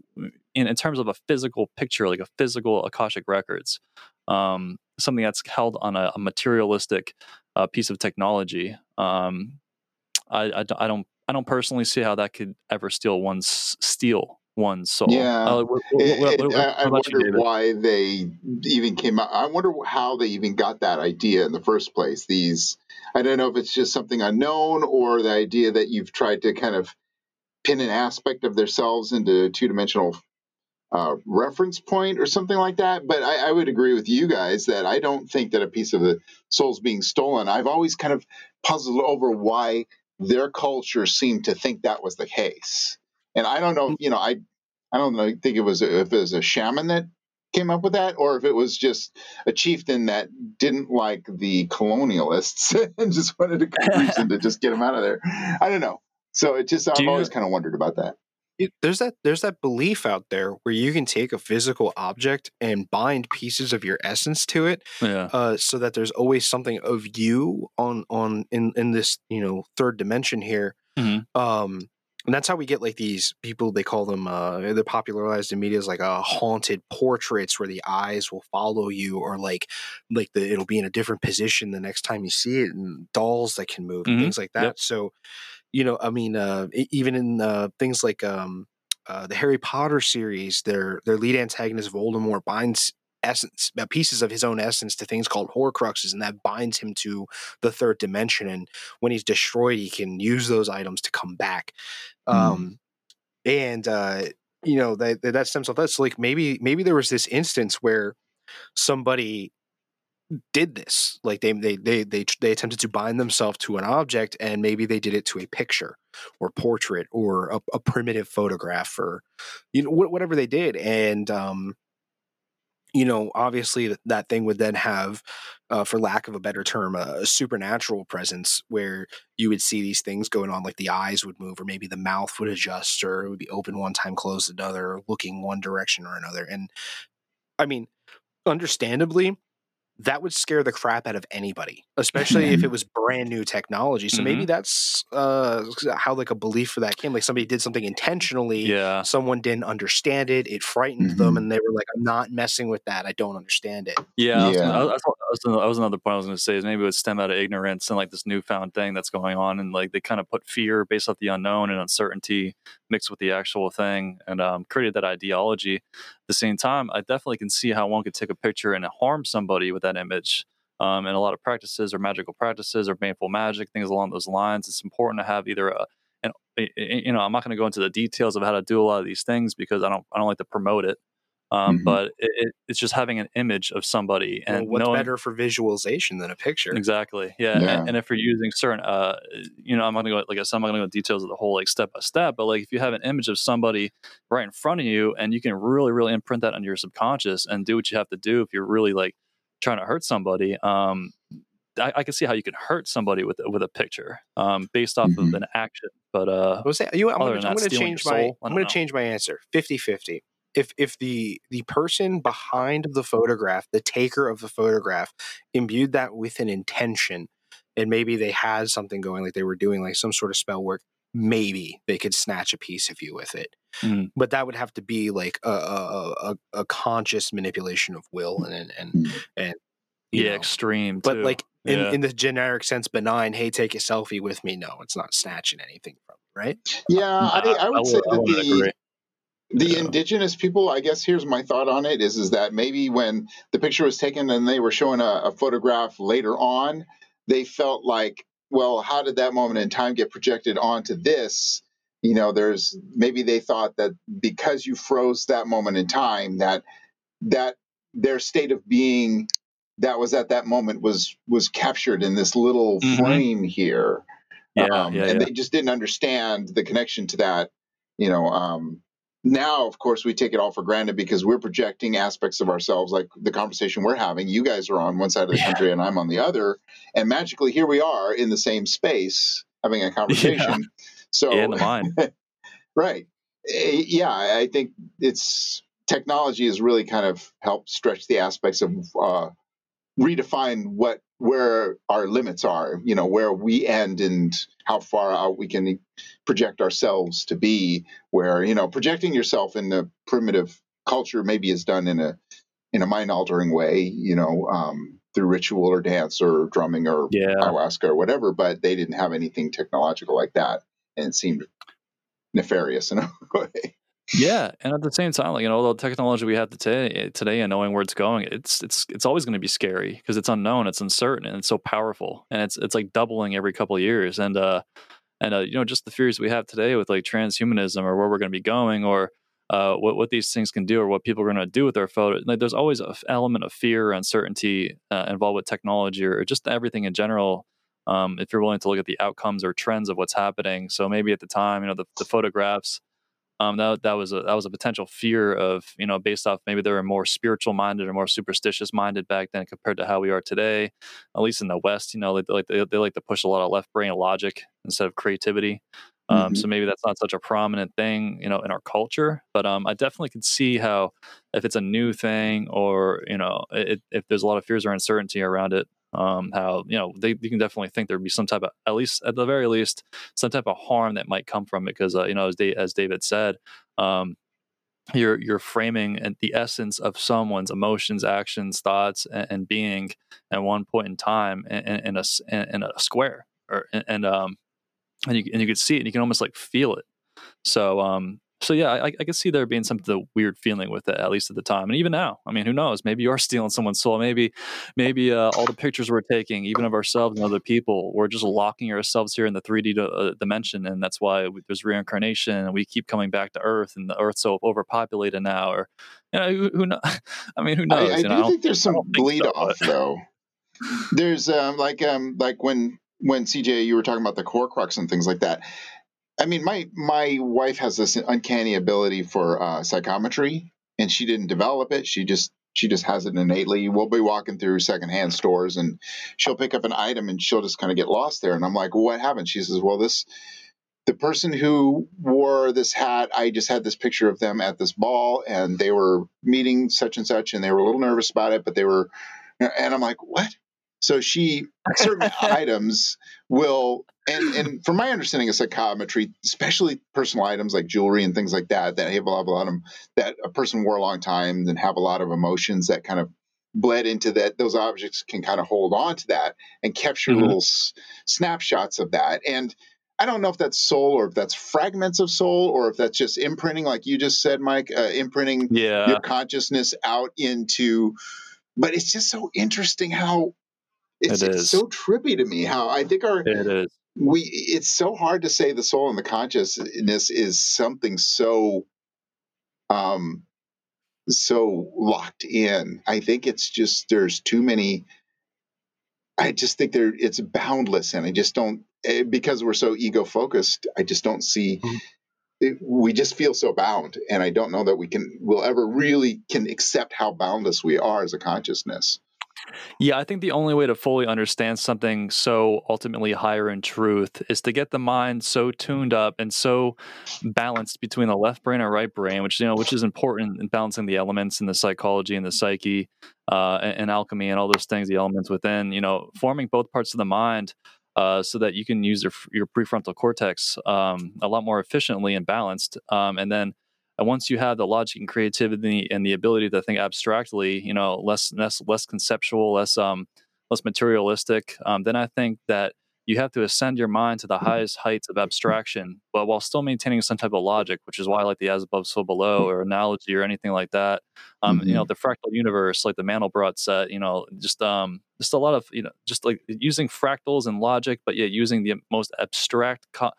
[SPEAKER 4] in, in terms of a physical picture, like a physical Akashic records, um, something that's held on a, a materialistic uh, piece of technology, um, I, I, don't- I don't I don't personally see how that could ever steal one's steal one's soul.
[SPEAKER 1] Yeah.
[SPEAKER 4] Uh, what, what, what,
[SPEAKER 1] I, I wonder why they even came out. I wonder how they even got that idea in the first place. These, I don't know if it's just something unknown or the idea that you've tried to kind of pin an aspect of themselves into two dimensional uh, reference point or something like that. But I, I would agree with you guys that I don't think that a piece of the soul's being stolen. I've always kind of puzzled over why their culture seemed to think that was the case. And I don't know, you know, I I don't know, think it was a, if it was a shaman that came up with that, or if it was just a chieftain that didn't like the colonialists and just wanted a reason to just get them out of there. I don't know. So it just I've
[SPEAKER 4] you-
[SPEAKER 1] always kind of wondered about that.
[SPEAKER 3] It- there's that there's that belief out there where you can take a physical object and bind pieces of your essence to it
[SPEAKER 4] Yeah.
[SPEAKER 3] uh, so that there's always something of you on on in in this you know third dimension here
[SPEAKER 4] Mhm.
[SPEAKER 3] um and that's how we get like these people they call them uh they're popularized in media as like uh, haunted portraits where the eyes will follow you or like like the it'll be in a different position the next time you see it and dolls that can move and
[SPEAKER 4] Mhm.
[SPEAKER 3] things like that
[SPEAKER 4] Yep.
[SPEAKER 3] so you know i mean uh even in uh things like um uh, the Harry Potter series, their their lead antagonist of Voldemort binds essence, uh, pieces of his own essence to things called Horcruxes, and that binds him to the third dimension. And when he's destroyed, he can use those items to come back.
[SPEAKER 1] Mm.
[SPEAKER 3] Um, and uh, you know that that that stems off that. So like maybe maybe there was this instance where somebody did this like they they they they they attempted to bind themselves to an object and maybe they did it to a picture or portrait or a, a primitive photograph or you know wh- whatever they did and um you know obviously th- that thing would then have uh, for lack of a better term a, a supernatural presence where you would see these things going on like the eyes would move or maybe the mouth would adjust or it would be open one time closed another looking one direction or another and i mean understandably that would scare the crap out of anybody, especially if it was brand new technology. So maybe that's uh, how like a belief for that came. Like somebody did something intentionally.
[SPEAKER 4] Yeah.
[SPEAKER 3] Someone didn't understand it. It frightened them, and they were like, "I'm not messing with that. I don't understand it."
[SPEAKER 4] Yeah, I was, gonna-
[SPEAKER 1] Yeah.
[SPEAKER 4] I was, I was, that was another point I was going to say is maybe it would stem out of ignorance and like this newfound thing that's going on, and like they kind of put fear based off the unknown and uncertainty mixed with the actual thing, and um, created that ideology. At the same time, I definitely can see how one could take a picture and harm somebody with that image. Um, and a lot of practices or magical practices or baneful magic things along those lines. It's important to have either a and you know I'm not going to go into the details of how to do a lot of these things because I don't I don't like to promote it. Um,
[SPEAKER 1] Mhm.
[SPEAKER 4] But it, it, it's just having an image of somebody
[SPEAKER 3] Well,
[SPEAKER 4] and
[SPEAKER 3] what's
[SPEAKER 4] knowing
[SPEAKER 3] better for visualization than a picture?
[SPEAKER 4] exactly, yeah.
[SPEAKER 1] Yeah.
[SPEAKER 4] And, and if you're using certain, uh, you know, I'm not gonna go like I said, I'm not gonna go details of the whole like step by step, but like if you have an image of somebody right in front of you and you can really, really imprint that on your subconscious and do what you have to do if you're really like trying to hurt somebody. Um, I, I can see how you can hurt somebody with with a picture um, based off
[SPEAKER 1] Mhm.
[SPEAKER 4] of an action. But uh,
[SPEAKER 3] was that you? I'm gonna, I'm gonna change my I'm gonna change my answer 50-50. If if the the person behind the photograph, the taker of the photograph, imbued that with an intention, and maybe they had something going, like they were doing like some sort of spell work, maybe they could snatch a piece of you with it.
[SPEAKER 4] Mhm.
[SPEAKER 3] But that would have to be like a a, a, a conscious manipulation of will and and and, and
[SPEAKER 4] yeah,
[SPEAKER 3] know.
[SPEAKER 4] extreme.
[SPEAKER 3] But
[SPEAKER 4] too.
[SPEAKER 3] like in,
[SPEAKER 4] Yeah.
[SPEAKER 3] in the generic sense, benign. Hey, take a selfie with me. No, it's not snatching anything from right?
[SPEAKER 1] Yeah, I, I would say
[SPEAKER 4] I
[SPEAKER 1] that
[SPEAKER 4] would
[SPEAKER 1] the
[SPEAKER 4] agree.
[SPEAKER 1] The indigenous people i guess here's my thought on it is is that maybe when the picture was taken and they were showing a, a photograph later on they felt like well how did that moment in time get projected onto this you know there's maybe they thought that because you froze that moment in time that that their state of being that was at that moment was was captured in this little
[SPEAKER 4] Mhm.
[SPEAKER 1] frame here
[SPEAKER 4] Yeah,
[SPEAKER 1] um,
[SPEAKER 4] yeah,
[SPEAKER 1] and
[SPEAKER 4] yeah.
[SPEAKER 1] they just didn't understand the connection to that you know um, now of course we take it all for granted because we're projecting aspects of ourselves like the conversation we're having. You guys are on one side of the
[SPEAKER 4] Yeah.
[SPEAKER 1] country and i'm on the other. And magically here we are in the same space having a conversation. So
[SPEAKER 4] in the mind.
[SPEAKER 1] right. Eh, yeah i I think it's technology has really kind of helped stretch the aspects of uh, redefine what where our limits are you know where we end and how far out we can project ourselves to be where you know projecting yourself in the primitive culture maybe is done in a in a mind altering way you know um, through ritual or dance or drumming or
[SPEAKER 4] Yeah,
[SPEAKER 1] ayahuasca or whatever but they didn't have anything technological like that and it seemed nefarious in a way
[SPEAKER 4] yeah, and at the same time, like you know, the technology we have today, today, and knowing where it's going, it's it's it's always going to be scary because it's unknown, it's uncertain, and it's so powerful, and it's it's like doubling every couple of years, and uh, and uh, you know, just the fears we have today with like transhumanism or where we're going to be going or uh, what what these things can do or what people are going to do with their photo. Like, there's always an element of fear, or uncertainty uh, involved with technology or just everything in general. Um, if you're willing to look at the outcomes or trends of what's happening, so maybe at the time, you know, the, the photographs um, that that was a that was a potential fear of you know based off maybe they were more spiritual minded or more superstitious minded back then compared to how we are today. At least in the West, you know, they, like they, they like to push a lot of left brain logic instead of creativity. Um,
[SPEAKER 1] Mhm.
[SPEAKER 4] So maybe that's not such a prominent thing, you know, in our culture. But um, I definitely can see how if it's a new thing or you know it, if there's a lot of fears or uncertainty around it, um, how you know they you can definitely think there'd be some type of at least at the very least some type of harm that might come from it because uh, you know as, as David said um, you're you're framing the essence of someone's emotions actions thoughts and, and being at one point in time in, in, in a in, a square or and, and um and you and you could see it and you can almost like feel it. So um so yeah I, I could see there being some of the weird feeling with it at least at the time and even now i mean who knows maybe you are stealing someone's soul maybe maybe uh, all the pictures we're taking even of ourselves and other people we're just locking ourselves here in the 3d uh, dimension and that's why we, there's reincarnation and we keep coming back to earth and the earth's so overpopulated now or you know who, who know i mean who knows
[SPEAKER 1] I, I
[SPEAKER 4] you
[SPEAKER 1] do
[SPEAKER 4] know, I
[SPEAKER 1] think there's some bleed
[SPEAKER 4] so,
[SPEAKER 1] off though. There's um like um like when when CJ you were talking about the Horcrux and things like that. I mean my my wife has this uncanny ability for uh, psychometry, and she didn't develop it. She just she just has it innately. We'll be walking through secondhand stores, and she'll pick up an item, and she'll just kind of get lost there. And I'm like, well, "What happened?" She says, "Well, this." The person who wore this hat, I just had this picture of them at this ball, and they were meeting such and such, and they were a little nervous about it, but they were and I'm like, what? So she certain items will and and from my understanding of psychometry, especially personal items like jewelry and things like that, that have a lot, of them that a person wore a long time and have a lot of emotions that kind of bled into that those objects can kind of hold on to that and capture
[SPEAKER 4] Mhm.
[SPEAKER 1] little s- snapshots of that. And I don't know if that's soul or if that's fragments of soul or if that's just imprinting, like you just said, Mike, uh, imprinting
[SPEAKER 4] yeah.
[SPEAKER 1] your consciousness out into but it's just so interesting how it's,
[SPEAKER 4] It
[SPEAKER 1] it's so trippy to me how i think our
[SPEAKER 4] it is
[SPEAKER 1] we it's so hard to say the soul and the consciousness is something so um so locked in i think it's just there's too many i just think there it's boundless and i just don't eh, because we're so ego focused i just don't see
[SPEAKER 3] Mhm.
[SPEAKER 1] it, we just feel so bound and i don't know that we can will ever really can accept how boundless we are as a consciousness
[SPEAKER 4] Yeah, I think the only way to fully understand something so ultimately higher in truth is to get the mind so tuned up and so balanced between the left brain and right brain, which you know, which is important in balancing the elements and the psychology and the psyche, uh, and, and alchemy and all those things, the elements within. You know, forming both parts of the mind. Uh, so that you can use your, your prefrontal cortex um, a lot more efficiently and balanced, um, and then and once you have the logic and creativity and the ability to think abstractly, you know, less less less conceptual, less um less materialistic, um, then I think that you have to ascend your mind to the highest heights of abstraction, but while still maintaining some type of logic, which is why I like the as above, so below, or analogy, or anything like that. Um, mm-hmm. You know, mm-hmm. the fractal universe, like the Mandelbrot set. You know, just um, just a lot of you know, just like using fractals and logic, but yet using the most abstract co-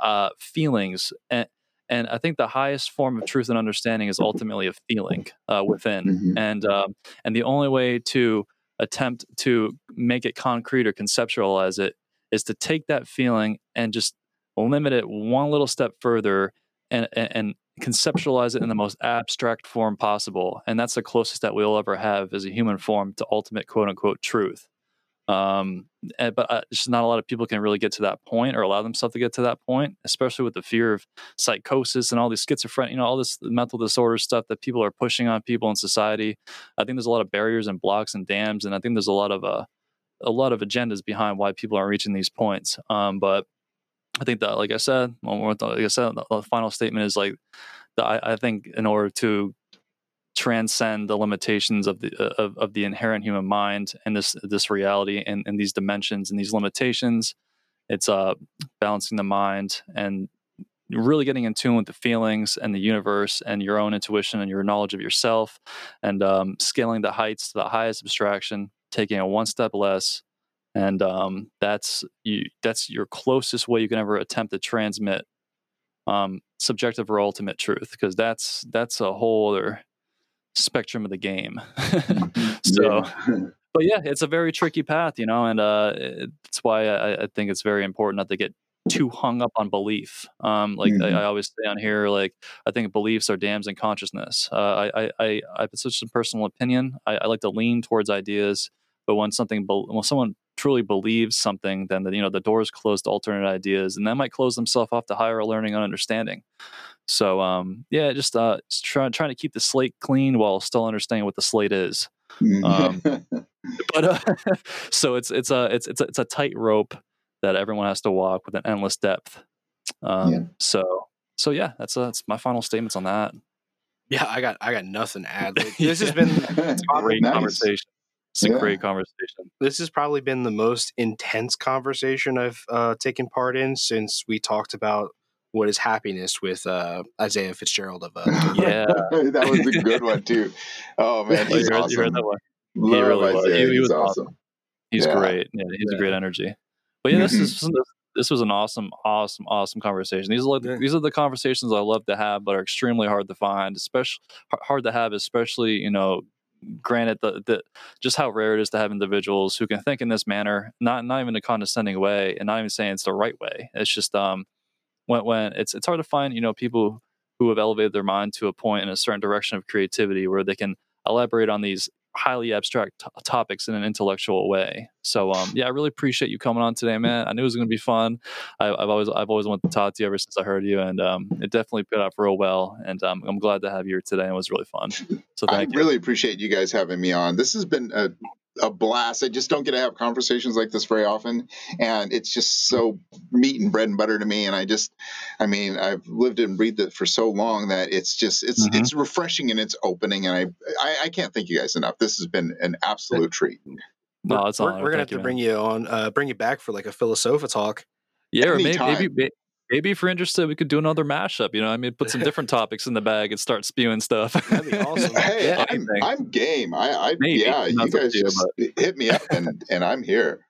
[SPEAKER 4] uh, feelings and and I think the highest form of truth and understanding is ultimately a feeling uh, within, mm-hmm. and um, and the only way to attempt to make it concrete or conceptualize it is to take that feeling and just limit it one little step further and, and, and conceptualize it in the most abstract form possible. And that's the closest that we'll ever have as a human form to ultimate quote unquote truth. Um, and, eh, but uh, just not a lot of people can really get to that point or allow themselves to get to that point, especially with the fear of psychosis and all these schizophrenia, you know, all this mental disorder stuff that people are pushing on people in society. I think there's a lot of barriers and blocks and dams, and I think there's a lot of uh, a lot of agendas behind why people aren't reaching these points. Um, but I think that, like I said, one more thing like I said, the final statement is like, the, I, I think in order to transcend the limitations of the uh, of, of the inherent human mind and this this reality and, and these dimensions and these limitations. It's uh balancing the mind and really getting in tune with the feelings and the universe and your own intuition and your knowledge of yourself and um, scaling the heights to the highest abstraction taking it one step less. And um, that's you that's your closest way you can ever attempt to transmit um, subjective or ultimate truth because that's that's a whole other spectrum of the game. Mm-hmm. so, but yeah, it's a very tricky path, you know, and uh, it's why I, I, think it's very important not to get too hung up on belief. Um, like mm-hmm. I, I, always say on here, like I think beliefs are dams in consciousness. Uh, I, I, I, I, it's such a personal opinion. I, I like to lean towards ideas, but when something, when someone truly believes something, then the, you know the doors closed to alternate ideas, and that might close themselves off to higher learning and understanding. So um, yeah, just uh, trying trying to keep the slate clean while still understanding what the slate is. Um, but uh, so it's it's a it's it's a, it's a tight rope that everyone has to walk with an endless depth. Um, yeah. So so yeah, that's uh, that's my final statements on that.
[SPEAKER 3] Yeah, I got I got nothing to add. Like, this has been a
[SPEAKER 4] great nice. conversation. It's yeah. a great conversation.
[SPEAKER 3] This has probably been the most intense conversation I've uh, taken part in since we talked about what is happiness with uh, Isaiah Fitzgerald of uh,
[SPEAKER 4] yeah
[SPEAKER 1] that was a good one too. Oh man, he's you heard, awesome. You heard that one. Love he really was. He, he, was awesome. awesome.
[SPEAKER 4] He's yeah. great. Yeah, he's yeah. a great energy. But yeah, this is mm-hmm. this was an awesome, awesome, awesome conversation. These are like, yeah. these are the conversations I love to have, but are extremely hard to find, especially hard to have, especially you know granted the, the just how rare it is to have individuals who can think in this manner not not even a condescending way and not even saying it's the right way it's just um when when it's it's hard to find you know people who have elevated their mind to a point in a certain direction of creativity where they can elaborate on these highly abstract t- topics in an intellectual way. So um, yeah, I really appreciate you coming on today, man. I knew it was going to be fun. I, have always I've always wanted to talk to you ever since I heard you, and um, it definitely put off real well. And um, I'm glad to have you here today. It was really fun. So thank
[SPEAKER 1] I you. really appreciate you guys having me on. This has been a a blast. I just don't get to have conversations like this very often, and it's just so meat and bread and butter to me. And I just, I mean, I've lived and breathed it for so long that it's just it's mm-hmm. it's refreshing and it's opening. And I, I, I can't thank you guys enough. This has been an absolute treat.
[SPEAKER 3] No, it's we're, we're gonna have to bring you on, uh, bring you back for like a philosopha talk.
[SPEAKER 4] Yeah, or maybe, maybe maybe if you're interested, we could do another mashup. You know, I mean, put some different topics in the bag and start spewing stuff.
[SPEAKER 3] That'd be awesome.
[SPEAKER 1] hey, yeah, I'm, I'm, game. I, I yeah, you guys you, just but... hit me up and and I'm here.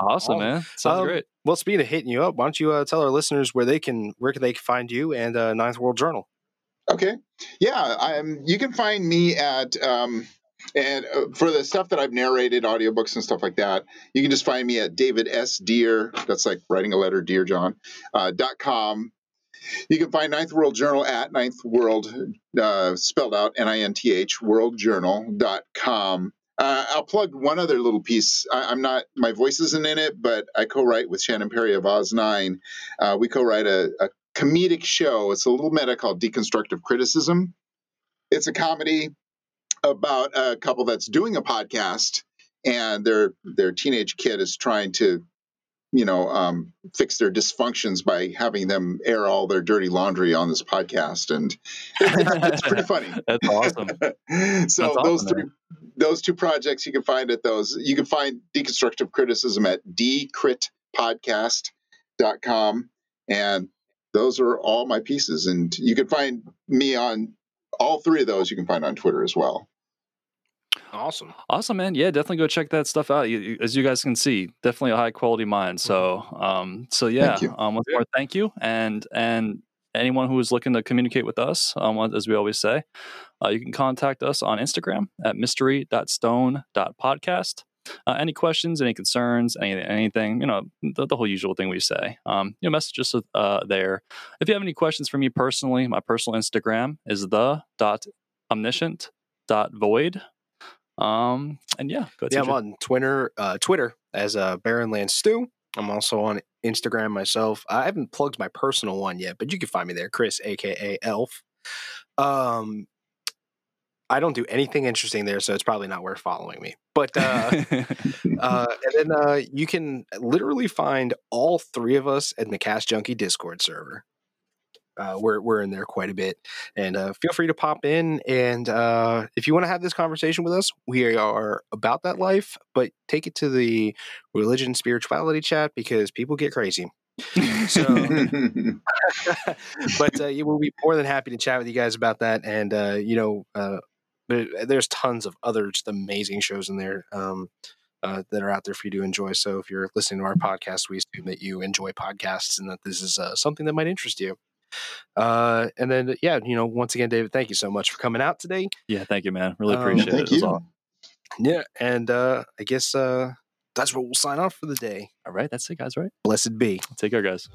[SPEAKER 4] Awesome, man. Sounds um, great.
[SPEAKER 3] Well, speaking of hitting you up, why don't you uh, tell our listeners where they can where they can they find you and uh, Ninth World Journal?
[SPEAKER 1] Okay, yeah, I'm, you can find me at um, and uh, for the stuff that I've narrated, audiobooks and stuff like that, you can just find me at David S. Dear. That's like writing a letter, Dear John, uh, dot com. You can find Ninth World Journal at Ninth World, uh, spelled out N I N T H, worldjournal.com. Uh, I'll plug one other little piece. I, am not, my voice isn't in it, but I co write with Shannon Perry of Oz 9. Uh, we co write a, a comedic show. It's a little meta called Deconstructive Criticism. It's a comedy about a couple that's doing a podcast and their their teenage kid is trying to you know um, fix their dysfunctions by having them air all their dirty laundry on this podcast and it's, pretty funny
[SPEAKER 4] that's awesome so
[SPEAKER 1] that's those awesome, three man. those two projects you can find at those you can find deconstructive criticism at decritpodcast.com and those are all my pieces and you can find me on all three of those you can find on twitter as well
[SPEAKER 3] Awesome.
[SPEAKER 4] Awesome, man. Yeah, definitely go check that stuff out. You, you, as you guys can see, definitely a high quality mind. So, mm-hmm. um, so yeah, um, once more, thank you. And, and anyone who is looking to communicate with us, um, as we always say, uh, you can contact us on Instagram at mystery.stone.podcast. Uh, any questions, any concerns, any, anything, you know, the, the, whole usual thing we say. Um, you know, message us uh, there. If you have any questions for me personally, my personal Instagram is the dot omniscient dot void um, and yeah,
[SPEAKER 3] yeah, I'm on Twitter, uh, Twitter as uh, Baronland Stew. I'm also on Instagram myself. I haven't plugged my personal one yet, but you can find me there, Chris, aka Elf. Um, I don't do anything interesting there, so it's probably not worth following me. But uh, uh, and then uh, you can literally find all three of us at the Cast Junkie Discord server uh, we're we're in there quite a bit, and uh, feel free to pop in. And uh, if you want to have this conversation with us, we are about that life, but take it to the religion spirituality chat because people get crazy. so, but uh, we'll be more than happy to chat with you guys about that. And uh, you know, uh, there's tons of other just amazing shows in there. Um, uh, that are out there for you to enjoy. So if you're listening to our podcast, we assume that you enjoy podcasts and that this is uh, something that might interest you. Uh, and then, yeah, you know, once again, David, thank you so much for coming out today.
[SPEAKER 4] Yeah, thank you, man. Really um, appreciate um, it. it
[SPEAKER 3] Yeah, and uh, I guess uh, that's what we'll sign off for the day.
[SPEAKER 4] All right, that's it, guys. Right?
[SPEAKER 3] Blessed be.
[SPEAKER 4] Take care, guys.